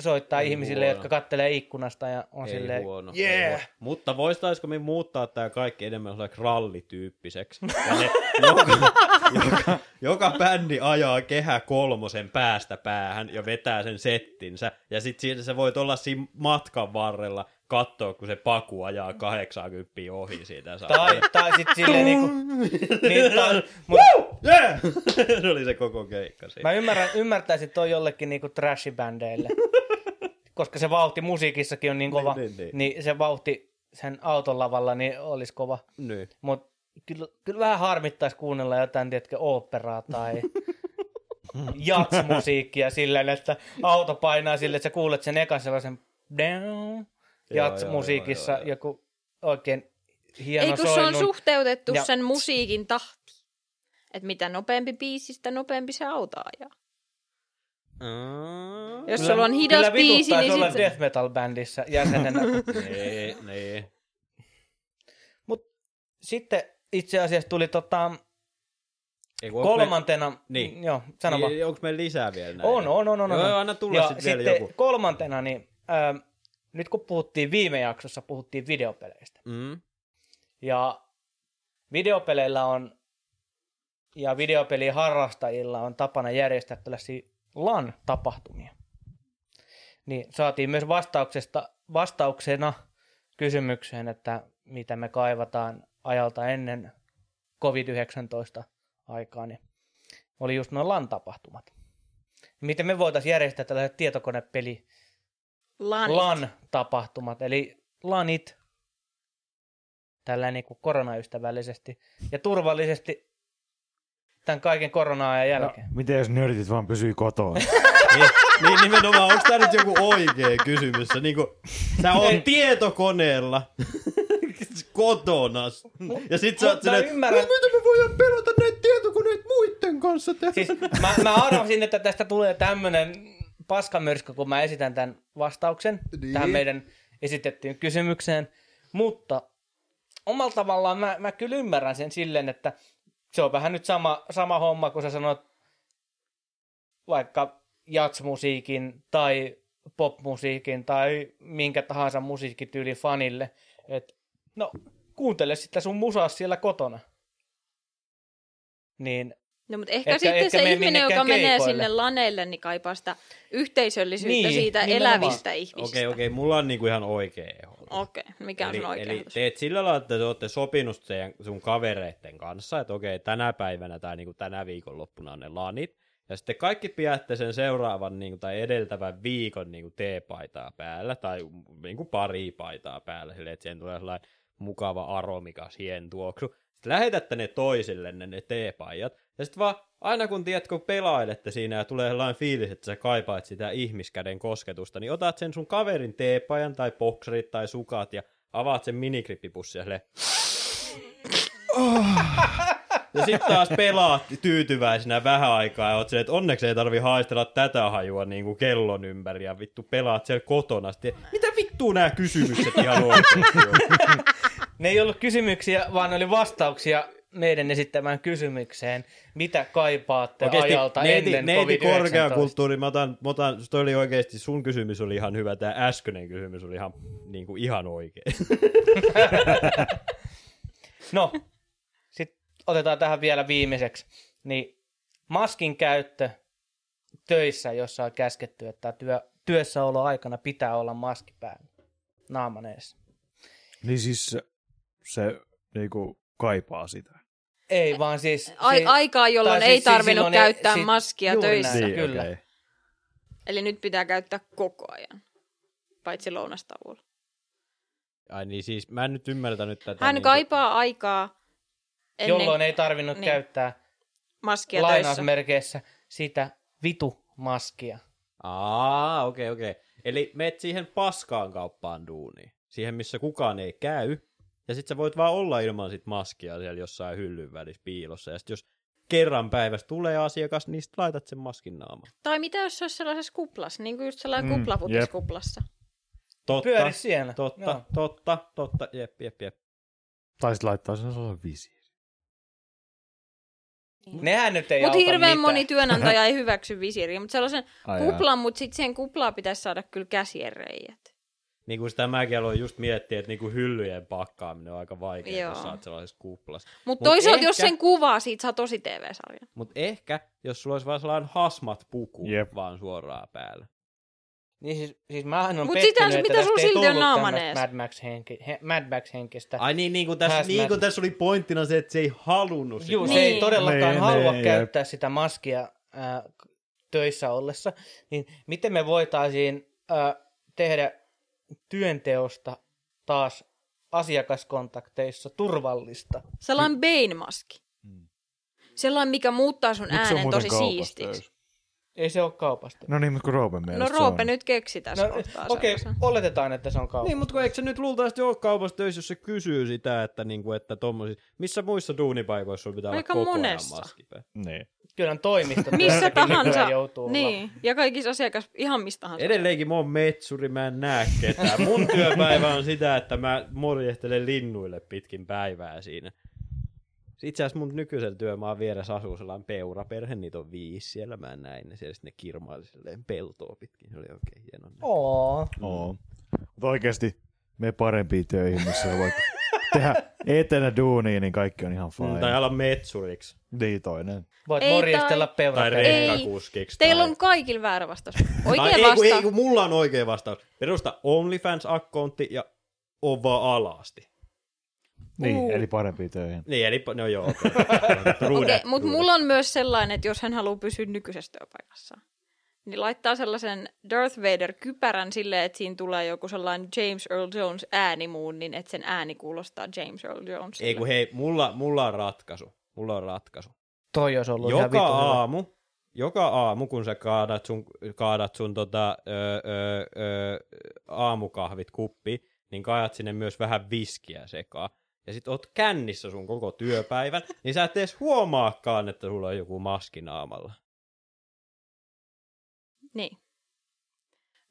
[SPEAKER 3] soittaa
[SPEAKER 1] Ei
[SPEAKER 3] ihmisille,
[SPEAKER 1] huono.
[SPEAKER 3] jotka kattelee ikkunasta ja on
[SPEAKER 1] Ei
[SPEAKER 3] silleen,
[SPEAKER 1] huono,
[SPEAKER 3] yeah.
[SPEAKER 1] ei huono. Mutta voisitaisiko me muuttaa tämä kaikki enemmän sellaiseksi rallityyppiseksi? Ja ne, joka, joka, joka bändi ajaa kehä kolmosen päästä päähän ja vetää sen settinsä. Ja sitten siitä sä voit olla siinä matkan varrella katsoa, kun se paku ajaa 80 ohi siitä. Saa-
[SPEAKER 3] Tai, tai sitten silleen niinku, niin, tai, mut
[SPEAKER 1] Yeah! se oli se koko keikka siinä.
[SPEAKER 3] mä ymmärrän, ymmärtäisin toi jollekin niinku trashibändeille, koska se vauhti musiikissakin on niin kova,
[SPEAKER 1] Niin, niin, niin.
[SPEAKER 3] niin se vauhti sen auton lavalla niin olisi kova.
[SPEAKER 1] Niin.
[SPEAKER 3] Mutta kyllä, kyllä vähän harmittaisi kuunnella jotain, tiedätkö, oopperaa tai jatsmusiikkia silleen, että auto painaa silleen, että sä kuulet sen ekan sellaisen down jatsmusiikissa joku oikein hieno
[SPEAKER 2] Ei kun se on suhteutettu
[SPEAKER 3] Ja-
[SPEAKER 2] sen musiikin tahtiin. Että mitä nopeampi biisi, sitä nopeampi se auto ajaa. Jos sulla on hidas
[SPEAKER 3] kyllä
[SPEAKER 2] biisi, niin
[SPEAKER 3] olla
[SPEAKER 2] sit...
[SPEAKER 3] death metal bändissä jäsenenä.
[SPEAKER 1] Niin, niin.
[SPEAKER 3] Sitten itse asiassa tuli tota,
[SPEAKER 1] Ei, kun onks
[SPEAKER 3] kolmantena,
[SPEAKER 1] Niin.
[SPEAKER 3] joo, sano vaan.
[SPEAKER 1] niin, onko meillä lisää vielä näitä?
[SPEAKER 3] On, on, on, on.
[SPEAKER 1] Joo,
[SPEAKER 3] on.
[SPEAKER 1] anna tulla
[SPEAKER 3] ja
[SPEAKER 1] sit vielä
[SPEAKER 3] sitten
[SPEAKER 1] joku.
[SPEAKER 3] kolmantena, niin ää, nyt kun puhuttiin viime jaksossa, puhuttiin videopeleistä.
[SPEAKER 1] Mm.
[SPEAKER 3] Ja videopeleillä on, ja videopelien harrastajilla on tapana järjestää tällaisia LAN-tapahtumia. Niin saatiin myös vastauksesta, vastauksena kysymykseen, että mitä me kaivataan ajalta ennen COVID-19 aikaa, niin oli just nuo LAN-tapahtumat. Miten me voitaisiin järjestää tällaiset tietokonepeli
[SPEAKER 2] Lanit.
[SPEAKER 3] LAN-tapahtumat, eli LANit, tällä niin kuin koronaystävällisesti ja turvallisesti tämän kaiken korona-ajan jälkeen.
[SPEAKER 4] No, miten jos nörtit vaan pysyy kotona?
[SPEAKER 1] niin, niin nimenomaan, onko tämä nyt joku oikea kysymys? Sä, niinku, sä oot
[SPEAKER 3] Ei.
[SPEAKER 1] tietokoneella kotona. Ja sit sä oot silleen,
[SPEAKER 3] ymmärrän-
[SPEAKER 1] "No, miten me voidaan pelata näitä tietokoneita muiden kanssa?
[SPEAKER 3] Siis mä, mä arvasin, että tästä tulee tämmönen paskamyrsky, kun mä esitän tämän vastauksen
[SPEAKER 1] Niin.
[SPEAKER 3] tähän meidän esitettyyn kysymykseen. Mutta omalla tavallaan mä, mä kyllä ymmärrän sen silleen, että se on vähän nyt sama, sama homma, kun sä sanot vaikka jatsmusiikin tai popmusiikin tai minkä tahansa musiikkityyli fanille, että no kuuntele sitä sun musaa siellä kotona. Niin
[SPEAKER 2] No, mutta ehkä
[SPEAKER 3] Etkä-
[SPEAKER 2] sitten
[SPEAKER 3] etkä
[SPEAKER 2] se ihminen, joka menee
[SPEAKER 3] keikoille.
[SPEAKER 2] sinne laneille, niin kaipaa sitä yhteisöllisyyttä
[SPEAKER 3] Niin,
[SPEAKER 2] siitä
[SPEAKER 3] nimenomaan.
[SPEAKER 2] elävistä ihmisistä.
[SPEAKER 1] Okei, okei, mulla on niinku ihan oikea
[SPEAKER 2] Okei, okay. mikä on
[SPEAKER 1] Eli,
[SPEAKER 2] sun oikea
[SPEAKER 1] eli
[SPEAKER 2] ehdotus?
[SPEAKER 1] teet sillä lailla, että te olette sopinut teidän, sun kavereiden kanssa, että okei, tänä päivänä tai niin tänä viikonloppuna on ne lanit. Ja sitten kaikki pidätte sen seuraavan niin kuin, tai edeltävän viikon niin kuin teepaitaa päällä, tai niin kuin pari paitaa päällä, silleen, että siihen tulee sellainen mukava aromikas hien tuoksu. Sitten lähetätte ne toisillenne ne teepajat, ja sitten vaan aina kun tiedät, kun pelailette siinä ja tulee sellainen fiilis, että sä kaipaat sitä ihmiskäden kosketusta, niin otat sen sun kaverin teepajan tai bokserit tai sukat ja avaat sen minikrippipussia silleen. Ja sitten taas pelaat tyytyväisenä vähän aikaa ja oot silleen, että onneksi ei tarvi haistella tätä hajua niin kuin kellon ympäri ja vittu pelaat siellä kotona. Sitten, mitä vittua nämä kysymykset ihan oikeasti on?
[SPEAKER 3] Ne ei ollut kysymyksiä, vaan ne oli vastauksia meidän esittämään kysymykseen. Mitä kaipaatte
[SPEAKER 1] Oikeesti
[SPEAKER 3] ajalta
[SPEAKER 1] neiti,
[SPEAKER 3] ennen
[SPEAKER 1] neiti
[SPEAKER 3] COVID-19?
[SPEAKER 1] korkeakulttuuri, mä otan, mä otan, toi oli oikeasti, sun kysymys oli ihan hyvä, tämä äskeinen kysymys oli ihan, niin kuin, ihan oikein.
[SPEAKER 3] No, sitten otetaan tähän vielä viimeiseksi. Niin maskin käyttö töissä, jossa on käsketty, että työ, työssäoloaikana pitää olla maski päällä naaman edessä.
[SPEAKER 4] Niin siis se, se niinku kaipaa sitä.
[SPEAKER 3] Ei vaan siis...
[SPEAKER 2] Ai,
[SPEAKER 3] si-
[SPEAKER 2] aikaa, jolloin
[SPEAKER 3] tai
[SPEAKER 2] ei
[SPEAKER 3] siis
[SPEAKER 2] tarvinnut
[SPEAKER 3] ei-
[SPEAKER 2] käyttää
[SPEAKER 3] si-
[SPEAKER 2] maskia
[SPEAKER 3] juuri
[SPEAKER 2] töissä.
[SPEAKER 3] näin. Kyllä.
[SPEAKER 4] okei.
[SPEAKER 2] Eli nyt pitää käyttää koko ajan, paitsi lounastavulla.
[SPEAKER 1] Ai niin siis, mä en nyt ymmärtänyt tätä.
[SPEAKER 2] Hän
[SPEAKER 1] niin
[SPEAKER 2] kaipaa aikaa ennen
[SPEAKER 3] jolloin ei tarvinnut
[SPEAKER 2] Niin.
[SPEAKER 3] niin. käyttää
[SPEAKER 2] maskia töissä.
[SPEAKER 3] lainausmerkeissä sitä vitu maskia.
[SPEAKER 1] Aa, okei, okay, okei. Okay. Eli meet siihen paskaan kauppaan duuniin. Siihen, missä kukaan ei käy. Ja sit sä voit vaan olla ilman sit maskia siellä jossain hyllyn välissä piilossa. Ja sit jos kerran päivässä tulee asiakas, niin sit laitat sen maskin naamaan.
[SPEAKER 2] Tai mitä jos se olisi sellaisessa kuplassa, niin kuin just sellainen
[SPEAKER 4] Mm,
[SPEAKER 2] kuplafutiskuplassa.
[SPEAKER 1] Totta,
[SPEAKER 3] Pyöri siellä.
[SPEAKER 1] totta,
[SPEAKER 3] Joo.
[SPEAKER 1] totta, totta, jep, jep, jep.
[SPEAKER 4] Tai sitten laittaa sen sellaisen visiin.
[SPEAKER 3] Nehän nyt ei
[SPEAKER 2] Mutta
[SPEAKER 3] auta
[SPEAKER 2] hirveän
[SPEAKER 3] mitään.
[SPEAKER 2] moni työnantaja ei hyväksy visiiriä, mutta sellaisen
[SPEAKER 4] Ai
[SPEAKER 2] kuplan, mutta sitten siihen kuplaan pitäisi saada kyllä käsien reijät.
[SPEAKER 1] Niin kuin sitä mäkin aloin just miettiä, että niin kuin hyllyjen pakkaaminen on aika vaikeaa,
[SPEAKER 2] Joo.
[SPEAKER 1] jos sä oot sellaisessa kuplassa.
[SPEAKER 2] Mutta
[SPEAKER 1] Mut
[SPEAKER 2] toisaalta, jos
[SPEAKER 1] ehkä-
[SPEAKER 2] sen kuvaa, siitä saa tosi TV-sarjan.
[SPEAKER 1] Mutta ehkä, jos sulla olisi vaan sellainen hasmat puku
[SPEAKER 4] Jep.
[SPEAKER 1] vaan suoraan päällä.
[SPEAKER 3] Niin siis, siis mähän on
[SPEAKER 2] Mut se-
[SPEAKER 3] että
[SPEAKER 2] mitä
[SPEAKER 3] tästä
[SPEAKER 2] sulla
[SPEAKER 3] ei
[SPEAKER 2] silti on
[SPEAKER 3] tullut
[SPEAKER 2] naaman
[SPEAKER 3] tämmöistä
[SPEAKER 2] ees?
[SPEAKER 3] Mad Max, henki, he, Mad Max henkistä.
[SPEAKER 1] Ai niin, niin kuin tässä, niin kuin tässä oli pointtina se, että se ei halunnut sitä.
[SPEAKER 3] Juu, se
[SPEAKER 2] Niin.
[SPEAKER 3] ei todellakaan
[SPEAKER 4] Niin,
[SPEAKER 3] halua
[SPEAKER 4] niin,
[SPEAKER 3] käyttää sitä maskia k- töissä ollessa. Niin miten me voitaisiin ää, tehdä työnteosta taas asiakaskontakteissa turvallista?
[SPEAKER 2] Sellainen Bane-maski. Sellainen, mikä muuttaa sun
[SPEAKER 4] Miksi
[SPEAKER 2] äänen tosi siistiksi.
[SPEAKER 4] töissä?
[SPEAKER 3] Ei se ole kaupasta.
[SPEAKER 4] No niin, mutta kun
[SPEAKER 2] No
[SPEAKER 4] mielestä se
[SPEAKER 2] Roope
[SPEAKER 4] on.
[SPEAKER 2] nyt keksi tässä
[SPEAKER 3] No,
[SPEAKER 2] kohtaa
[SPEAKER 3] okei, okay, oletetaan, että se on kaupasta.
[SPEAKER 1] Niin, mutta kun eikö se nyt luultavasti ole kaupassa töissä, jos se kysyy sitä, että, niinku, että tommosia, missä muissa duunipaikoissa sulla pitää
[SPEAKER 2] Aika
[SPEAKER 1] olla koko
[SPEAKER 2] monessa.
[SPEAKER 1] ajan maski päällä?
[SPEAKER 4] Niin.
[SPEAKER 3] Kyllä toimisto
[SPEAKER 2] Missä tahansa.
[SPEAKER 3] joutuu
[SPEAKER 2] Niin, ja kaikissa asiakas, ihan mistä tahansa.
[SPEAKER 1] Edelleenkin mä oon metsuri, mä en näe ketään. Mun työpäivä on sitä, että mä morjehtelen linnuille pitkin päivää siinä. Itse asiassa mun nykyisellä työmaa vieressä asuu sellainen peuraperhe, niitä on viisi siellä, mä näin ne siellä, sitten ne kirmaili silleen peltoa pitkin, se oli oikein hieno.
[SPEAKER 3] Oo.
[SPEAKER 4] Oo. Mutta oikeasti me parempiin töihin, missä voit tehdä etänä duunia, niin kaikki on ihan fine.
[SPEAKER 1] Mm, tai ala metsuriksi,
[SPEAKER 4] Niin toinen.
[SPEAKER 3] Voit
[SPEAKER 2] Ei
[SPEAKER 3] morjestella
[SPEAKER 1] tai
[SPEAKER 3] peuraperää.
[SPEAKER 2] Ei.
[SPEAKER 1] rekkakuskiksi.
[SPEAKER 2] Teillä
[SPEAKER 1] tai...
[SPEAKER 2] on kaikilla väärä vastaus.
[SPEAKER 1] tai
[SPEAKER 2] Oikea
[SPEAKER 1] ei, kun,
[SPEAKER 2] vastaus.
[SPEAKER 1] ei, kun mulla on oikea vastaus. Perusta OnlyFans-akkontti ja on vaan alasti.
[SPEAKER 4] Niin, eli parempiin töihin.
[SPEAKER 1] Niin, eli no joo. Okay.
[SPEAKER 2] Okei, mutta mulla on myös sellainen, että jos hän haluaa pysyä nykyisessä työpaikassaan, niin laittaa sellaisen Darth Vader-kypärän silleen, että siinä tulee joku sellainen James Earl Jones äänimuun, niin että sen ääni kuulostaa James Earl Jonesille.
[SPEAKER 1] Ei kun hei, mulla, mulla on ratkaisu. Mulla on ratkaisu.
[SPEAKER 3] Toi olisi ollut ihan
[SPEAKER 1] Joka
[SPEAKER 3] vitun hyvä.
[SPEAKER 1] aamu, joka aamu, kun sä kaadat sun, kaadat sun tota, ö, ö, ö, aamukahvit kuppi, niin kaajat sinne myös vähän viskiä sekaan. Ja sit oot kännissä sun koko työpäivän, niin sä et edes huomaakaan, että sulla on joku maski naamalla.
[SPEAKER 2] Niin.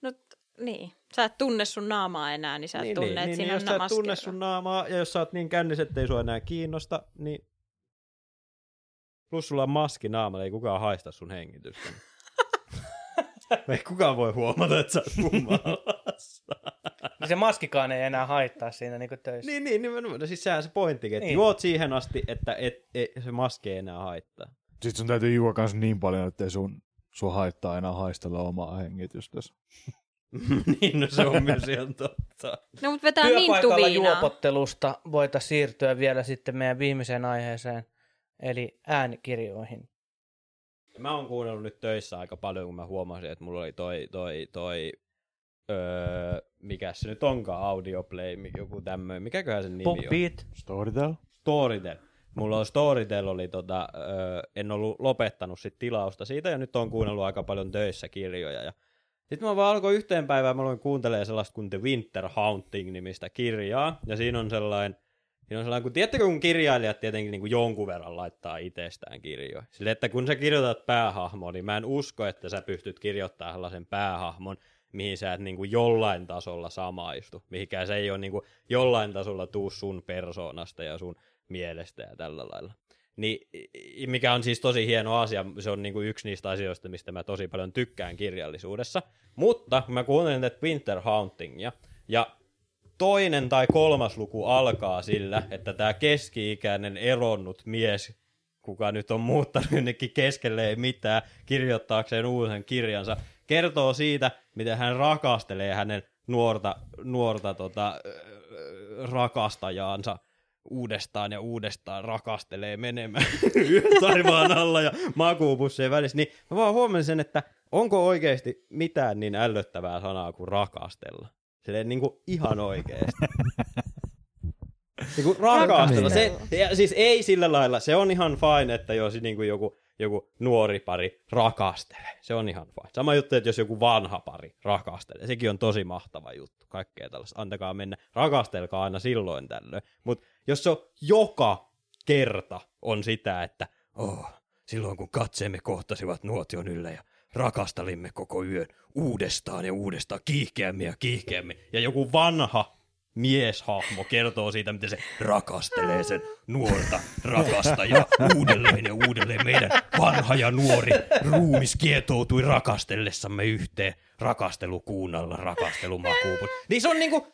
[SPEAKER 2] No, niin. Sä et tunne sun naamaa enää, niin sä et
[SPEAKER 1] niin,
[SPEAKER 2] tunne,
[SPEAKER 1] niin,
[SPEAKER 2] että
[SPEAKER 1] niin,
[SPEAKER 2] siinä
[SPEAKER 1] niin,
[SPEAKER 2] on
[SPEAKER 1] jos sä et tunne sun naamaa, ja jos sä oot niin kännissä, ettei sua enää kiinnosta, niin plus sulla on maski naamalla, ei kukaan haista sun hengitystä. Ei kukaan voi huomata, että sä oot humalassa.
[SPEAKER 3] Niin se maskikaan ei enää haittaa siinä niin töissä.
[SPEAKER 1] niin, niin, nimenomaan. No siis sehän se pointti, että
[SPEAKER 3] Niin.
[SPEAKER 1] niin. juot siihen asti, että et, et, se maski ei enää haittaa.
[SPEAKER 4] Sitten sun täytyy juoda kans niin paljon, että sun, sua haittaa enää haistella omaa hengitystäsi.
[SPEAKER 1] niin, no se on myös ihan totta.
[SPEAKER 2] No, mutta vetää
[SPEAKER 3] Työpaikalla
[SPEAKER 2] minttuviinaa.
[SPEAKER 3] juopottelusta voitaisiin siirtyä vielä sitten meidän viimeiseen aiheeseen, eli äänikirjoihin.
[SPEAKER 1] Mä oon kuunnellut nyt töissä aika paljon, kun mä huomasin, että mulla oli toi, toi, toi öö, mikä se nyt onkaan, Audioplay, mi- joku tämmöinen, mikäköhän sen nimi on?
[SPEAKER 3] Bookbeat.
[SPEAKER 4] Storytel?
[SPEAKER 1] Storytel. Mulla on Storytel, oli tota, öö, en ollut lopettanut sit tilausta siitä, ja nyt on kuunnellut aika paljon töissä kirjoja. Ja sitten mä vaan alkoin yhteen päivään, mä aloin kuuntelemaan sellaista kuin The Winter Haunting-nimistä kirjaa, ja siinä on sellainen, siinä on sellainen, kun tiedättekö, kun kirjailijat tietenkin niin kuin jonkun verran laittaa itsestään kirjoja. Sille, että kun sä kirjoitat päähahmoa, niin mä en usko, että sä pystyt kirjoittamaan sellaisen päähahmon, mihin sä et niin kuin jollain tasolla samaistu, mihinkään se ei ole niin kuin jollain tasolla tuu sun persoonasta ja sun mielestä ja tällä lailla. Niin, mikä on siis tosi hieno asia, se on niinku yksi niistä asioista, mistä mä tosi paljon tykkään kirjallisuudessa. Mutta kun mä kuuntelin tätä Winter Hauntingia, ja toinen tai kolmas luku alkaa sillä, että tämä keski-ikäinen eronnut mies, kuka nyt on muuttanut jonnekin keskelle ei mitään, kirjoittaakseen uuden kirjansa, kertoo siitä, miten hän rakastelee hänen nuorta, nuorta tota, rakastajaansa uudestaan ja uudestaan rakastelee menemään taivaan alla ja makuupussien välissä, niin mä vaan huomasin sen, että onko oikeasti mitään niin ällöttävää sanaa kuin rakastella. Silleen niin kuin ihan oikeasti. niin kuin rakastella. Se, ja siis ei sillä lailla, se on ihan fine, että jos niin kuin joku, joku nuori pari rakastelee. Se on ihan fine. Sama juttu, että jos joku vanha pari rakastelee. Sekin on tosi mahtava juttu. Kaikkea tällaista. Antakaa mennä. Rakastelkaa aina silloin tällöin. Mutta jos se on joka kerta on sitä, että oh, silloin kun katseemme kohtasivat nuotion yllä ja rakastelimme koko yön uudestaan ja uudestaan kiihkeämmin ja kiihkeämmin. Ja joku vanha mieshahmo kertoo siitä, miten se rakastelee sen nuorta rakastajaa uudelleen ja uudelleen. Meidän vanha ja nuori ruumis kietoutui rakastellessamme yhteen rakastelukuunnalla rakastelumakuupun. Niin se on niinku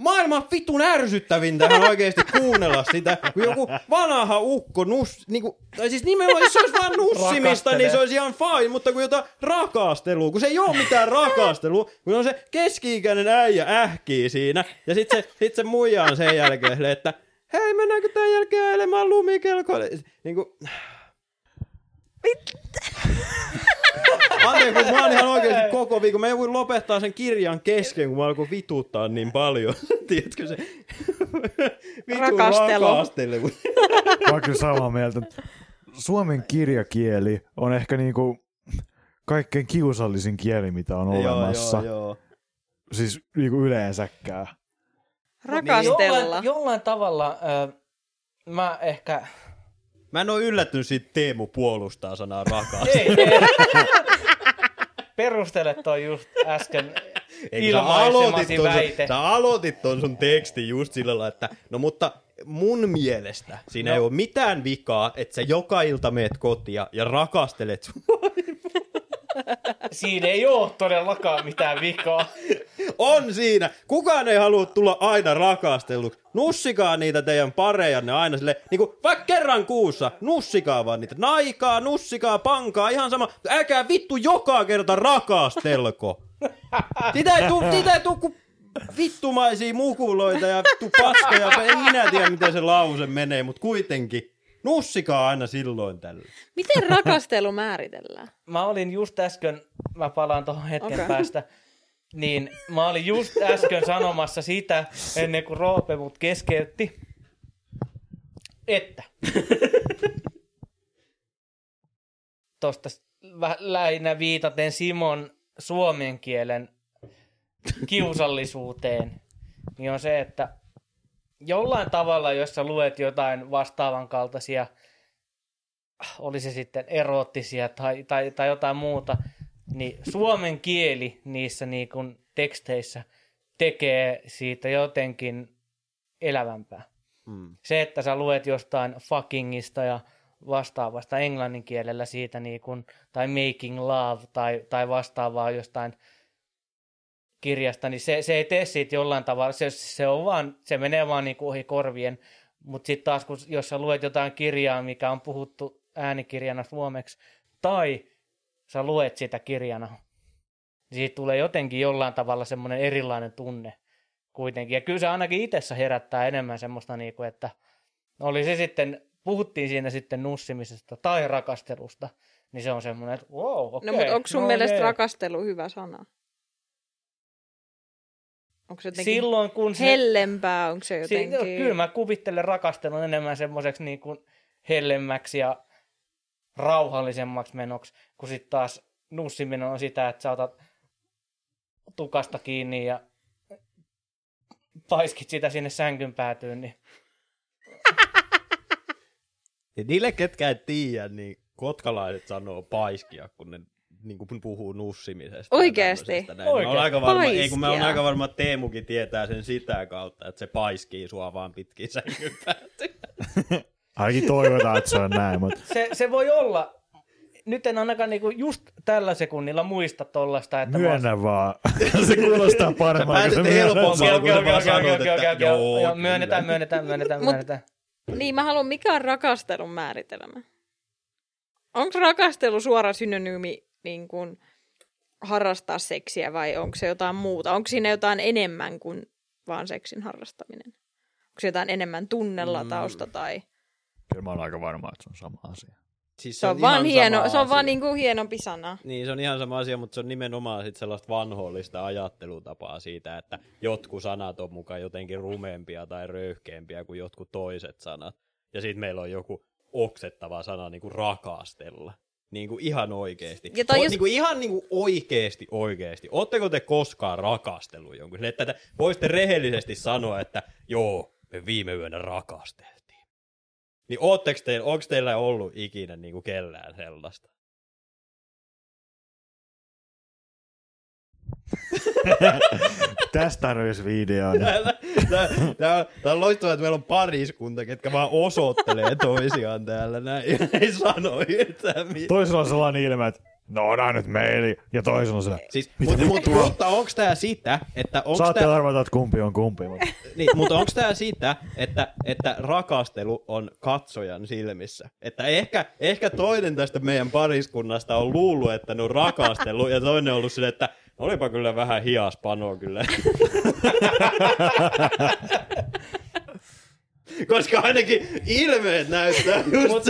[SPEAKER 1] maailman vitun ärsyttävintähän oikeesti kuunnella sitä, kun joku vanha ukko nus, niinku, tai siis nimenomaan, jos se olisi vaan nussimista, niin se olisi ihan fine, mutta kun jotain rakastelua, kun se ei ole mitään rakastelua, kun on se keski-ikäinen äijä ähkii siinä, ja sit se, sit se muija on sen jälkeen että hei, mennäänkö tämän jälkeen ajelemaan lumikelkoille? Niinku, Anteeksi, mutta mä oon ihan oikeesti koko viikon. Mä en voi lopettaa sen kirjan kesken, kun mä alkoi vituttaa niin paljon. Tiedätkö se? Vitun
[SPEAKER 2] Rakastelu.
[SPEAKER 1] rakastelu.
[SPEAKER 4] Mä oon kyllä samaa mieltä. Suomen kirjakieli on ehkä niinku kaikkein kiusallisin kieli, mitä on olemassa.
[SPEAKER 1] joo, joo.
[SPEAKER 4] Siis niinku yleensäkään.
[SPEAKER 2] Rakastella.
[SPEAKER 3] Jollain, jollain tavalla ö, mä ehkä...
[SPEAKER 1] Mä en oo yllättynyt siitä Teemu puolustaa sanaa rakastelu.
[SPEAKER 3] Ei, ei. Perustele toi just äsken
[SPEAKER 1] sä
[SPEAKER 3] ilmaisemasi
[SPEAKER 1] ton,
[SPEAKER 3] väite.
[SPEAKER 1] sä aloitit ton sun tekstin just sillä lailla, että no mutta mun mielestä siinä
[SPEAKER 3] No.
[SPEAKER 1] ei ole mitään vikaa, että sä joka ilta meet kotia ja rakastelet sun
[SPEAKER 3] Siinä ei ole todellakaan mitään vikaa.
[SPEAKER 1] On siinä. Kukaan ei halua tulla aina rakastelluksi. Nussikaa niitä teidän parejanne aina sille, niinku vaikka kerran kuussa, nussikaa vaan niitä. Naikaa, nussikaa, pankaa, ihan sama. Älkää vittu joka kerta rakastelko. Sitä ei tuu, sitä ei tuu kuin vittumaisia mukuloita ja vittu paskoja. En minä tiedä, miten se lause menee, mutta kuitenkin. Nussikaa aina silloin tällä.
[SPEAKER 5] Miten rakastelu määritellään?
[SPEAKER 3] Mä olin just äsken, mä palaan tuohon hetken okay. päästä, niin mä olin just äsken sanomassa sitä, ennen kuin Roope mut keskeytti, että tuosta lähinnä viitaten Simon suomen kielen kiusallisuuteen, niin on se, että jollain tavalla, jos sä luet jotain vastaavan kaltaisia, oli se sitten eroottisia tai, tai, tai jotain muuta, niin suomen kieli niissä niin kuin teksteissä tekee siitä jotenkin elävämpää.
[SPEAKER 1] Mm.
[SPEAKER 3] Se, että sä luet jostain fuckingista ja vastaavasta englannin kielellä siitä, niin kuin, tai making love tai, tai vastaavaa jostain kirjasta, niin se, se ei tee siitä jollain tavalla, se, se, on vaan, se menee vaan niin kuin ohi korvien, mutta sitten taas, kun, jos sä luet jotain kirjaa, mikä on puhuttu äänikirjana suomeksi, tai sä luet sitä kirjana niin siitä tulee jotenkin jollain tavalla semmoinen erilainen tunne kuitenkin. Ja kyllä se ainakin itsessä herättää enemmän semmoista, niin kuin, että oli se sitten, puhuttiin siinä sitten nussimisesta tai rakastelusta, niin se on semmoinen, että wow, okei.
[SPEAKER 2] No, mutta onko sun
[SPEAKER 3] no,
[SPEAKER 2] mielestä
[SPEAKER 3] jee.
[SPEAKER 2] rakastelu hyvä sana? Onko se jotenkin
[SPEAKER 3] Silloin kun se...
[SPEAKER 2] hellempää? Onko se
[SPEAKER 3] Si-
[SPEAKER 2] jotenkin...
[SPEAKER 3] joo, kyllä mä kuvittelen rakastelun enemmän semmoiseksi niin kuin hellemmäksi ja rauhallisemmaksi menoksi, kun sitten taas nussiminen on sitä, että sä otat tukasta kiinni ja paiskit sitä sinne sänkyn päätyyn, niin
[SPEAKER 1] Ja niille, ketkä ei tiedä, niin kotkalaiset sanoo paiskia, kun ne niin kuin puhuu nussimisesta.
[SPEAKER 2] Oikeesti?
[SPEAKER 1] näin. Mä oon
[SPEAKER 3] Oikeesti?
[SPEAKER 1] aika varma, ei, kun mä oon aika varma, että Teemukin tietää sen sitä kautta, että se paiskii sua vaan pitkin sängyn.
[SPEAKER 4] Ainakin toivotaan, että se on näin, mutta
[SPEAKER 3] se, se voi olla, nyt en ainakaan niinku just tällä sekunnilla muista tollasta, että mä
[SPEAKER 4] myönnä vaan. se kuulostaa paremmalta.
[SPEAKER 1] pääset
[SPEAKER 4] sä.
[SPEAKER 3] Okei, okei,
[SPEAKER 1] kun vaan sanot,
[SPEAKER 3] okei,
[SPEAKER 1] että joo.
[SPEAKER 3] Myönnetään, myönnetään, myönnetään,
[SPEAKER 2] Mut-
[SPEAKER 3] myönnetään.
[SPEAKER 2] Niin, mä haluan, mikä on rakastelun määritelmä? Onko rakastelu suora synonyymi niin kuin harrastaa seksiä vai onko se jotain muuta? Onko siinä jotain enemmän kuin vaan seksin harrastaminen? Onko se jotain enemmän tunnelatausta
[SPEAKER 1] Mm.
[SPEAKER 2] tai...
[SPEAKER 4] Kyllä mä oon aika varma, että se on sama asia.
[SPEAKER 1] Siis
[SPEAKER 2] Se on,
[SPEAKER 1] ihan
[SPEAKER 2] vaan hieno, se on vaan niin kuin hienompi sana.
[SPEAKER 1] Niin, se on ihan sama asia, mutta se on nimenomaan sit sellaista vanhollista ajattelutapaa siitä, että jotkut sanat on mukaan jotenkin rumeempia tai röyhkeämpiä kuin jotkut toiset sanat. Ja sitten meillä on joku oksettava sana niin kuin rakastella. Niin kuin ihan oikeesti.
[SPEAKER 2] Ja
[SPEAKER 1] O,
[SPEAKER 2] jos-
[SPEAKER 1] niin kuin ihan niin kuin oikeesti, oikeesti. Ootteko te koskaan rakastellut jonkun? Sille, Että te voisitte rehellisesti sanoa, että joo, me viime yönä rakasteltiin. Niin ootteko te, onko teillä ollut ikinä niin kuin kellään sellaista?
[SPEAKER 4] Tästä tarvitsisi
[SPEAKER 1] tää, tää, on, tää on loistavaa, että meillä on pariskunta, ketkä vaan osoittelee toisiaan täällä näin ei sano yhtään mitään.
[SPEAKER 4] Toisella on sellainen ilme, että no on nyt meili. Ja toisella on sellainen,
[SPEAKER 1] Siis, mutta, mutta, mutta onko tämä sitä, että onko
[SPEAKER 4] saatte
[SPEAKER 1] tää,
[SPEAKER 4] arvata, että kumpi on kumpi. Mutta
[SPEAKER 1] niin, mutta onko tämä sitä, että, että rakastelu on katsojan silmissä? Että ehkä, ehkä toinen tästä meidän pariskunnasta on luullut, että ne on rakastellut, ja toinen on ollut silleen, että olipa kyllä vähän hiaspanoa kyllä. Koska ainakin ilmeet näyttää just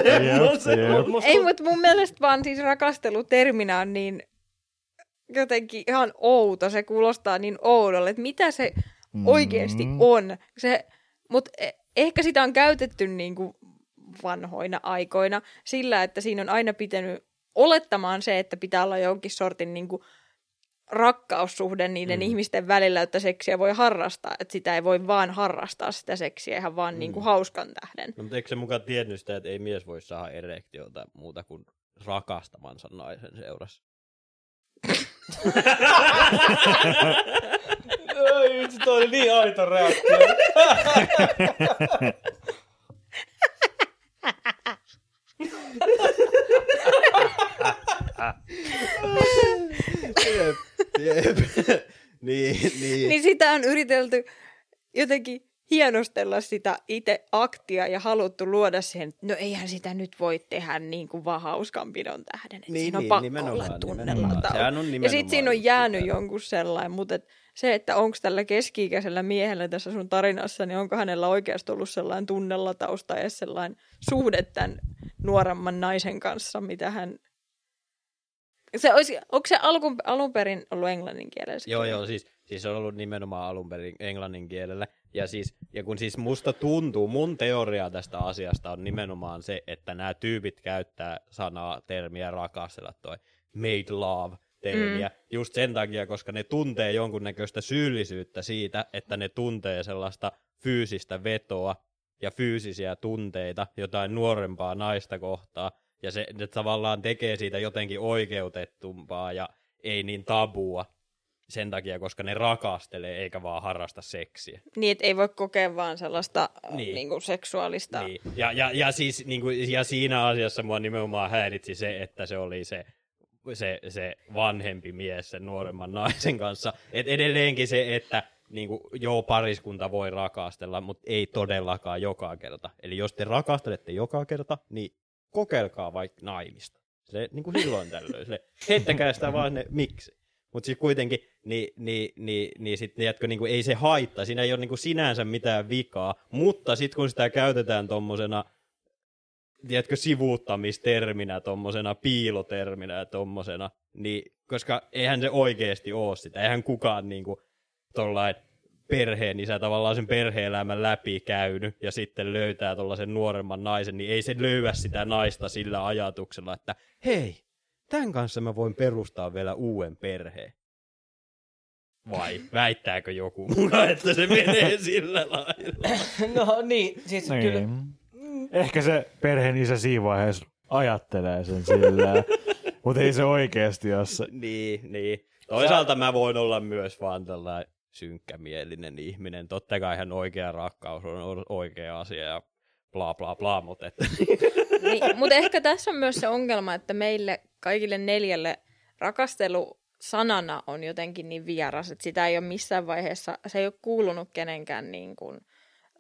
[SPEAKER 2] Ei, mutta mun mielestä vaan siis rakastelu terminä on niin jotenkin ihan outo. Se kuulostaa niin oudolle, että mitä se oikeasti
[SPEAKER 4] Mm.
[SPEAKER 2] on. Se, mutta ehkä sitä on käytetty niin kuin vanhoina aikoina sillä, että siinä on aina pitänyt olettamaan se, että pitää olla jonkin sortin niin kuin rakkaussuhde niiden mm. ihmisten välillä, että seksiä voi harrastaa. Että sitä ei voi vaan harrastaa sitä seksiä ihan vaan mm. niin kuin hauskan tähden.
[SPEAKER 1] No, mutta eikö se mukaan tiennyt sitä, että ei mies voi saada erektiota muuta kuin rakastamansa naisen seurassa?
[SPEAKER 3] Vitsi, toi oli niin aito reaktio.
[SPEAKER 1] Jep, jep. niin, niin.
[SPEAKER 2] Niin sitä on yritelty jotenkin hienostella sitä itse aktia ja haluttu luoda siihen, että no eihän sitä nyt voi tehdä niin kuin vaan hauskanpidon tähden. Että
[SPEAKER 1] Niin,
[SPEAKER 2] siinä on
[SPEAKER 1] niin,
[SPEAKER 2] pakko olla
[SPEAKER 1] on
[SPEAKER 2] Ja sitten siinä on jäänyt
[SPEAKER 1] sitä.
[SPEAKER 2] jonkun sellainen, mutta et se, että onko tällä keski-ikäisellä miehellä tässä sun tarinassa, niin onko hänellä oikeasti ollut sellainen tunnelataus tai edes sellainen suhde tämän nuoremman naisen kanssa, mitä hän... Se olisi, onko se alun, alun perin ollut englannin kielellä? se
[SPEAKER 1] Joo, joo, siis, siis on ollut nimenomaan alun perin englannin kielellä. Ja, siis, ja kun siis musta tuntuu, mun teoria tästä asiasta on nimenomaan se, että nämä tyypit käyttää sanaa, termiä rakastella toi made love termiä. Mm. Just sen takia, koska ne tuntee jonkunnäköistä syyllisyyttä siitä, että ne tuntee sellaista fyysistä vetoa ja fyysisiä tunteita jotain nuorempaa naista kohtaa. Ja se, ne tavallaan tekee siitä jotenkin oikeutettumpaa ja ei niin tabua sen takia, koska ne rakastelee eikä vaan harrasta seksiä.
[SPEAKER 2] Niin, että ei voi kokea vaan sellaista
[SPEAKER 1] Niin.
[SPEAKER 2] niin. Niin kuin seksuaalista...
[SPEAKER 1] Niin. Ja, ja, ja, siis, niin kuin, ja siinä asiassa mua nimenomaan häiritsi se, että se oli se, se, se vanhempi mies sen nuoremman naisen kanssa. Et edelleenkin se, että niin kuin, joo, pariskunta voi rakastella, mutta ei todellakaan joka kerta. Eli jos te rakastelette joka kerta, niin kokeilkaa vaikka naimista. Se, niin kuin silloin tällöin. Se, heittäkää sitä vaan ne, miksi. mutta sitten kuitenkin, niin, niin, niin, niin sit, tiedätkö, niin kuin, ei se haittaa, siinä ei ole niin kuin sinänsä mitään vikaa, mutta sitten kun sitä käytetään tommosena, tiedätkö, sivuuttamisterminä, tommosena piiloterminä ja tommosena, niin, koska eihän se oikeasti ole sitä, eihän kukaan niin kuin, tollain perheen isä tavallaan sen perhe-elämän läpi käynyt ja sitten löytää tuollaisen nuoremman naisen, niin ei se löyä sitä naista sillä ajatuksella, että hei, tämän kanssa mä voin perustaa vielä uuden perheen. Vai väittääkö joku mulla, että se menee sillä lailla?
[SPEAKER 3] No niin, siis
[SPEAKER 4] Niin.
[SPEAKER 3] kyllä.
[SPEAKER 4] Ehkä se perheen isä siinä vaiheessa ajattelee sen sillä, mutta ei se oikeasti se.
[SPEAKER 1] niin, niin. Toisaalta mä voin olla myös vaan tällainen synkkämielinen ihminen. Totta kai ihan oikea rakkaus on oikea asia ja bla bla bla, mutta että...
[SPEAKER 2] Niin, mutta ehkä tässä on myös se ongelma, että meille kaikille neljälle rakastelu sanana on jotenkin niin vieras, että sitä ei ole missään vaiheessa, se ei ole kuulunut kenenkään niin kuin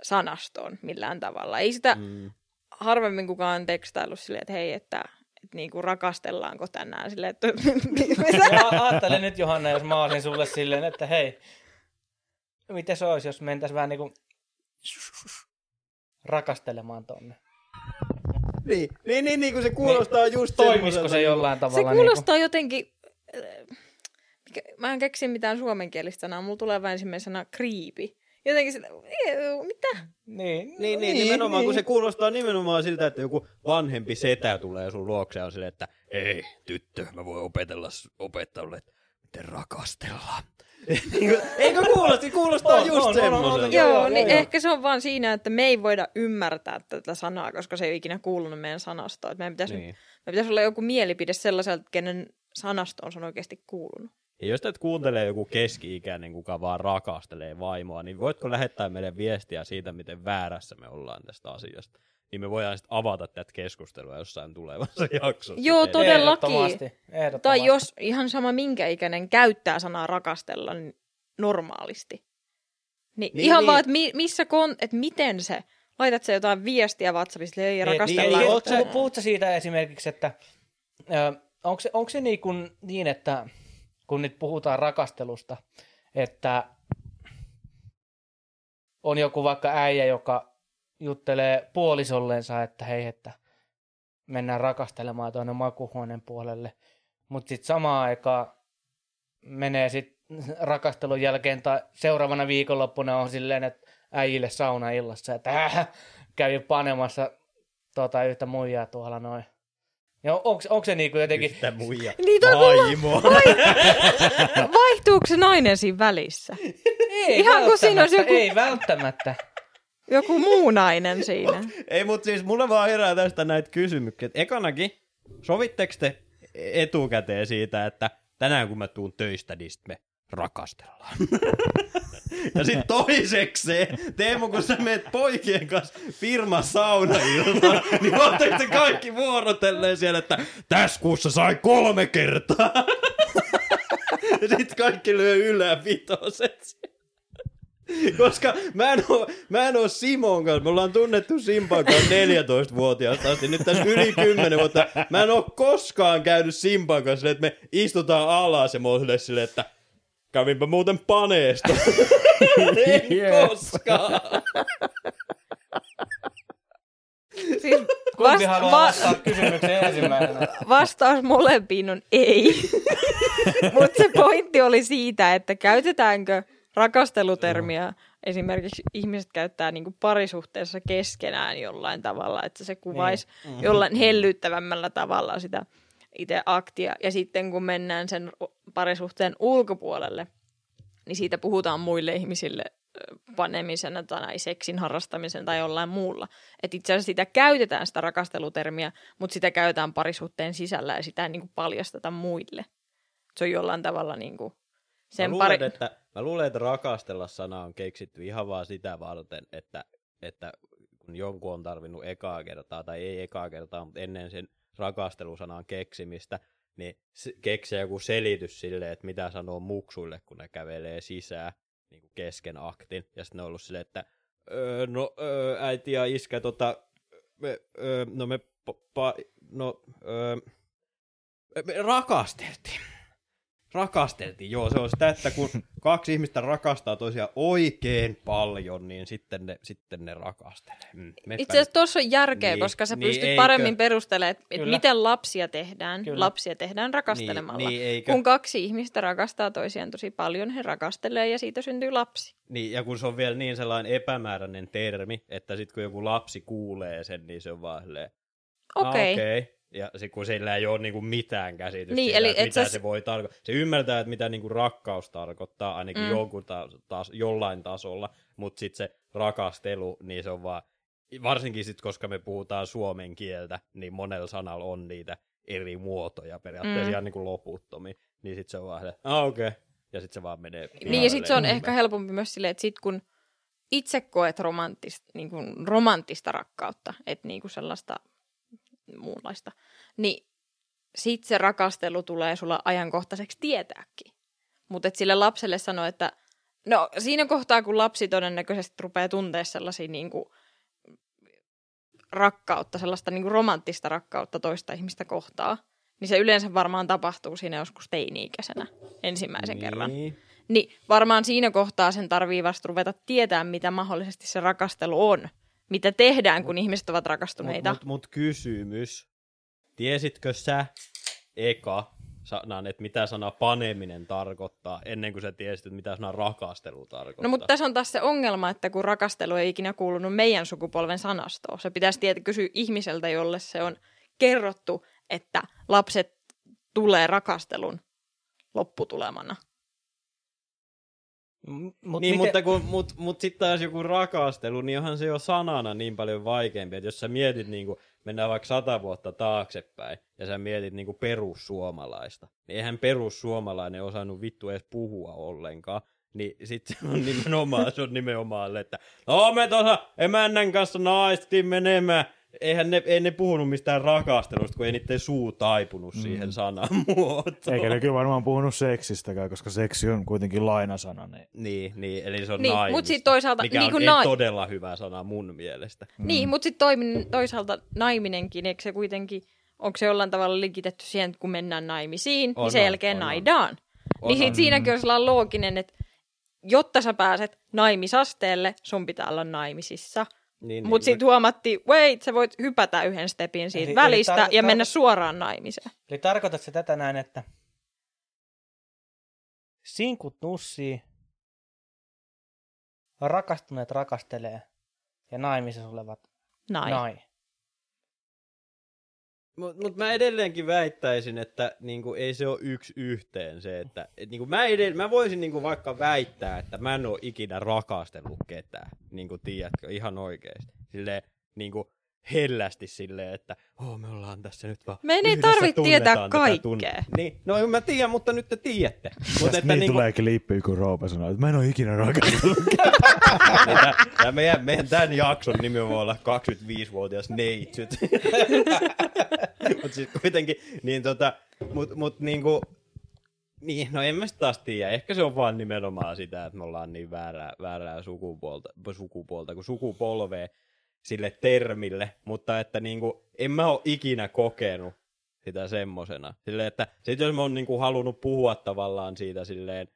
[SPEAKER 2] sanastoon millään tavalla. Ei sitä
[SPEAKER 1] Mm.
[SPEAKER 2] harvemmin kukaan tekstaillut silleen, että hei, että, että niin kuin rakastellaanko tänään silleen, että
[SPEAKER 3] Ja ajattele nyt Johanna, jos mä olisin sulle silleen, että hei, miten se olisi, jos mentäisiin vähän niin kuin rakastelemaan tonne.
[SPEAKER 1] Niin, niin, niin, niin kun se kuulostaa niin, just
[SPEAKER 3] Toimisiko se
[SPEAKER 1] niinku-
[SPEAKER 3] jollain
[SPEAKER 2] se
[SPEAKER 3] tavalla?
[SPEAKER 2] kuulostaa jotenkin... äh, mikä- Mä en keksi mitään suomenkielistä sanaa, mulla tulee vain ensimmäisenä sana kriipi. Jotenkin sitä, "Ew, mitä?
[SPEAKER 3] Niin, niin,
[SPEAKER 1] Niin, niin, nimenomaan, kun se kuulostaa nimenomaan siltä, että joku vanhempi setä tulee sun luokse ja on silleen, että ei, tyttö, mä voin opetella, opettaa sulle, että miten rakastellaan. Niinku, Eikö kuulosti? Kuulostaa
[SPEAKER 3] On,
[SPEAKER 1] just
[SPEAKER 3] on, on, on,
[SPEAKER 1] semmoiselta.
[SPEAKER 3] on,
[SPEAKER 2] Joo,
[SPEAKER 3] joo,
[SPEAKER 2] niin
[SPEAKER 3] joo.
[SPEAKER 2] ehkä se on vaan siinä, että me ei voida ymmärtää tätä sanaa, koska se ei ole ikinä kuulunut meidän sanastoon. Että meidän pitäisi, niin.
[SPEAKER 1] Niin.
[SPEAKER 2] meidän pitäisi olla joku mielipide sellaiselta, kenen sanastoon se on oikeasti kuulunut.
[SPEAKER 1] Ja jos tätä kuuntelee joku keski-ikäinen, kuka vaan rakastelee vaimoa, niin voitko lähettää meille viestiä siitä, miten väärässä me ollaan tästä asiasta? Niin me voidaan sitten avata tätä keskustelua jossain tulevassa jaksossa.
[SPEAKER 2] Joo,
[SPEAKER 1] teille.
[SPEAKER 2] todellakin.
[SPEAKER 3] Ehdottomasti, ehdottomasti.
[SPEAKER 2] Tai jos ihan sama minkä ikäinen käyttää sanaa rakastella niin normaalisti. Niin,
[SPEAKER 1] Niin,
[SPEAKER 2] niin ihan
[SPEAKER 1] niin.
[SPEAKER 2] vaan, että mi, missä kon, että miten se, laitat se jotain viestiä WhatsAppista, ei
[SPEAKER 3] Niin,
[SPEAKER 2] rakastellaan.
[SPEAKER 3] niin,
[SPEAKER 1] oot sä-
[SPEAKER 3] puhut, puhut sä siitä esimerkiksi, että onko se, onko se niin, kuin, niin, että kun nyt puhutaan rakastelusta, että on joku vaikka äijä, joka juttelee puolisollensa, että hei, että mennään rakastelemaan tuonne makuhuoneen puolelle, mutta sitten samaan aikaan menee sitten rakastelun jälkeen tai seuraavana viikonloppuna on silleen, että äijille saunaillassa, että äh, kävi panemassa tota yhtä muijaa tuolla noin. Ja onko, onko se niinku jotenkin...
[SPEAKER 1] Yhtä muija.
[SPEAKER 2] Niin, toi
[SPEAKER 1] Vaimo.
[SPEAKER 2] Vaihtuuko se nainen siinä välissä?
[SPEAKER 3] Ei
[SPEAKER 2] Ihan kuin siinä olisi
[SPEAKER 3] välttämättä,
[SPEAKER 2] joku-
[SPEAKER 3] Ei välttämättä.
[SPEAKER 2] Joku muu nainen siinä.
[SPEAKER 1] Ei, mutta siis mulla vaan herää tästä näitä kysymyksiä. Et Ekanakin, sovitteko te etukäteen siitä, että tänään kun mä tuun töistä, niin sit me rakastellaan. ja sitten toisekseen, Teemu, kun sä meet poikien kanssa firman saunailtaan, niin ootteko te kaikki vuorotelleen siellä, että tässä kuussa sai kolme kertaa. ja sitten kaikki lyö ylävitoset. Koska mä en, oo, mä en oo Simon kanssa, me ollaan tunnettu Simpan kanssa 14-vuotiaasta asti, nyt tässä yli 10 vuotta. Mä en oo koskaan käynyt Simpan kanssa että me istutaan alas ja mä oon silleen, että kävinpä muuten paneesta. en koskaan.
[SPEAKER 2] Siis vast-
[SPEAKER 3] haluaa
[SPEAKER 2] va-
[SPEAKER 3] ensimmäisenä?
[SPEAKER 2] vastaus molempiin on ei. Mutta se pointti oli siitä, että käytetäänkö rakastelutermiä esimerkiksi ihmiset käyttää niinku parisuhteessa keskenään jollain tavalla, että se kuvaisi
[SPEAKER 3] Niin.
[SPEAKER 2] jollain hellyttävämmällä tavalla sitä itse aktia. Ja sitten kun mennään sen parisuhteen ulkopuolelle, niin siitä puhutaan muille ihmisille panemisena tai seksin harrastamisen tai jollain muulla. Että itse asiassa sitä käytetään sitä rakastelutermiä, mutta sitä käytetään parisuhteen sisällä ja sitä ei niin kuin paljasteta muille. Se on jollain tavalla niin kuin sen
[SPEAKER 1] mä,
[SPEAKER 2] pari...
[SPEAKER 1] luulen, että, mä luulen, että rakastella sana on keksitty ihan vaan sitä varten, että, että kun jonkun on tarvinnut ekaa kertaa, tai ei ekaa kertaa, mutta ennen sen rakastelusanan keksimistä, niin keksiä joku selitys sille, että mitä sanoo muksuille, kun ne kävelee sisään niin kuin kesken aktin. Ja sitten ne on ollut silleen, että öö, no öö, äiti ja iskä, tota, me, öö, no me, pa, no, öö, me rakasteltiin. Rakasteltiin, joo. Se on sitä, että kun kaksi ihmistä rakastaa toisiaan oikein paljon, niin sitten ne, sitten ne rakastelee. Mm,
[SPEAKER 2] Itse asiassa tuossa on järkeä,
[SPEAKER 1] Niin,
[SPEAKER 2] koska sä
[SPEAKER 1] niin
[SPEAKER 2] pystyt
[SPEAKER 1] eikö?
[SPEAKER 2] paremmin perustelemaan, että
[SPEAKER 3] Kyllä.
[SPEAKER 2] miten lapsia tehdään.
[SPEAKER 3] Kyllä.
[SPEAKER 2] Lapsia tehdään rakastelemalla.
[SPEAKER 1] Niin, niin, eikö?
[SPEAKER 2] Kun kaksi ihmistä rakastaa toisiaan tosi paljon, he rakastelee ja siitä syntyy lapsi.
[SPEAKER 1] Niin, ja kun se on vielä niin sellainen epämääräinen termi, että sitten kun joku lapsi kuulee sen, niin se on vaan silleen,
[SPEAKER 2] Okei.
[SPEAKER 1] Ah, okay. Ja sit kun sillä ei ole niinku mitään käsitystä
[SPEAKER 2] Niin,
[SPEAKER 1] siitä,
[SPEAKER 2] eli
[SPEAKER 1] että mitä
[SPEAKER 2] sä-
[SPEAKER 1] se voi tarkoittaa. Se ymmärtää, että mitä niinku rakkaus tarkoittaa, ainakin
[SPEAKER 2] Mm.
[SPEAKER 1] jonkun ta- taas, jollain tasolla, mutta sitten se rakastelu, niin se on vaan, varsinkin sitten koska me puhutaan suomen kieltä, niin monella sanalla on niitä eri muotoja periaatteessa
[SPEAKER 2] Mm.
[SPEAKER 1] ihan niinku loputtomia. Niin sitten se on vaan, että, ah okei. Okay. Ja sitten se vaan menee.
[SPEAKER 2] Niin, ja sitten se on
[SPEAKER 1] pihalle.
[SPEAKER 2] ehkä helpompi myös silleen, että sit kun itse koet romanttista, niin kuin romanttista rakkautta, että niin kuin sellaista muunlaista, niin sit se rakastelu tulee sulla ajankohtaiseksi tietääkin. Mutta sille lapselle sanoo, että no siinä kohtaa, kun lapsi todennäköisesti rupeaa tuntea sellaisia niin kuin rakkautta, sellaista niin kuin romanttista rakkautta toista ihmistä kohtaa, niin se yleensä varmaan tapahtuu siinä joskus teini-ikäisenä ensimmäisen
[SPEAKER 1] niin.
[SPEAKER 2] kerran. Niin varmaan siinä kohtaa sen tarvii vasta ruveta tietää, mitä mahdollisesti se rakastelu on. Mitä tehdään, kun ihmiset ovat rakastuneita.
[SPEAKER 1] Mutta mut, mut kysymys. Tiesitkö sä eka sanan, että mitä sana paneminen tarkoittaa, ennen kuin sä tiesit, että mitä sana rakastelu tarkoittaa?
[SPEAKER 2] No mutta tässä on taas se ongelma, että kun rakastelu ei ikinä kuulunut meidän sukupolven sanastoon. Se pitäisi tietää kysyä ihmiseltä, jolle se on kerrottu, että lapset tulee rakastelun lopputulemana.
[SPEAKER 3] Mut
[SPEAKER 1] niin,
[SPEAKER 3] miten,
[SPEAKER 1] mutta kun, mut, mut sitten taas joku rakastelu, niin onhan se jo sanana niin paljon vaikeampi, että jos sä mietit, niin kuin, mennään vaikka sata vuotta taaksepäin, ja sä mietit niin kuin perussuomalaista, niin eihän perussuomalainen osannut vittu edes puhua ollenkaan, niin sitten se on nimenomaan, se on nimenomaan, että no me tuossa emännän kanssa naistiin menemään, eihän ne, ei ne puhunut mistään rakastelusta, kun ei niiden suu taipunut mm. siihen sanamuotoon.
[SPEAKER 4] Eikä ne kyllä varmaan puhunut seksistäkään, koska seksi on kuitenkin lainasana. Niin.
[SPEAKER 1] Niin, niin, eli se on
[SPEAKER 2] Niin,
[SPEAKER 1] naimista,
[SPEAKER 2] mut sit toisaalta
[SPEAKER 1] mikä
[SPEAKER 2] niinku
[SPEAKER 1] on
[SPEAKER 2] nai-
[SPEAKER 1] todella hyvä sana mun mielestä.
[SPEAKER 2] Mm. Niin, mutta sitten toisaalta naiminenkin, eikö se kuitenkin, onko se jollain tavalla likitetty siihen, että kun mennään naimisiin,
[SPEAKER 1] On,
[SPEAKER 2] niin sen
[SPEAKER 1] on,
[SPEAKER 2] jälkeen
[SPEAKER 1] on,
[SPEAKER 2] naidaan.
[SPEAKER 1] On,
[SPEAKER 2] niin sit siinäkin on sellainen looginen, että jotta sä pääset naimisasteelle, sun pitää olla naimisissa.
[SPEAKER 1] Niin,
[SPEAKER 2] Mutta sitten huomattiin, wait, sä voit hypätä yhden stepin siitä
[SPEAKER 3] Eli- eli
[SPEAKER 2] välistä
[SPEAKER 3] tar-
[SPEAKER 2] ja
[SPEAKER 3] tar-
[SPEAKER 2] mennä suoraan naimiseen.
[SPEAKER 3] Eli tarkoitatko se tätä näin, että sinkut nussii, rakastuneet rakastelee ja naimisissa olevat
[SPEAKER 2] Nai.
[SPEAKER 3] nai.
[SPEAKER 1] Mutta mut mä edelleenkin väittäisin, että niinku, ei se ole yksi yhteen se, että et, niinku, mä, edell- mä voisin niinku, vaikka väittää, että mä en ole ikinä rakastellut ketään, niinku, tiedätkö, ihan oikeesti. Silleen, niinku, hellästi silleen, että oh, me ollaan tässä nyt vaan
[SPEAKER 2] Meidän ei
[SPEAKER 1] yhdessä
[SPEAKER 2] tarvitse tietää kaikkea.
[SPEAKER 1] Niin, no mä tiedän, mutta nyt te tiedätte. Mut että
[SPEAKER 4] niin
[SPEAKER 1] niinku,
[SPEAKER 4] tulee klippi, kun Roope sanoo, että mä en ole ikinä rakastanut.
[SPEAKER 1] Niin tää, tää meidän, meidän tämän jakson nimi voi olla 25-vuotias neitsyt. mutta siis kuitenkin, niin tota, mut, mut niinku, niin, no en mä sit taas tiedä. Ehkä se on vaan nimenomaan sitä, että me ollaan niin väärää, väärää sukupuolta, sukupuolta kuin sukupolvea sille termille, mutta että niinku, en mä oo ikinä kokenut sitä semmosena. Silleen, että sit jos mä oon niinku halunnut puhua tavallaan siitä silleen,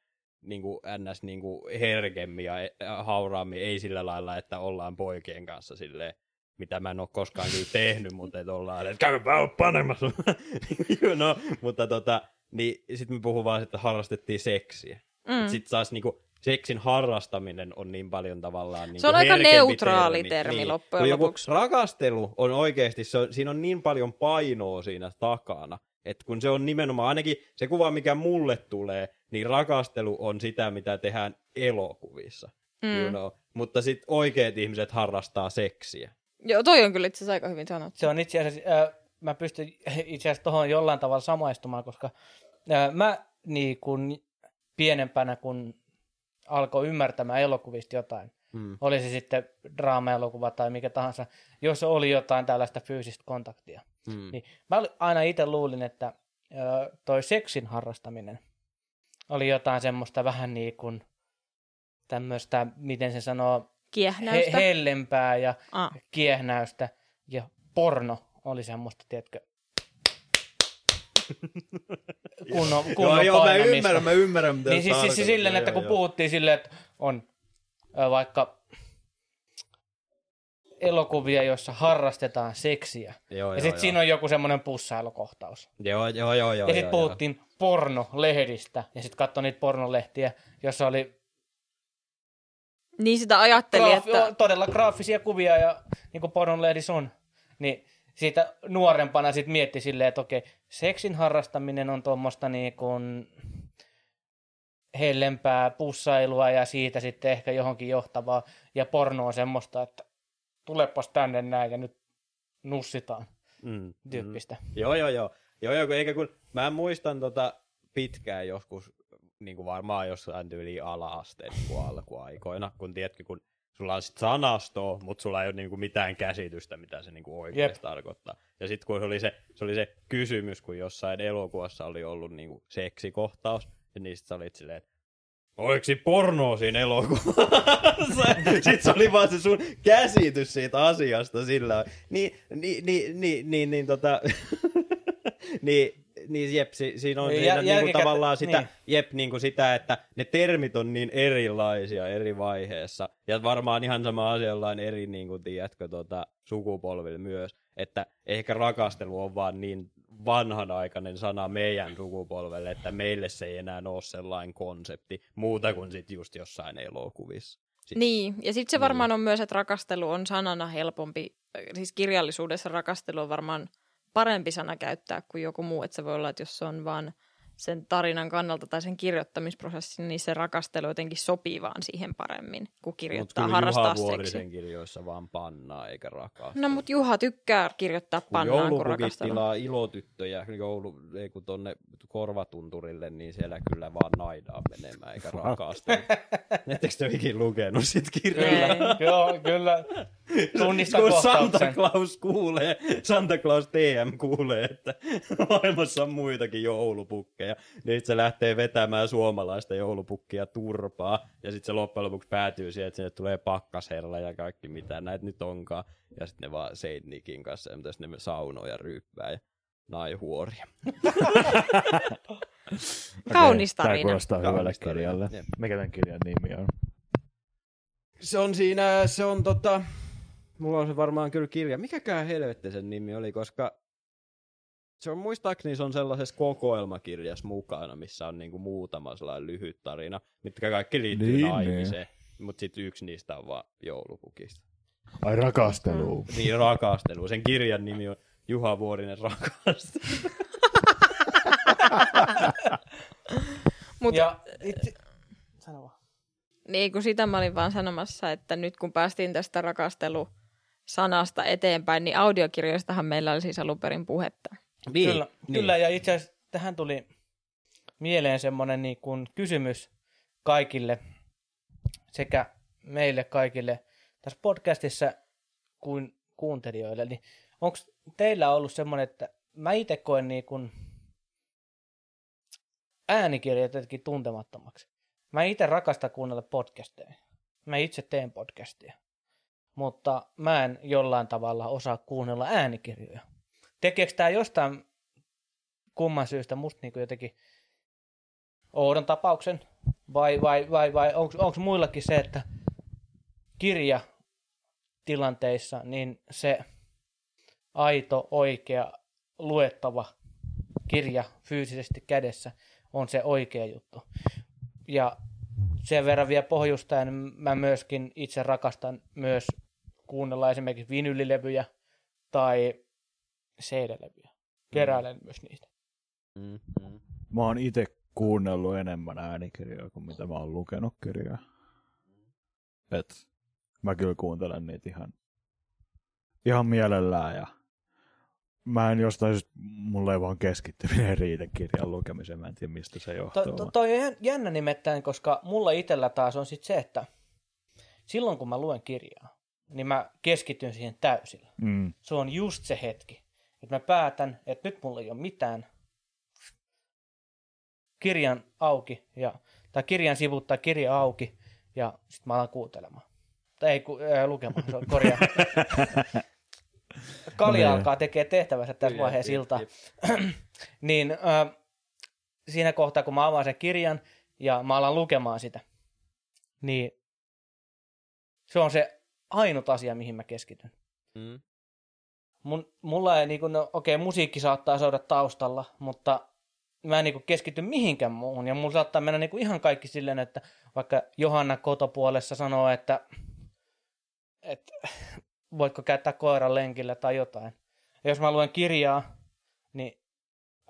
[SPEAKER 1] niinku ns. Niinku herkemmin ja hauraammin, ei sillä lailla, että ollaan poikien kanssa silleen, mitä mä en ole koskaan kyllä tehnyt, mutta että ollaan, että käypä ole panemassa. no, mutta tota, niin sitten me puhun vaan, että harrastettiin seksiä.
[SPEAKER 2] Mm.
[SPEAKER 1] Sitten taas niinku, seksin harrastaminen on niin paljon tavallaan niinku
[SPEAKER 2] Se on aika neutraali termi loppujen
[SPEAKER 1] Kun joku
[SPEAKER 2] lopuksi.
[SPEAKER 1] rakastelu on oikeasti, se on, siinä on niin paljon painoa siinä takana, että kun se on nimenomaan, ainakin se kuva, mikä mulle tulee, niin rakastelu on sitä, mitä tehdään elokuvissa.
[SPEAKER 2] Mm.
[SPEAKER 1] You know? Mutta sitten oikeat ihmiset harrastaa seksiä.
[SPEAKER 2] Joo, toi on kyllä itse asiassa aika hyvin sanottu.
[SPEAKER 3] Se on itse asiassa, äh, mä pystyn itse asiassa tuohon jollain tavalla samaistumaan, koska äh, mä niin kun pienempänä, kun alkoi ymmärtämään elokuvista jotain,
[SPEAKER 1] Mm.
[SPEAKER 3] oli se sitten draama-elokuva tai mikä tahansa, jos oli jotain tällaista fyysistä kontaktia.
[SPEAKER 1] Mm.
[SPEAKER 3] Niin mä aina itse luulin, että ö, toi seksin harrastaminen oli jotain semmoista vähän niin kuin tämmöistä, miten se sanoo, he,
[SPEAKER 2] Kiehnäystä.
[SPEAKER 3] hellempää ja
[SPEAKER 2] Ah.
[SPEAKER 3] kiehnäystä. Ja porno oli semmoista, tiedätkö, kunnon,
[SPEAKER 1] Joo,
[SPEAKER 3] kunnon
[SPEAKER 1] joo, mä
[SPEAKER 3] painamista.
[SPEAKER 1] ymmärrän, mä ymmärrän, mitä
[SPEAKER 3] Niin siis, siis silleen,
[SPEAKER 1] Joo,
[SPEAKER 3] että kun
[SPEAKER 1] joo,
[SPEAKER 3] puhuttiin silleen, että on ö, vaikka elokuvia, joissa harrastetaan seksiä.
[SPEAKER 1] Joo,
[SPEAKER 3] ja
[SPEAKER 1] joo,
[SPEAKER 3] sitten
[SPEAKER 1] joo.
[SPEAKER 3] siinä on joku semmoinen pussailukohtaus.
[SPEAKER 1] Joo, joo, joo, joo.
[SPEAKER 3] ja sitten
[SPEAKER 1] joo,
[SPEAKER 3] puhuttiin pornolehdistä. Ja sitten katsoin niitä pornolehtiä, jossa oli
[SPEAKER 2] Niin sitä ajatteli,
[SPEAKER 3] graaf-
[SPEAKER 2] että...
[SPEAKER 3] todella graafisia kuvia, ja niin kuin pornolehdissä on. Niin siitä nuorempana sitten mietti silleen, että okei, seksin harrastaminen on tuommoista niin kuin hellempää pussailua ja siitä sitten ehkä johonkin johtavaa. Ja porno on semmoista, että tulepas tänne näin ja nyt nussitaan
[SPEAKER 1] Mm,
[SPEAKER 3] tyyppistä.
[SPEAKER 1] Mm. Joo, joo, joo. Joo, joo, kun eikä kun, mä muistan tota pitkään joskus, niin kuin varmaan jossain tyyliin ala-asteen niin alkuaikoina, kun tiedätkö, kun sulla on sit sanastoa, mutta sulla ei ole niin kuin mitään käsitystä, mitä se niin kuin oikeasti tarkoittaa. Ja sitten kun se oli se, se oli se kysymys, kun jossain elokuvassa oli ollut niin kuin seksikohtaus, ja niistä sä olit silleen, siinä pornoa siinä elokuvassa? Sitten se oli vaan se sun käsitys siitä asiasta sillä Niin, niin, niin, niin, niin, niin tota... niin, niin jep, si, siinä on
[SPEAKER 3] Niin,
[SPEAKER 1] siinä
[SPEAKER 3] jä-
[SPEAKER 1] niinku
[SPEAKER 3] jälkikäte-
[SPEAKER 1] tavallaan sitä,
[SPEAKER 3] niin.
[SPEAKER 1] jep, niinku sitä, että ne termit on niin erilaisia eri vaiheessa. Ja varmaan ihan sama asia jollain eri, niin kuin, tiedätkö, tota, sukupolvilla myös. Että ehkä rakastelu on vaan niin vanhanaikainen sana meidän sukupolvelle, että meille se ei enää ole sellainen konsepti, muuta kuin sit just jossain elokuvissa. Sit,
[SPEAKER 2] Niin, ja sitten se
[SPEAKER 1] Niin.
[SPEAKER 2] varmaan on myös, että rakastelu on sanana helpompi, siis kirjallisuudessa rakastelu on varmaan parempi sana käyttää kuin joku muu, että se voi olla, että jos se on vaan sen tarinan kannalta tai sen kirjoittamisprosessin, niin se rakastelu jotenkin sopii vaan siihen paremmin, kun kirjoittaa, harrastaa.
[SPEAKER 1] Vuorisen kirjoissa vaan pannaa eikä rakastaa.
[SPEAKER 2] No mutta Juha tykkää kirjoittaa
[SPEAKER 1] kun
[SPEAKER 2] pannaan
[SPEAKER 1] joulupukit
[SPEAKER 2] rakastella.
[SPEAKER 1] tilaa ilotyttöjä joulu, ei kun tonne korvatunturille, niin siellä kyllä vaan naidaan menemään eikä rakastaa. Ettekö te ikin lukenut sit kirjaa?
[SPEAKER 2] Ei.
[SPEAKER 3] Joo, kyllä. Tunnistan
[SPEAKER 1] Kun Santa. Claus kuulee, Santa Claus TM kuulee, että maailmassa on muitakin joulupukkeja, niin sit se lähtee vetämään suomalaista joulupukkia turpaa, ja sitten se loppujen lopuksi päätyy siihen, että sinne tulee pakkasherra ja kaikki mitä näitä nyt onkaan, ja sitten ne vaan Seidnikin kanssa, ja ne saunoja ryyppää ja naihuoria.
[SPEAKER 2] Kaunis
[SPEAKER 4] Tämä
[SPEAKER 2] tarina.
[SPEAKER 4] kuulostaa hyvälle kirjalle. Mikä tämän kirjan nimi on?
[SPEAKER 1] Se on siinä, se on tota, mulla on se varmaan kyllä kirja. Mikäkään helvetti sen nimi oli, koska se on muistaakseni se on sellaisessa kokoelmakirjassa mukana, missä on niinku muutama sellainen lyhyt tarina, mitkä kaikki liittyy
[SPEAKER 4] Niin,
[SPEAKER 1] niin, naimiseen. Mutta sitten yksi niistä on vaan joulupukista.
[SPEAKER 4] Ai rakastelu.
[SPEAKER 1] Niin rakastelu. Sen kirjan nimi on Juha Vuorinen rakastelu.
[SPEAKER 2] Mut,
[SPEAKER 3] Ja itse... Sano vaan.
[SPEAKER 2] Niin kun sitä mä olin vaan sanomassa, että nyt kun päästiin tästä rakastelu-sanasta eteenpäin, niin audiokirjoistahan meillä oli siis alun perin puhetta.
[SPEAKER 1] Niin,
[SPEAKER 3] Kyllä, niin. kyllä, ja itse asiassa tähän tuli mieleen semmoinen niin kuin kysymys kaikille, sekä meille kaikille tässä podcastissa kuin kuuntelijoille. Niin onko teillä ollut semmoinen, että mä itse koen niin kuin äänikirjat jotenkin tuntemattomaksi. Mä itse rakastan kuunnella podcasteja. Mä itse teen podcastia. Mutta mä en jollain tavalla osaa kuunnella äänikirjoja tekeekö tämä jostain kumman syystä musta niinku jotenkin oudon tapauksen? Vai, vai, vai, vai onko muillakin se, että kirja tilanteissa, niin se aito, oikea, luettava kirja fyysisesti kädessä on se oikea juttu. Ja sen verran vielä pohjustaen mä myöskin itse rakastan myös kuunnella esimerkiksi vinylilevyjä tai CD-levyjä. Keräilen myös niitä.
[SPEAKER 1] Mm, mm.
[SPEAKER 4] Mä oon itse kuunnellut enemmän äänikirjoja kuin mitä mä oon lukenut kirjaa. Et mä kyllä kuuntelen niitä ihan, ihan mielellään ja mä en jostain syystä, mulla ei vaan keskittyminen riitä kirjan lukemiseen, mä en tiedä mistä se johtuu.
[SPEAKER 3] To, to, toi on jän- jännä nimittäin, koska mulla itsellä taas on sit se, että silloin kun mä luen kirjaa, niin mä keskityn siihen täysillä.
[SPEAKER 4] mm.
[SPEAKER 3] Se on just se hetki, että mä päätän, että nyt mulla ei ole mitään kirjan auki, ja, tai kirjan sivut tai kirja auki, ja sitten mä alan kuuntelemaan. Tai ei ku, ää, lukemaan, se on korjaa. Kali
[SPEAKER 4] Niin.
[SPEAKER 3] alkaa tekee tehtävänsä tässä vaiheessa
[SPEAKER 1] jep.
[SPEAKER 3] niin äh, siinä kohtaa, kun mä avaan sen kirjan ja mä alan lukemaan sitä, niin se on se ainut asia, mihin mä keskityn.
[SPEAKER 1] Mm.
[SPEAKER 3] Mun, mulla ei niinku, no okei, musiikki saattaa soida taustalla, mutta mä en niinku keskity mihinkään muuhun. Ja mulla saattaa mennä niinku ihan kaikki silleen, että vaikka Johanna kotopuolessa sanoo, että, että voitko käyttää koiran lenkillä tai jotain. Ja jos mä luen kirjaa, niin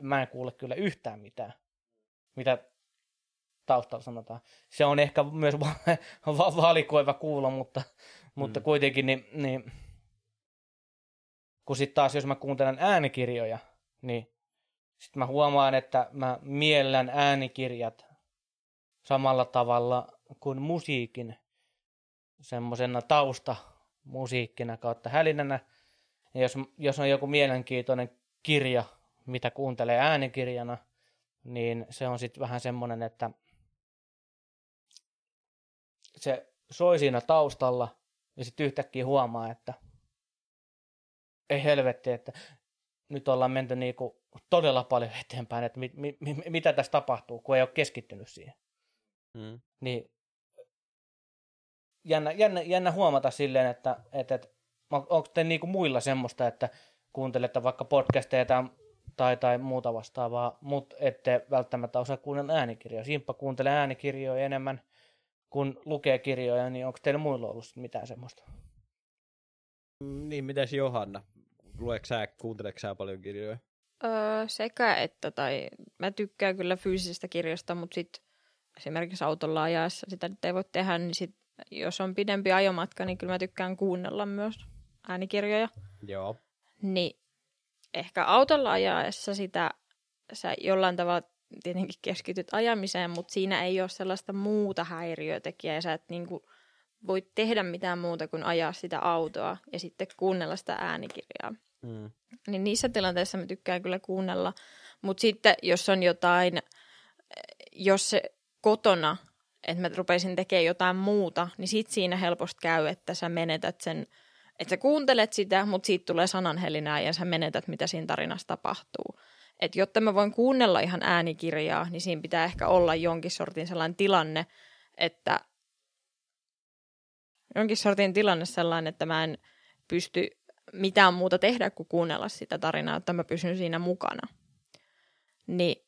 [SPEAKER 3] mä en kuule kyllä yhtään mitään, mitä taustalla sanotaan. Se on ehkä myös va- va- valikoiva kuulo, mutta, mutta
[SPEAKER 1] Mm.
[SPEAKER 3] kuitenkin niin, niin kun sitten taas jos mä kuuntelen äänikirjoja, niin sitten mä huomaan, että mä miellän äänikirjat samalla tavalla kuin musiikin semmoisena taustamusiikkina kautta hälinänä. Ja jos, jos on joku mielenkiintoinen kirja, mitä kuuntelee äänikirjana, niin se on sitten vähän semmoinen, että se soi siinä taustalla ja sitten yhtäkkiä huomaa, että ei helvetti, että nyt ollaan menty niinku todella paljon eteenpäin, että mi, mi, mi, mitä tässä tapahtuu, kun ei ole keskittynyt siihen.
[SPEAKER 1] Mm.
[SPEAKER 3] Niin jännä, jännä, jännä huomata silleen, että, että, että onko te niinku muilla semmoista, että kuuntelette vaikka podcasteja tai, tai, tai muuta vastaavaa, mutta ette välttämättä osaa kuunnella äänikirjoja. Simppa kuuntelee äänikirjoja enemmän kuin lukee kirjoja, niin onko teillä muilla ollut mitään semmoista?
[SPEAKER 1] Niin, mitäs Johanna? Lueeko sä, kuunteleeko sä paljon kirjoja?
[SPEAKER 2] Öö, sekä että, tai mä tykkään kyllä fyysisestä kirjasta, mutta sitten esimerkiksi autolla ajaessa sitä nyt ei voi tehdä, niin sit, jos on pidempi ajomatka, niin kyllä mä tykkään kuunnella myös äänikirjoja.
[SPEAKER 1] Joo.
[SPEAKER 2] Niin ehkä autolla ajaessa sitä sä jollain tavalla tietenkin keskityt ajamiseen, mutta siinä ei ole sellaista muuta häiriötekijää ja sä et niinku voi tehdä mitään muuta kuin ajaa sitä autoa ja sitten kuunnella sitä äänikirjaa.
[SPEAKER 1] Mm.
[SPEAKER 2] Niin niissä tilanteissa mä tykkään kyllä kuunnella. Mutta sitten jos on jotain, jos se kotona, että mä rupeisin tekemään jotain muuta, niin sit siinä helposti käy, että sä menetät sen, että sä kuuntelet sitä, mutta siitä tulee sananhelinää ja sä menetät, mitä siinä tarinassa tapahtuu. Et jotta mä voin kuunnella ihan äänikirjaa, niin siinä pitää ehkä olla jonkin sortin sellainen tilanne, että jonkin sortin tilanne sellainen, että mä en pysty mitään muuta tehdä kuin kuunnella sitä tarinaa, että mä pysyn siinä mukana. Niin,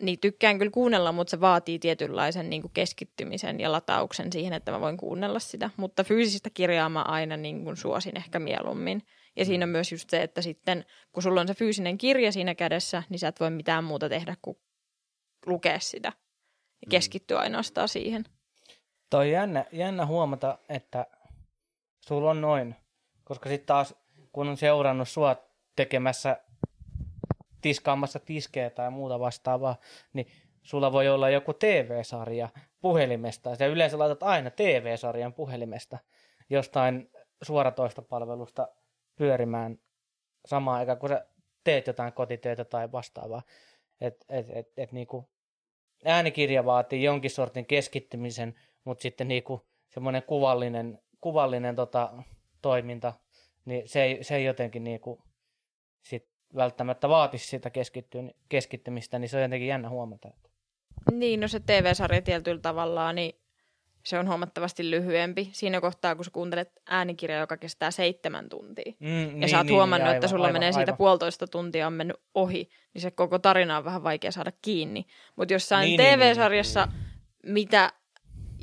[SPEAKER 2] niin tykkään kyllä kuunnella, mutta se vaatii tietynlaisen niin kuin keskittymisen ja latauksen siihen, että mä voin kuunnella sitä. Mutta fyysistä kirjaa mä aina niin kuin suosin ehkä mieluummin. Ja siinä on myös just se, että sitten kun sulla on se fyysinen kirja siinä kädessä, niin sä et voi mitään muuta tehdä kuin lukea sitä. Ja keskittyä ainoastaan siihen.
[SPEAKER 3] Toi on jännä, jännä huomata, että sulla on noin. Koska sitten taas, kun on seurannut sua tekemässä, tiskaamassa tiskejä tai muuta vastaavaa, niin sulla voi olla joku TV-sarja puhelimesta. Ja yleensä laitat aina TV-sarjan puhelimesta jostain suoratoistopalvelusta pyörimään samaan aikaan, kun sä teet jotain kotitöitä tai vastaavaa. Et, et, et, et niinku, äänikirja vaatii jonkin sortin keskittymisen, mutta sitten niinku semmoinen kuvallinen, kuvallinen tota, toiminta, niin se ei, se ei jotenkin niinku sit välttämättä vaatisi sitä keskitty- keskittymistä, niin se on jotenkin jännä huomata.
[SPEAKER 2] Niin, no se TV-sarja tietyllä tavalla, niin se on huomattavasti lyhyempi. Siinä kohtaa, kun sä kuuntelet äänikirjaa, joka kestää seitsemän tuntia.
[SPEAKER 3] Mm,
[SPEAKER 2] Ja sä oot huomannut,
[SPEAKER 3] aivan,
[SPEAKER 2] että sulla
[SPEAKER 3] aivan,
[SPEAKER 2] menee siitä
[SPEAKER 3] aivan.
[SPEAKER 2] puolitoista tuntia on mennyt ohi, niin se koko tarina on vähän vaikea saada kiinni. Mutta jossain
[SPEAKER 3] Niin, niin,
[SPEAKER 2] TV-sarjassa, mitä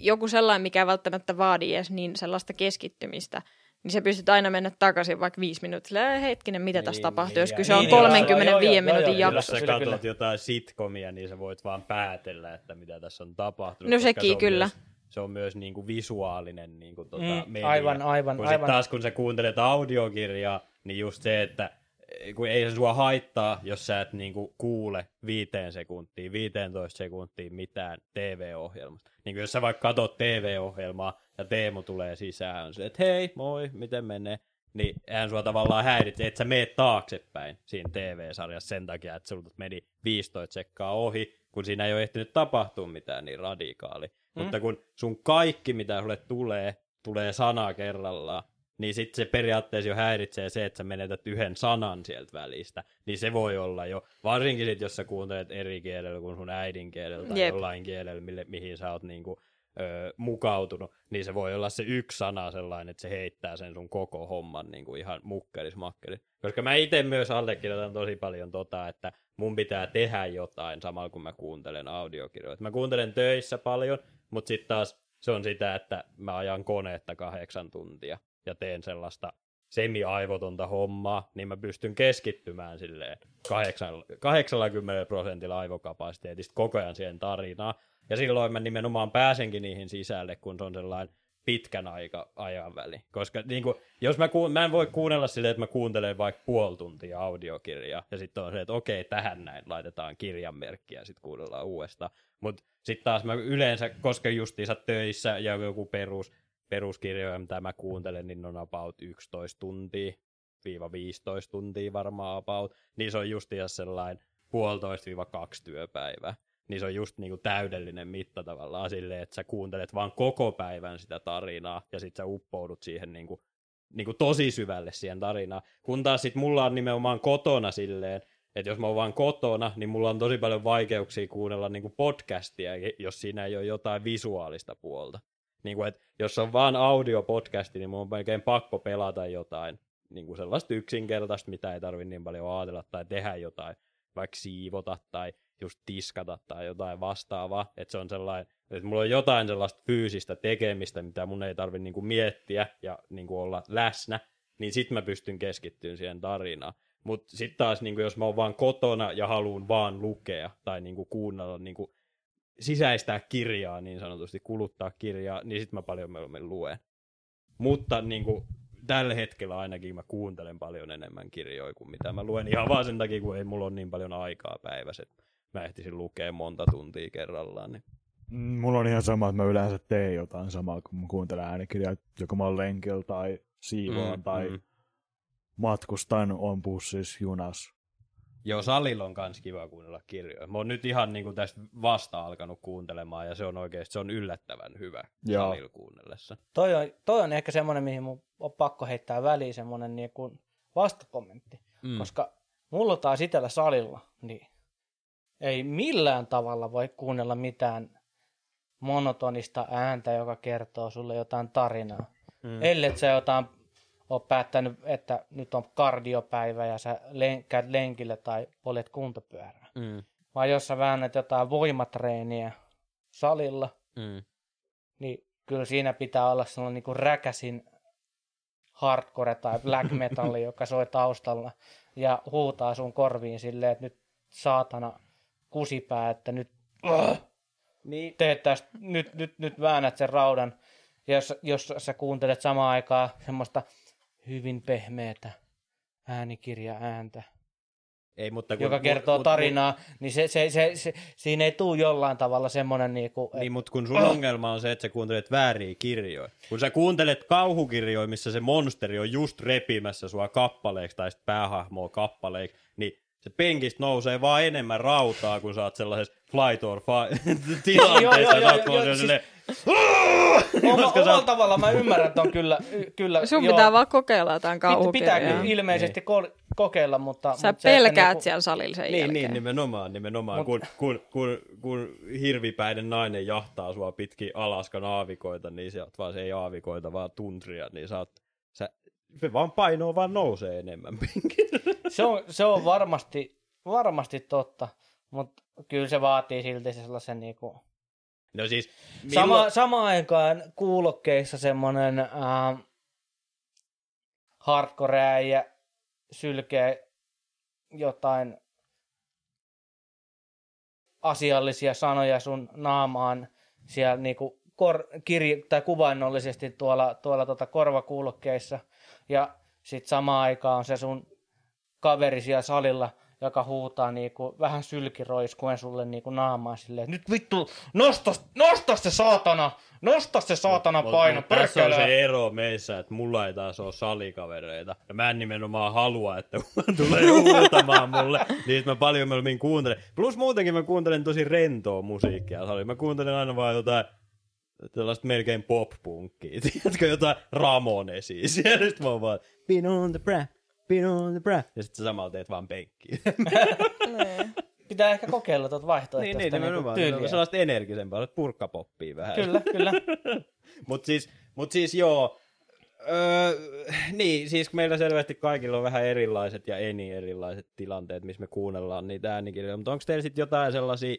[SPEAKER 2] joku sellainen, mikä ei välttämättä vaadi edes niin sellaista keskittymistä, niin se pystyt aina mennä takaisin vaikka viisi minuuttia. Hetkinen, mitä tässä
[SPEAKER 1] Niin,
[SPEAKER 2] tapahtuu,
[SPEAKER 1] niin,
[SPEAKER 2] jos kyse
[SPEAKER 3] niin,
[SPEAKER 2] on
[SPEAKER 3] niin, joo,
[SPEAKER 2] 35
[SPEAKER 3] joo, joo, joo,
[SPEAKER 2] minuutin
[SPEAKER 3] joo,
[SPEAKER 1] Jos
[SPEAKER 2] jakso.
[SPEAKER 1] sä
[SPEAKER 3] Kyllä,
[SPEAKER 1] katsot
[SPEAKER 3] kyllä.
[SPEAKER 1] jotain sitcomia, niin sä voit vaan päätellä, että mitä tässä on tapahtunut.
[SPEAKER 2] No sekin
[SPEAKER 1] se on
[SPEAKER 2] kyllä.
[SPEAKER 1] Myös, se on myös niinku visuaalinen niinku tota
[SPEAKER 3] Mm,
[SPEAKER 1] media.
[SPEAKER 3] aivan, aivan,
[SPEAKER 1] kun
[SPEAKER 3] aivan.
[SPEAKER 1] taas kun sä kuuntelet audiokirjaa, niin just se, että kun ei se sua haittaa, jos sä et niinku kuule viiteen sekuntiin, 15 sekuntiin mitään TV-ohjelmasta. Niin jos sä vaikka katot TV-ohjelmaa ja Teemu tulee sisään, on se, että hei, moi, miten menee? Niin eihän sua tavallaan häiritse, että sä meet taaksepäin siinä TV-sarjassa sen takia, että sulta meni 15 sekkaa ohi, kun siinä ei ole ehtinyt tapahtua mitään niin radikaali. Mm. Mutta kun sun kaikki, mitä sulle tulee, tulee sana kerrallaan, niin sitten se periaatteessa jo häiritsee se, että sä menetät yhden sanan sieltä välistä. Niin se voi olla jo, varsinkin sit, jos sä kuuntelet eri kielellä kuin sun äidinkielellä tai
[SPEAKER 2] Jep.
[SPEAKER 1] jollain kielellä, mille, mihin sä oot niinku, ö, mukautunut, niin se voi olla se yksi sana sellainen, että se heittää sen sun koko homman niinku ihan mukkelis makkelis. Koska mä itse myös allekirjoitan tosi paljon tota, että mun pitää tehdä jotain samalla kun mä kuuntelen audiokirjoja. Mä kuuntelen töissä paljon, mutta sitten taas se on sitä, että mä ajan koneetta kahdeksan tuntia ja teen sellaista semi-aivotonta hommaa, niin mä pystyn keskittymään silleen kahdeksan- 80 prosentilla aivokapasiteetista koko ajan siihen tarinaan. Ja silloin mä nimenomaan pääsenkin niihin sisälle, kun se on sellainen pitkän aika, ajan väli. Koska niin kuin, jos mä, kuun, mä en voi kuunnella silleen, että mä kuuntelen vaikka puoli tuntia audiokirjaa, ja sitten on se, että okei, tähän näin laitetaan kirjanmerkkiä, ja sitten kuunnellaan uudestaan. Mutta sitten taas mä yleensä, koska justiinsa töissä ja joku perus, peruskirjoja, mitä mä kuuntelen, niin on about 11 tuntia, viiva 15 tuntia varmaan about, niin se on justiinsa sellainen puolitoista viiva kaksi työpäivää. Niin se on just niinku täydellinen mitta tavallaan silleen, että sä kuuntelet vaan koko päivän sitä tarinaa, ja sit sä uppoudut siihen niinku, niinku tosi syvälle siihen tarinaan. Kun taas sit mulla on nimenomaan kotona silleen, että jos mä oon vaan kotona, niin mulla on tosi paljon vaikeuksia kuunnella niinku podcastia, jos siinä ei ole jotain visuaalista puolta. Niin kuin, että jos on vaan audiopodcasti, niin mun on melkein pakko pelata jotain niin kuin sellaista yksinkertaista, mitä ei tarvi niin paljon ajatella tai tehdä jotain, vaikka siivota tai just tiskata tai jotain vastaavaa. Että se on sellainen, että mulla on jotain sellaista fyysistä tekemistä, mitä mun ei tarvi niin kuin miettiä ja niin kuin olla läsnä, niin sit mä pystyn keskittymään siihen tarinaan. Mutta sitten taas, niin kuin jos mä oon vaan kotona ja haluan vaan lukea tai niin kuin kuunnella niin kuin sisäistää kirjaa niin sanotusti, kuluttaa kirjaa, niin sitten mä paljon mieluummin luen. Mutta niin kuin, tällä hetkellä ainakin mä kuuntelen paljon enemmän kirjoja kuin mitä mä luen. Ihan vaan sen takia, kun ei mulla ole niin paljon aikaa päivässä, että mä ehtisin lukea monta tuntia kerrallaan. Niin.
[SPEAKER 4] Mm, Mulla on ihan sama, että mä yleensä teen jotain samaa, kun mä kuuntelen äänikirjaa, joko mä oon lenkillä tai siivoan
[SPEAKER 1] Mm,
[SPEAKER 4] tai
[SPEAKER 1] mm.
[SPEAKER 4] matkustan, on bussissa, junas.
[SPEAKER 1] Joo, salilla on kans kiva kuunnella kirjoja. Mä oon nyt ihan niin kuin tästä vasta alkanut kuuntelemaan, ja se on oikeasti se on yllättävän hyvä
[SPEAKER 4] Joo.
[SPEAKER 1] salilla kuunnellessa.
[SPEAKER 3] Toi on, toi on ehkä semmoinen, mihin mun on pakko heittää väliin semmoinen niin kuin vastakommentti.
[SPEAKER 1] Mm.
[SPEAKER 3] Koska mulla taas itsellä salilla, niin ei millään tavalla voi kuunnella mitään monotonista ääntä, joka kertoo sulle jotain tarinaa.
[SPEAKER 1] Mm.
[SPEAKER 3] Ellei sä jotain ole päättänyt, että nyt on kardiopäivä ja sä len- käyt lenkille tai poljet kuntopyörää.
[SPEAKER 1] Mm.
[SPEAKER 3] Vai jos sä väännät jotain voimatreeniä salilla,
[SPEAKER 1] Mm.
[SPEAKER 3] niin kyllä siinä pitää olla sellainen niin kuin räkäsin hardcore tai black metalli, joka soi taustalla ja huutaa sun korviin silleen, että nyt saatana kusipää, että nyt uh,
[SPEAKER 1] Niin.
[SPEAKER 3] teet tästä, nyt, nyt, nyt väännät sen raudan. Ja jos, jos sä kuuntelet samaan aikaan semmoista hyvin pehmeätä äänikirja ääntä,
[SPEAKER 1] Ei, mutta kun,
[SPEAKER 3] joka kertoo
[SPEAKER 1] mut-
[SPEAKER 3] tarinaa, niin se, se, se, se, siinä ei tule jollain tavalla semmoinen, niinku,
[SPEAKER 1] Niin, mutta kun sun ongelma on se, että sä kuuntelet vääriä kirjoja. Kun sä kuuntelet kauhukirjoja, missä se monsteri on just repimässä sua kappaleeksi tai sit päähahmoa kappaleiksi, niin se penkistä nousee vaan enemmän rautaa, kun sä oot sellaisessa flight or fight tilanteessa.
[SPEAKER 3] Joo, joo, joo, joo, siis-
[SPEAKER 1] silleen,
[SPEAKER 3] Oma, omalla tavalla mä ymmärrän, että on kyllä, kyllä
[SPEAKER 2] Sun
[SPEAKER 3] joo,
[SPEAKER 2] pitää vaan kokeilla jotain
[SPEAKER 3] pit- pitää
[SPEAKER 2] kauhukirjaa.
[SPEAKER 3] kyllä ilmeisesti ko- kokeilla, mutta...
[SPEAKER 2] Sä
[SPEAKER 3] mutta
[SPEAKER 2] pelkäät
[SPEAKER 3] niinku-
[SPEAKER 2] siellä salilla sen
[SPEAKER 1] Niin,
[SPEAKER 2] jälkeen.
[SPEAKER 1] niin, nimenomaan, nimenomaan.
[SPEAKER 3] Mut-
[SPEAKER 1] Kun, kun, kun, kun hirvipäinen nainen jahtaa sua pitkin Alaskan aavikoita, niin oot vaan se ei aavikoita, vaan tuntria, niin sä oot, sä, se vaan painoa vaan nousee enemmän penkillä.
[SPEAKER 3] se, on, se on varmasti, varmasti totta, mutta kyllä se vaatii silti sellaisen niinku...
[SPEAKER 1] No siis,
[SPEAKER 3] Sama,
[SPEAKER 1] milloin-
[SPEAKER 3] samaan aikaan kuulokkeissa semmoinen äh, hardcore äijä sylkee jotain asiallisia sanoja sun naamaan siellä niinku kor, kirj- tai kuvainnollisesti tuolla, tuolla tota korvakuulokkeissa. Ja sitten samaan aikaan on se sun kaveri siellä salilla, joka huutaa niinku, vähän sylkiroiskuen sulle niinku naamaan silleen, nyt vittu, nosta, nosta se saatana, nosta se saatana
[SPEAKER 1] Mut-
[SPEAKER 3] paino,
[SPEAKER 1] mut Tässä on se ero meissä, että mulla ei taas ole salikavereita. Ja mä en nimenomaan halua, että tulee huutamaan mulle. Niin mä paljon mieluummin kuuntelen. Plus muutenkin mä kuuntelen tosi rentoa musiikkia salilla. Mä kuuntelen aina vaan jotain tällaista melkein pop-punkkia. Tiedätkö jotain Ramonesia? Siellä sit mä oon vaan, been on the bra, been on the bra. Ja sit sä samalla teet vaan penkkiä.
[SPEAKER 3] Pitää ehkä kokeilla tuota vaihtoehtoista
[SPEAKER 1] niin, niin,
[SPEAKER 3] niinku
[SPEAKER 1] nimenomaan.
[SPEAKER 3] tyyliä.
[SPEAKER 1] Sellaista energisempaa, purkkapoppia vähän.
[SPEAKER 3] Kyllä, kyllä.
[SPEAKER 1] Mut siis, mut siis joo, Öö, niin, siis meillä selvästi kaikilla on vähän erilaiset ja eni erilaiset tilanteet, missä me kuunnellaan niitä äänikirjoja, mutta onko teillä sitten jotain sellaisia,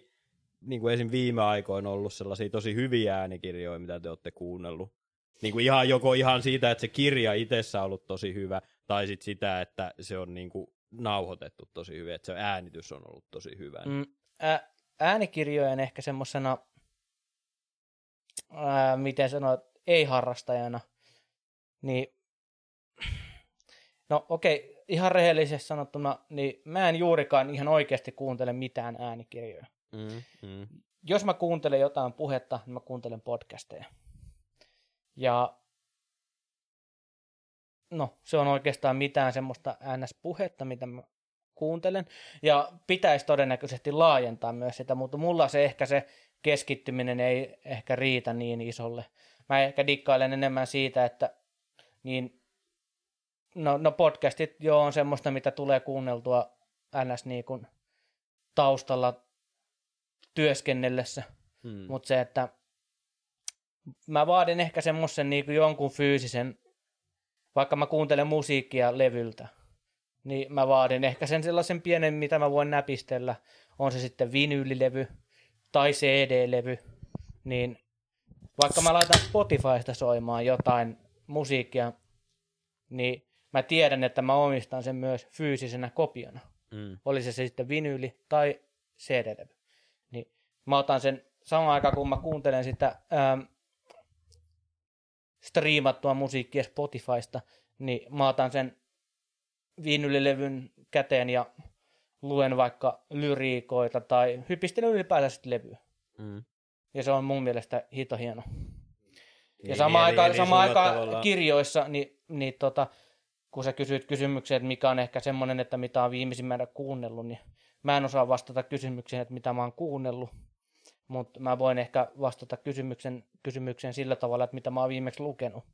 [SPEAKER 1] niin kuin esim. viime aikoina ollut sellaisia tosi hyviä äänikirjoja, mitä te olette kuunnellut? Niin kuin ihan joko ihan siitä, että se kirja itsessä on ollut tosi hyvä, tai sitten sitä, että se on niin kuin nauhoitettu tosi hyvin, että se äänitys on ollut tosi hyvä.
[SPEAKER 3] Mm, ä, äänikirjojen ehkä semmoisena, miten sanoa, ei-harrastajana, niin no okei, okay, ihan rehellisesti sanottuna, niin mä en juurikaan ihan oikeasti kuuntele mitään äänikirjoja.
[SPEAKER 1] Mm, mm.
[SPEAKER 3] Jos mä kuuntelen jotain puhetta, niin mä kuuntelen podcasteja. Ja no, se on oikeastaan mitään semmoista NS-puhetta, mitä mä kuuntelen. Ja pitäisi todennäköisesti laajentaa myös sitä, mutta mulla se ehkä se keskittyminen ei ehkä riitä niin isolle. Mä ehkä dikkailen enemmän siitä, että niin, no, no podcastit jo on semmoista, mitä tulee kuunneltua NS niin kuin taustalla työskennellessä.
[SPEAKER 1] Mm.
[SPEAKER 3] Mutta se, että mä vaadin ehkä semmoisen niin jonkun fyysisen, vaikka mä kuuntelen musiikkia levyltä, niin mä vaadin ehkä sen sellaisen pienen, mitä mä voin näpistellä. On se sitten vinyylilevy tai CD-levy, niin vaikka mä laitan Spotifysta soimaan jotain musiikkia, niin mä tiedän, että mä omistan sen myös fyysisenä kopiona.
[SPEAKER 1] Mm.
[SPEAKER 3] Oli se sitten vinyyli tai CD-levy. Niin mä otan sen samaan aikaan, kun mä kuuntelen sitä ähm, striimattua musiikkia Spotifysta, niin mä otan sen viinylilevyn käteen ja luen vaikka lyriikoita tai hypistelen ylipäätään sitten levyä.
[SPEAKER 1] Mm.
[SPEAKER 3] Ja se on mun mielestä hito hieno. Ja
[SPEAKER 1] Niin,
[SPEAKER 3] samaan
[SPEAKER 1] eli-
[SPEAKER 3] aikaan,
[SPEAKER 1] eli sulla
[SPEAKER 3] aikaan
[SPEAKER 1] tavallaan-
[SPEAKER 3] kirjoissa, niin, niin tota, kun sä kysyt kysymyksiä, että mikä on ehkä semmoinen, että mitä on viimeisimmänä kuunnellut, niin mä en osaa vastata kysymykseen, että mitä mä oon kuunnellut, mutta mä voin ehkä vastata kysymyksen, kysymykseen sillä tavalla, että mitä mä oon viimeksi lukenut.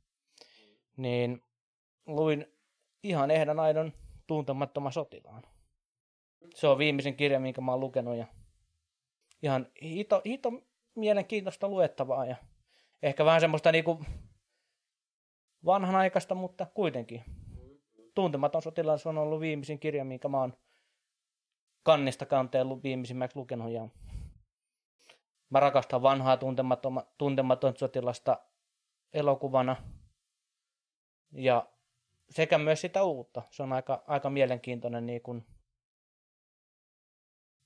[SPEAKER 3] Niin luin ihan ehdan aidon tuntemattoman sotilaan. Se on viimeisen kirja, minkä mä oon lukenut ja ihan hito, hito mielenkiintoista luettavaa ja ehkä vähän semmoista niinku vanhanaikaista, mutta kuitenkin. Tuntematon sotilas on ollut viimeisin kirja, minkä mä oon kannista kanteellut viimeisimmäksi lukenut. Ja mä rakastan vanhaa tuntematon, tuntematon sotilasta elokuvana. Ja sekä myös sitä uutta. Se on aika, aika mielenkiintoinen niin kuin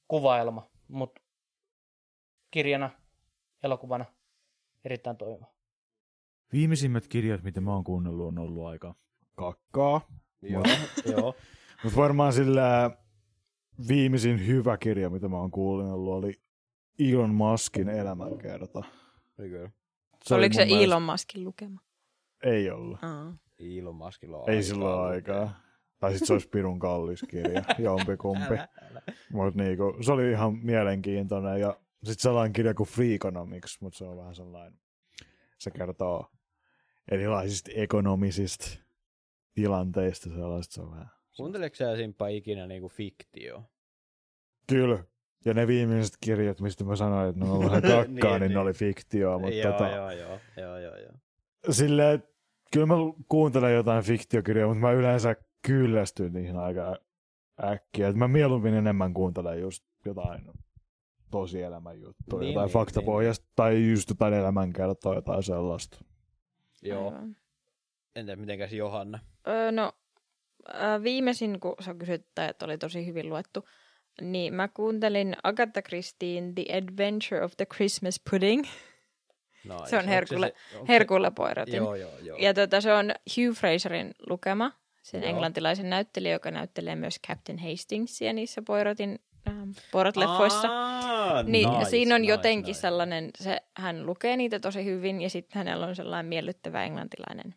[SPEAKER 3] kuvaelma, mutta kirjana, elokuvana erittäin toimiva.
[SPEAKER 4] Viimeisimmät kirjat, mitä mä oon kuunnellut, on ollut aika kakkaa.
[SPEAKER 1] Joo, joo.
[SPEAKER 4] Mutta varmaan sillä viimeisin hyvä kirja, mitä mä oon kuunnellut, oli Elon Muskin elämänkerta.
[SPEAKER 1] Eikö?
[SPEAKER 4] oli
[SPEAKER 2] Oliko se
[SPEAKER 4] mielestä-
[SPEAKER 2] Elon Muskin lukema?
[SPEAKER 4] Ei ollut.
[SPEAKER 2] Aa.
[SPEAKER 1] Elon Muskilla on
[SPEAKER 4] Ei
[SPEAKER 1] lukea.
[SPEAKER 4] aikaa. Tai sitten se olisi pirun kallis kirja, jompikumpi. Mutta niinku, se oli ihan mielenkiintoinen. Ja sitten sellainen kirja kuin Freakonomics, mutta se on vähän sellainen, se kertoo erilaisista ekonomisista tilanteista sellaista. Se on vähän.
[SPEAKER 1] Kuunteleeko sä Simppa ikinä niinku fiktio?
[SPEAKER 4] Kyllä. Ja ne viimeiset kirjat, mistä mä sanoin, että ne on vähän kakkaa,
[SPEAKER 1] Niin,
[SPEAKER 4] niin,
[SPEAKER 1] niin.
[SPEAKER 4] ne oli fiktioa. Mutta
[SPEAKER 1] joo,
[SPEAKER 4] tota,
[SPEAKER 1] joo, joo, joo, joo, joo.
[SPEAKER 4] silleen, kyllä mä kuuntelen jotain fiktiokirjoja, mutta mä yleensä kyllästyn niihin aika äkkiä. Et mä mieluummin enemmän kuuntelen just jotain tosielämän juttuja,
[SPEAKER 1] Niin,
[SPEAKER 4] jotain
[SPEAKER 1] niin,
[SPEAKER 4] faktapohjasta tai just jotain elämänkertoa, jotain sellaista.
[SPEAKER 1] Joo.
[SPEAKER 2] Aivan.
[SPEAKER 1] Entä mitenkäs Johanna?
[SPEAKER 2] Öö, no, viimeisin, kun sä kysyt, että oli tosi hyvin luettu, niin mä kuuntelin Agatha Christien The Adventure of the Christmas Pudding.
[SPEAKER 1] Nice.
[SPEAKER 2] Se on Herkulle,
[SPEAKER 1] se- onko se-
[SPEAKER 2] Herkulle Poirotin.
[SPEAKER 1] Joo, joo, joo.
[SPEAKER 2] Ja tota, se on Hugh Fraserin lukema, sen
[SPEAKER 1] Joo.
[SPEAKER 2] englantilaisen näyttelijä, joka näyttelee myös Captain Hastingsia niissä Poirotin ähm, Poirot-leffoissa.
[SPEAKER 1] Aa,
[SPEAKER 2] Niin
[SPEAKER 1] nice,
[SPEAKER 2] siinä on
[SPEAKER 1] nice,
[SPEAKER 2] jotenkin
[SPEAKER 1] nice.
[SPEAKER 2] sellainen, se, hän lukee niitä tosi hyvin ja sitten hänellä on sellainen miellyttävä englantilainen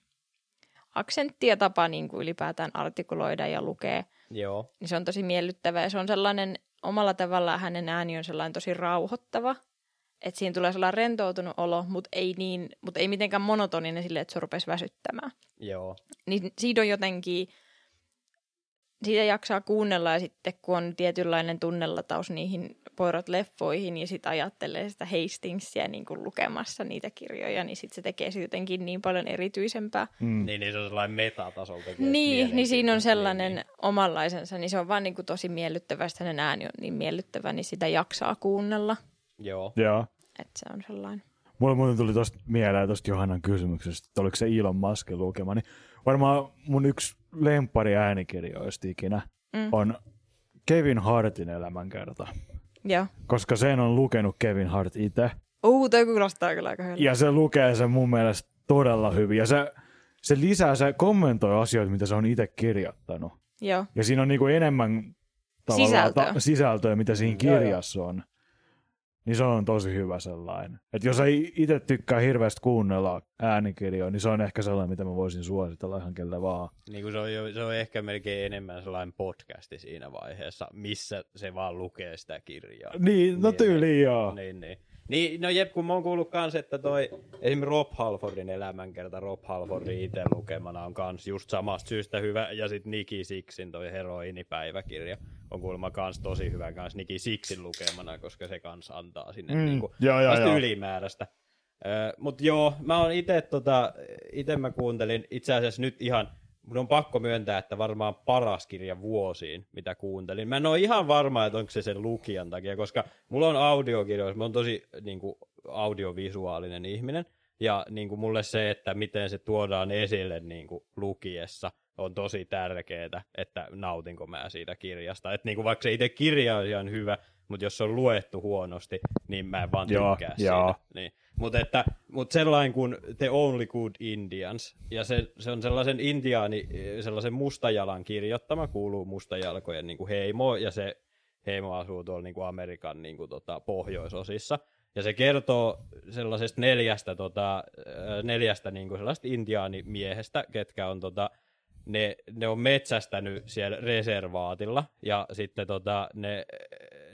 [SPEAKER 2] aksentti ja tapa niin kuin ylipäätään artikuloida ja lukea.
[SPEAKER 1] Joo.
[SPEAKER 2] Niin se on tosi miellyttävä ja se on sellainen, omalla tavallaan hänen ääni on sellainen tosi rauhoittava. että siinä tulee sellainen rentoutunut olo, mutta ei, niin, mutta ei mitenkään monotoninen sille, että se rupesi väsyttämään.
[SPEAKER 1] Joo.
[SPEAKER 2] Niin siitä on jotenkin, siitä jaksaa kuunnella ja sitten kun on tietynlainen tunnelataus niihin poirot leffoihin ja sitten ajattelee sitä Hastingsia niin kuin lukemassa niitä kirjoja, niin sitten se tekee se jotenkin niin paljon erityisempää.
[SPEAKER 4] Mm.
[SPEAKER 1] Niin, niin se on sellainen metatasolta.
[SPEAKER 2] Niin, niin siinä on sellainen niin, omanlaisensa, niin se on vaan niin kuin tosi miellyttävä, sitä hänen ääni on niin miellyttävä, niin sitä jaksaa kuunnella.
[SPEAKER 1] Joo.
[SPEAKER 4] Joo.
[SPEAKER 2] Että se on sellainen.
[SPEAKER 4] Mulle muuten tuli tosta mieleen tosta Johannan kysymyksestä, että oliko se Elon Muskin lukema, niin varmaan mun yksi lempari äänikirjoista ikinä
[SPEAKER 2] Mm.
[SPEAKER 4] on Kevin Hartin elämänkerta.
[SPEAKER 2] Joo.
[SPEAKER 4] Koska sen on lukenut Kevin Hart itse.
[SPEAKER 2] Uu, toi kuulostaa kyllä aika hyvältä.
[SPEAKER 4] Ja se lukee sen mun mielestä todella hyvin. Ja se, se lisää, se kommentoi asioita, mitä se on itse kirjoittanut.
[SPEAKER 2] Joo.
[SPEAKER 4] Ja siinä on niinku enemmän tavallaan
[SPEAKER 2] Sisältöä.
[SPEAKER 4] Ta- sisältöä, mitä siinä
[SPEAKER 1] Joo, joo.
[SPEAKER 4] kirjassa on. Niin se on tosi hyvä sellainen. Että jos ei itse tykkää hirveästi kuunnella äänikirjoja, niin se on ehkä sellainen, mitä mä voisin suositella ihan kelle vaan.
[SPEAKER 1] Niin kuin se, on, jo- se on ehkä melkein enemmän sellainen podcasti siinä vaiheessa, missä se vaan lukee sitä kirjaa.
[SPEAKER 4] Niin, no
[SPEAKER 1] Niin,
[SPEAKER 4] tyyliin joo.
[SPEAKER 1] Niin, niin. Niin, no jep, kun mä oon kuullut kans, että toi esimerkiksi Rob Halfordin elämänkerta, Rob Halfordin itse lukemana on kans just samasta syystä hyvä, ja sit Niki Sixin toi heroinipäiväkirja on kuulemma kans tosi hyvä kans Niki Sixin lukemana, koska se kans antaa sinne
[SPEAKER 4] Mm,
[SPEAKER 1] niinku,
[SPEAKER 4] joo, joo, joo.
[SPEAKER 1] ylimääräistä. Ö, mut joo, mä oon ite tota, ite mä kuuntelin itse asiassa nyt ihan, mun on pakko myöntää, että varmaan paras kirja vuosiin, mitä kuuntelin. Mä en ole ihan varma, että onko se sen lukijan takia, koska mulla on audiokirjoissa, mä oon tosi niin kuin, audiovisuaalinen ihminen, ja niin kuin, mulle se, että miten se tuodaan esille niin kuin, lukiessa, on tosi tärkeää, että nautinko mä siitä kirjasta. Että niin kuin, vaikka se itse kirja on ihan hyvä, mutta jos se on luettu huonosti, niin mä en vaan
[SPEAKER 4] Joo,
[SPEAKER 1] tykkää
[SPEAKER 4] joo.
[SPEAKER 1] siitä. Niin. Mutta että, mut sellainen kuin The Only Good Indians, ja se, se on sellaisen indiaani, sellaisen mustajalan kirjoittama, kuuluu mustajalkojen niin kuin heimo, ja se heimo asuu tuolla niin kuin Amerikan niin kuin, tota, pohjoisosissa. Ja se kertoo sellaisesta neljästä, tota, neljästä niin kuin sellaista intiaanimiehestä, ketkä on tota, ne, ne on metsästänyt siellä reservaatilla ja sitten tota, ne,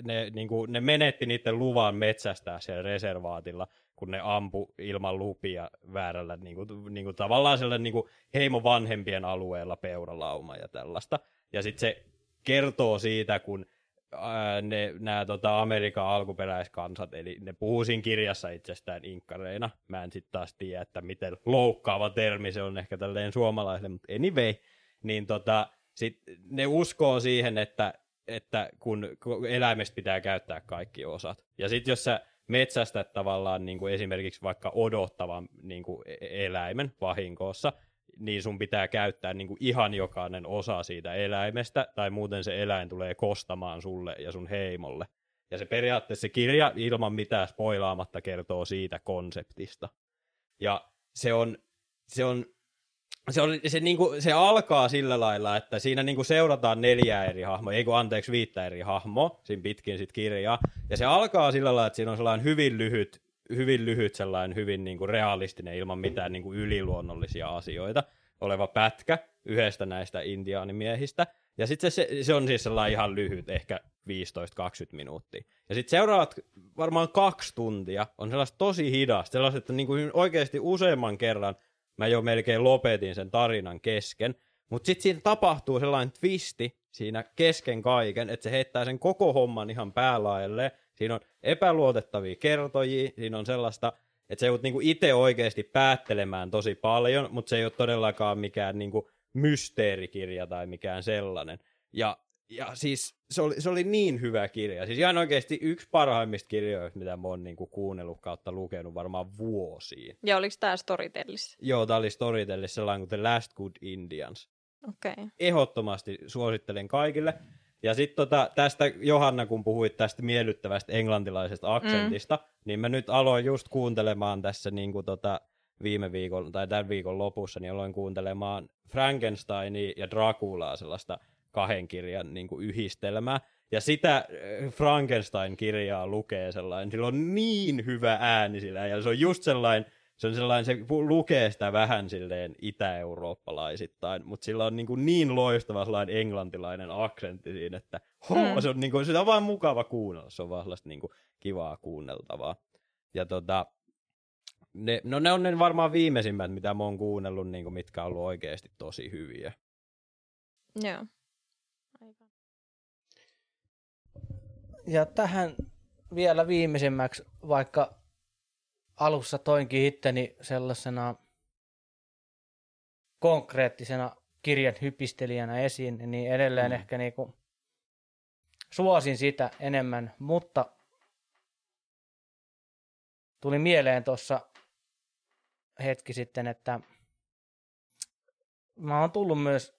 [SPEAKER 1] ne, niin kuin, ne menetti niiden luvan metsästää siellä reservaatilla, kun ne ampu ilman lupia väärällä niin kuin, niin kuin, tavallaan sellainen niin kuin heimo vanhempien alueella peuralauma ja tällaista. Ja sitten se kertoo siitä, kun ne, nämä tota, Amerikan alkuperäiskansat, eli ne puhuu siinä kirjassa itsestään inkkareina. Mä en sitten taas tiedä, että miten loukkaava termi se on ehkä tälleen suomalaisille, mutta anyway, niin tota, sit ne uskoo siihen, että, että kun, eläimestä pitää käyttää kaikki osat. Ja sitten jos sä metsästät tavallaan niin kuin esimerkiksi vaikka odottavan niin kuin e- eläimen vahingossa, niin sun pitää käyttää niin kuin ihan jokainen osa siitä eläimestä, tai muuten se eläin tulee kostamaan sulle ja sun heimolle. Ja se periaatteessa se kirja ilman mitään spoilaamatta kertoo siitä konseptista. Ja se on, se on, se, on, se, niinku, se alkaa sillä lailla, että siinä niinku seurataan neljää eri hahmoa, ei kun anteeksi viittä eri hahmoa, siinä pitkin sit kirjaa. Ja se alkaa sillä lailla, että siinä on sellainen hyvin lyhyt, hyvin lyhyt sellainen hyvin niinku realistinen ilman mitään niinku yliluonnollisia asioita oleva pätkä yhdestä näistä intiaanimiehistä. Ja sitten se, se, on siis sellainen ihan lyhyt, ehkä 15-20 minuuttia. Ja sitten seuraavat varmaan kaksi tuntia on sellaista tosi hidasta, sellaista, että niinku oikeasti useamman kerran mä jo melkein lopetin sen tarinan kesken. Mutta sitten siinä tapahtuu sellainen twisti siinä kesken kaiken, että se heittää sen koko homman ihan päälaelle. Siinä on epäluotettavia kertojia, siinä on sellaista, että se joudut niinku itse oikeasti päättelemään tosi paljon, mutta se ei ole todellakaan mikään niinku mysteerikirja tai mikään sellainen. Ja, ja siis se oli, se oli niin hyvä kirja. Siis ihan oikeasti yksi parhaimmista kirjoista, mitä mä oon niinku kuunnellut kautta lukenut varmaan vuosiin.
[SPEAKER 2] Ja oliko tämä Storytellissa?
[SPEAKER 1] Joo, tää oli Storytellissa sellainen kuin The Last Good Indians.
[SPEAKER 2] Okei. Okay.
[SPEAKER 1] Ehdottomasti suosittelen kaikille. Ja sitten tota, tästä Johanna, kun puhuit tästä miellyttävästä englantilaisesta aksentista, mm. niin mä nyt aloin just kuuntelemaan tässä niin kuin tota, viime viikon tai tämän viikon lopussa, niin aloin kuuntelemaan Frankensteinia ja Draculaa sellaista kahden kirjan niin kuin yhdistelmää. Ja sitä äh, Frankenstein-kirjaa lukee sellainen, sillä on niin hyvä ääni sillä, ja se on just sellainen, se on sellainen, se lukee sitä vähän silleen itä-eurooppalaisittain, mutta sillä on niin, kuin niin loistava sellainen englantilainen aksentti siinä, että ho,
[SPEAKER 2] Mm.
[SPEAKER 1] se on niin kuin, sitä on vaan mukava kuunnella, se on vaan sellaista niin kuin kivaa kuunneltavaa. Ja tota, ne, no ne on ne varmaan viimeisimmät, mitä mä oon kuunnellut, niin kuin, mitkä on ollut oikeasti tosi hyviä.
[SPEAKER 2] Joo.
[SPEAKER 3] Ja tähän vielä viimeisimmäksi, vaikka alussa toinkin itteni sellaisena konkreettisena kirjan hypistelijänä esiin, niin edelleen mm. ehkä niinku suosin sitä enemmän, mutta tuli mieleen tuossa hetki sitten, että mä oon tullut myös,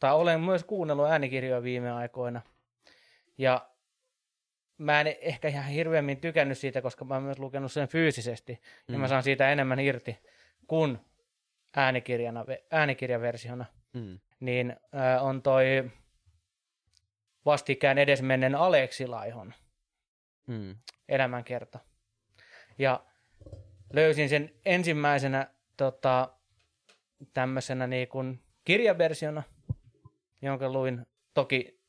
[SPEAKER 3] tai olen myös kuunnellut äänikirjoja viime aikoina, ja mä en ehkä ihan hirveämmin tykännyt siitä, koska mä oon myös lukenut sen fyysisesti, mm. ja mä saan siitä enemmän irti kuin äänikirjana, äänikirjaversiona.
[SPEAKER 1] Mm.
[SPEAKER 3] Niin äh, on toi vastikään edesmennen Aleksi Laihon
[SPEAKER 1] Mm.
[SPEAKER 3] elämänkerta. Ja löysin sen ensimmäisenä tota, tämmöisenä niin kuin kirjaversiona, jonka luin toki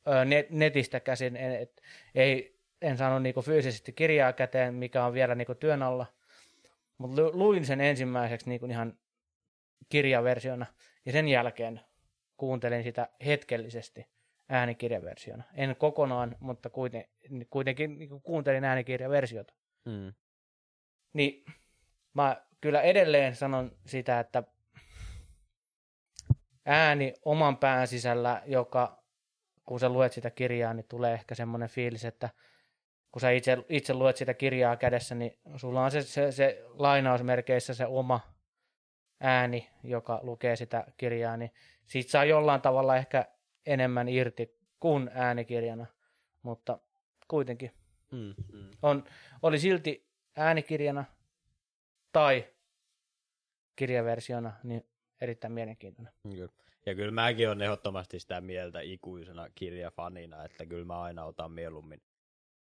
[SPEAKER 3] netistä käsin. Et, ei, en saanut niin kuin fyysisesti kirjaa käteen, mikä on vielä niin kuin työn alla. Mutta luin sen ensimmäiseksi niin kuin ihan kirjaversiona. Ja sen jälkeen kuuntelin sitä hetkellisesti äänikirjaversiona. En kokonaan, mutta kuiten, kuitenkin niin kuin kuuntelin äänikirjaversiota.
[SPEAKER 1] Mm.
[SPEAKER 3] Niin mä kyllä edelleen sanon sitä, että ääni oman pään sisällä, joka kun sä luet sitä kirjaa, niin tulee ehkä semmoinen fiilis, että kun sä itse, itse luet sitä kirjaa kädessä, niin sulla on se, se, se lainausmerkeissä se oma ääni, joka lukee sitä kirjaa, niin siitä saa jollain tavalla ehkä enemmän irti kuin äänikirjana, mutta kuitenkin
[SPEAKER 1] Mm. Mm.
[SPEAKER 3] on, oli silti äänikirjana tai kirjaversiona niin erittäin mielenkiintoinen.
[SPEAKER 1] Kyllä. Ja kyllä mäkin olen ehdottomasti sitä mieltä ikuisena kirjafanina, että kyllä mä aina otan mieluummin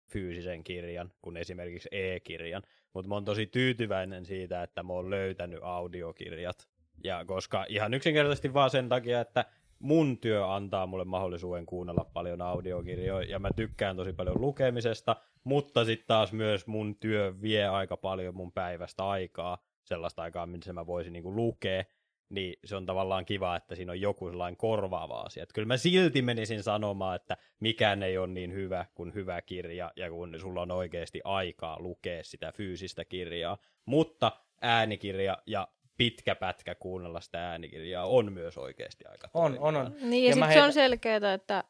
[SPEAKER 1] fyysisen kirjan kuin esimerkiksi e-kirjan. Mutta mä oon tosi tyytyväinen siitä, että mä oon löytänyt audiokirjat. Ja koska ihan yksinkertaisesti vaan sen takia, että mun työ antaa mulle mahdollisuuden kuunnella paljon audiokirjoja ja mä tykkään tosi paljon lukemisesta, mutta sitten taas myös mun työ vie aika paljon mun päivästä aikaa, sellaista aikaa, missä mä voisin niinku lukea, niin se on tavallaan kiva, että siinä on joku sellainen korvaava asia. Että kyllä mä silti menisin sanomaan, että mikään ei ole niin hyvä kuin hyvä kirja, ja kun sulla on oikeasti aikaa lukea sitä fyysistä kirjaa. Mutta äänikirja ja pitkä pätkä kuunnella sitä äänikirjaa on myös oikeasti aika
[SPEAKER 3] On, on, on.
[SPEAKER 2] Niin, ja,
[SPEAKER 3] Ja
[SPEAKER 2] sitten se
[SPEAKER 3] heitän-
[SPEAKER 2] on selkeää, että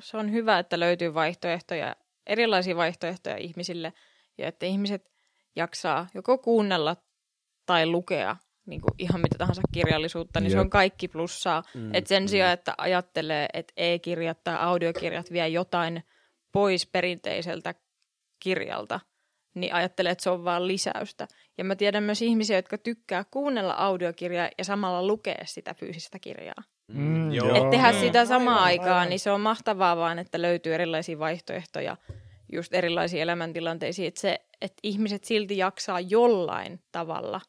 [SPEAKER 2] se on hyvä, että löytyy vaihtoehtoja, erilaisia vaihtoehtoja ihmisille, ja että ihmiset jaksaa joko kuunnella tai lukea niin kuin ihan mitä tahansa kirjallisuutta, niin se
[SPEAKER 4] Jep.
[SPEAKER 2] on kaikki plussaa.
[SPEAKER 1] Mm,
[SPEAKER 2] Mm, et sen
[SPEAKER 1] mm.
[SPEAKER 2] sijaan, että ajattelee, että e-kirjat tai audiokirjat vie jotain pois perinteiseltä kirjalta, niin ajattelee, että se on vaan lisäystä. Ja mä tiedän myös ihmisiä, jotka tykkää kuunnella audiokirjaa ja samalla lukea sitä fyysistä kirjaa.
[SPEAKER 4] Mm,
[SPEAKER 1] joo.
[SPEAKER 2] Että tehdä
[SPEAKER 3] Mm.
[SPEAKER 2] sitä samaan
[SPEAKER 3] Aivan,
[SPEAKER 2] aikaan,
[SPEAKER 3] aivan.
[SPEAKER 2] niin se on mahtavaa vaan, että löytyy erilaisia vaihtoehtoja just erilaisiin elämäntilanteisiin. Että se, että ihmiset silti jaksaa jollain tavalla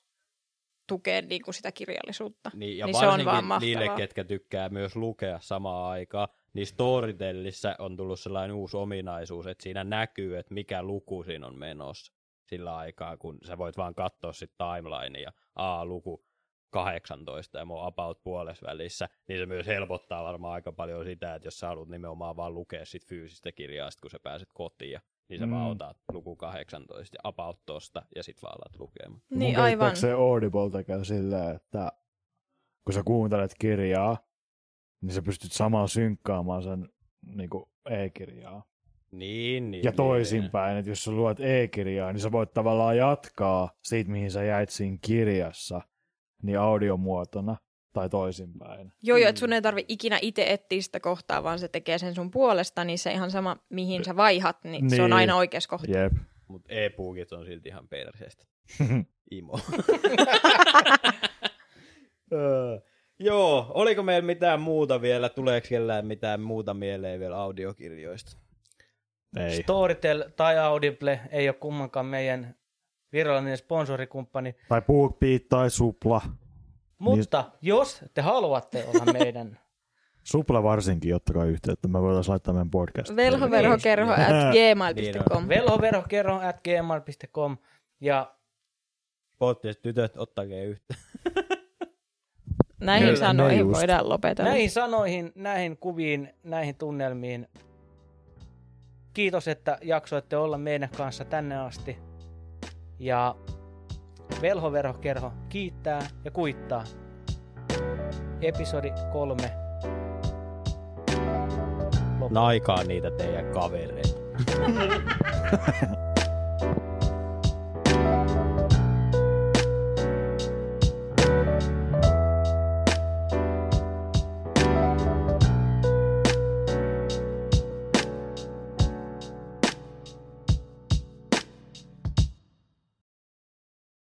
[SPEAKER 2] tukea niin kuin sitä kirjallisuutta.
[SPEAKER 1] Niin, ja
[SPEAKER 2] Niin se on vaan mahtavaa.
[SPEAKER 1] niille, ketkä tykkää myös lukea samaan aikaan, niin Storytellissä on tullut sellainen uusi ominaisuus, että siinä näkyy, että mikä luku siinä on menossa sillä aikaa, kun sä voit vaan katsoa sit timeline ja a luku 18 ja mä oon about puolessa välissä, niin se myös helpottaa varmaan aika paljon sitä, että jos sä haluat nimenomaan vaan lukea sit fyysistä kirjaa, sit kun sä pääset kotiin, niin sä Mm. vaan otat luku 18 ja about tosta ja sit vaan alat lukemaan.
[SPEAKER 2] Niin
[SPEAKER 4] Mun
[SPEAKER 2] aivan.
[SPEAKER 4] käsittääkseni Audible käy silleen, että kun sä kuuntelet kirjaa, niin sä pystyt samaan synkkaamaan sen niin kuin e-kirjaa.
[SPEAKER 1] Niin, niin.
[SPEAKER 4] Ja
[SPEAKER 1] niin.
[SPEAKER 4] toisinpäin, että jos sä luet e-kirjaa, niin sä voit tavallaan jatkaa siitä, mihin sä jäit siinä kirjassa, niin audiomuotona tai toisinpäin.
[SPEAKER 2] Joo, joo, että sun ei tarvi ikinä itse etsiä sitä kohtaa, vaan se tekee sen sun puolesta, niin se ihan sama, mihin sä vaihat, niin, se on
[SPEAKER 4] Niin.
[SPEAKER 2] aina oikeassa kohtaa.
[SPEAKER 4] Jep.
[SPEAKER 1] Mutta e-puukit on silti ihan perseestä. Imo. Öö, Joo, oliko meillä mitään muuta vielä? Tuleeko kellään mitään muuta mieleen vielä audiokirjoista?
[SPEAKER 4] Ei.
[SPEAKER 3] Storytel tai Audible ei ole kummankaan meidän virallinen sponsorikumppani,
[SPEAKER 4] Tai BookBeat tai Supla.
[SPEAKER 3] Mutta jos te haluatte olla meidän
[SPEAKER 4] Supla varsinkin, ottakaa yhteyttä. Me voitaisiin laittaa meidän podcast.
[SPEAKER 2] Velhoverhokerho at
[SPEAKER 1] Niin
[SPEAKER 2] gmail.com.
[SPEAKER 3] velhoverhokerro at gmail.com ja
[SPEAKER 1] Podcast tytöt, ottakee yhtä.
[SPEAKER 2] Näihin
[SPEAKER 3] Kyllä,
[SPEAKER 2] sanoihin
[SPEAKER 4] ne just.
[SPEAKER 2] voidaan lopetella.
[SPEAKER 3] Näihin sanoihin, näihin kuviin, näihin tunnelmiin. Kiitos, että jaksoitte olla meidän kanssa tänne asti. Ja Velhoverhokerho kiittää ja kuittaa. Episodi kolme. Loppu.
[SPEAKER 1] Naikaa niitä teidän kavereita.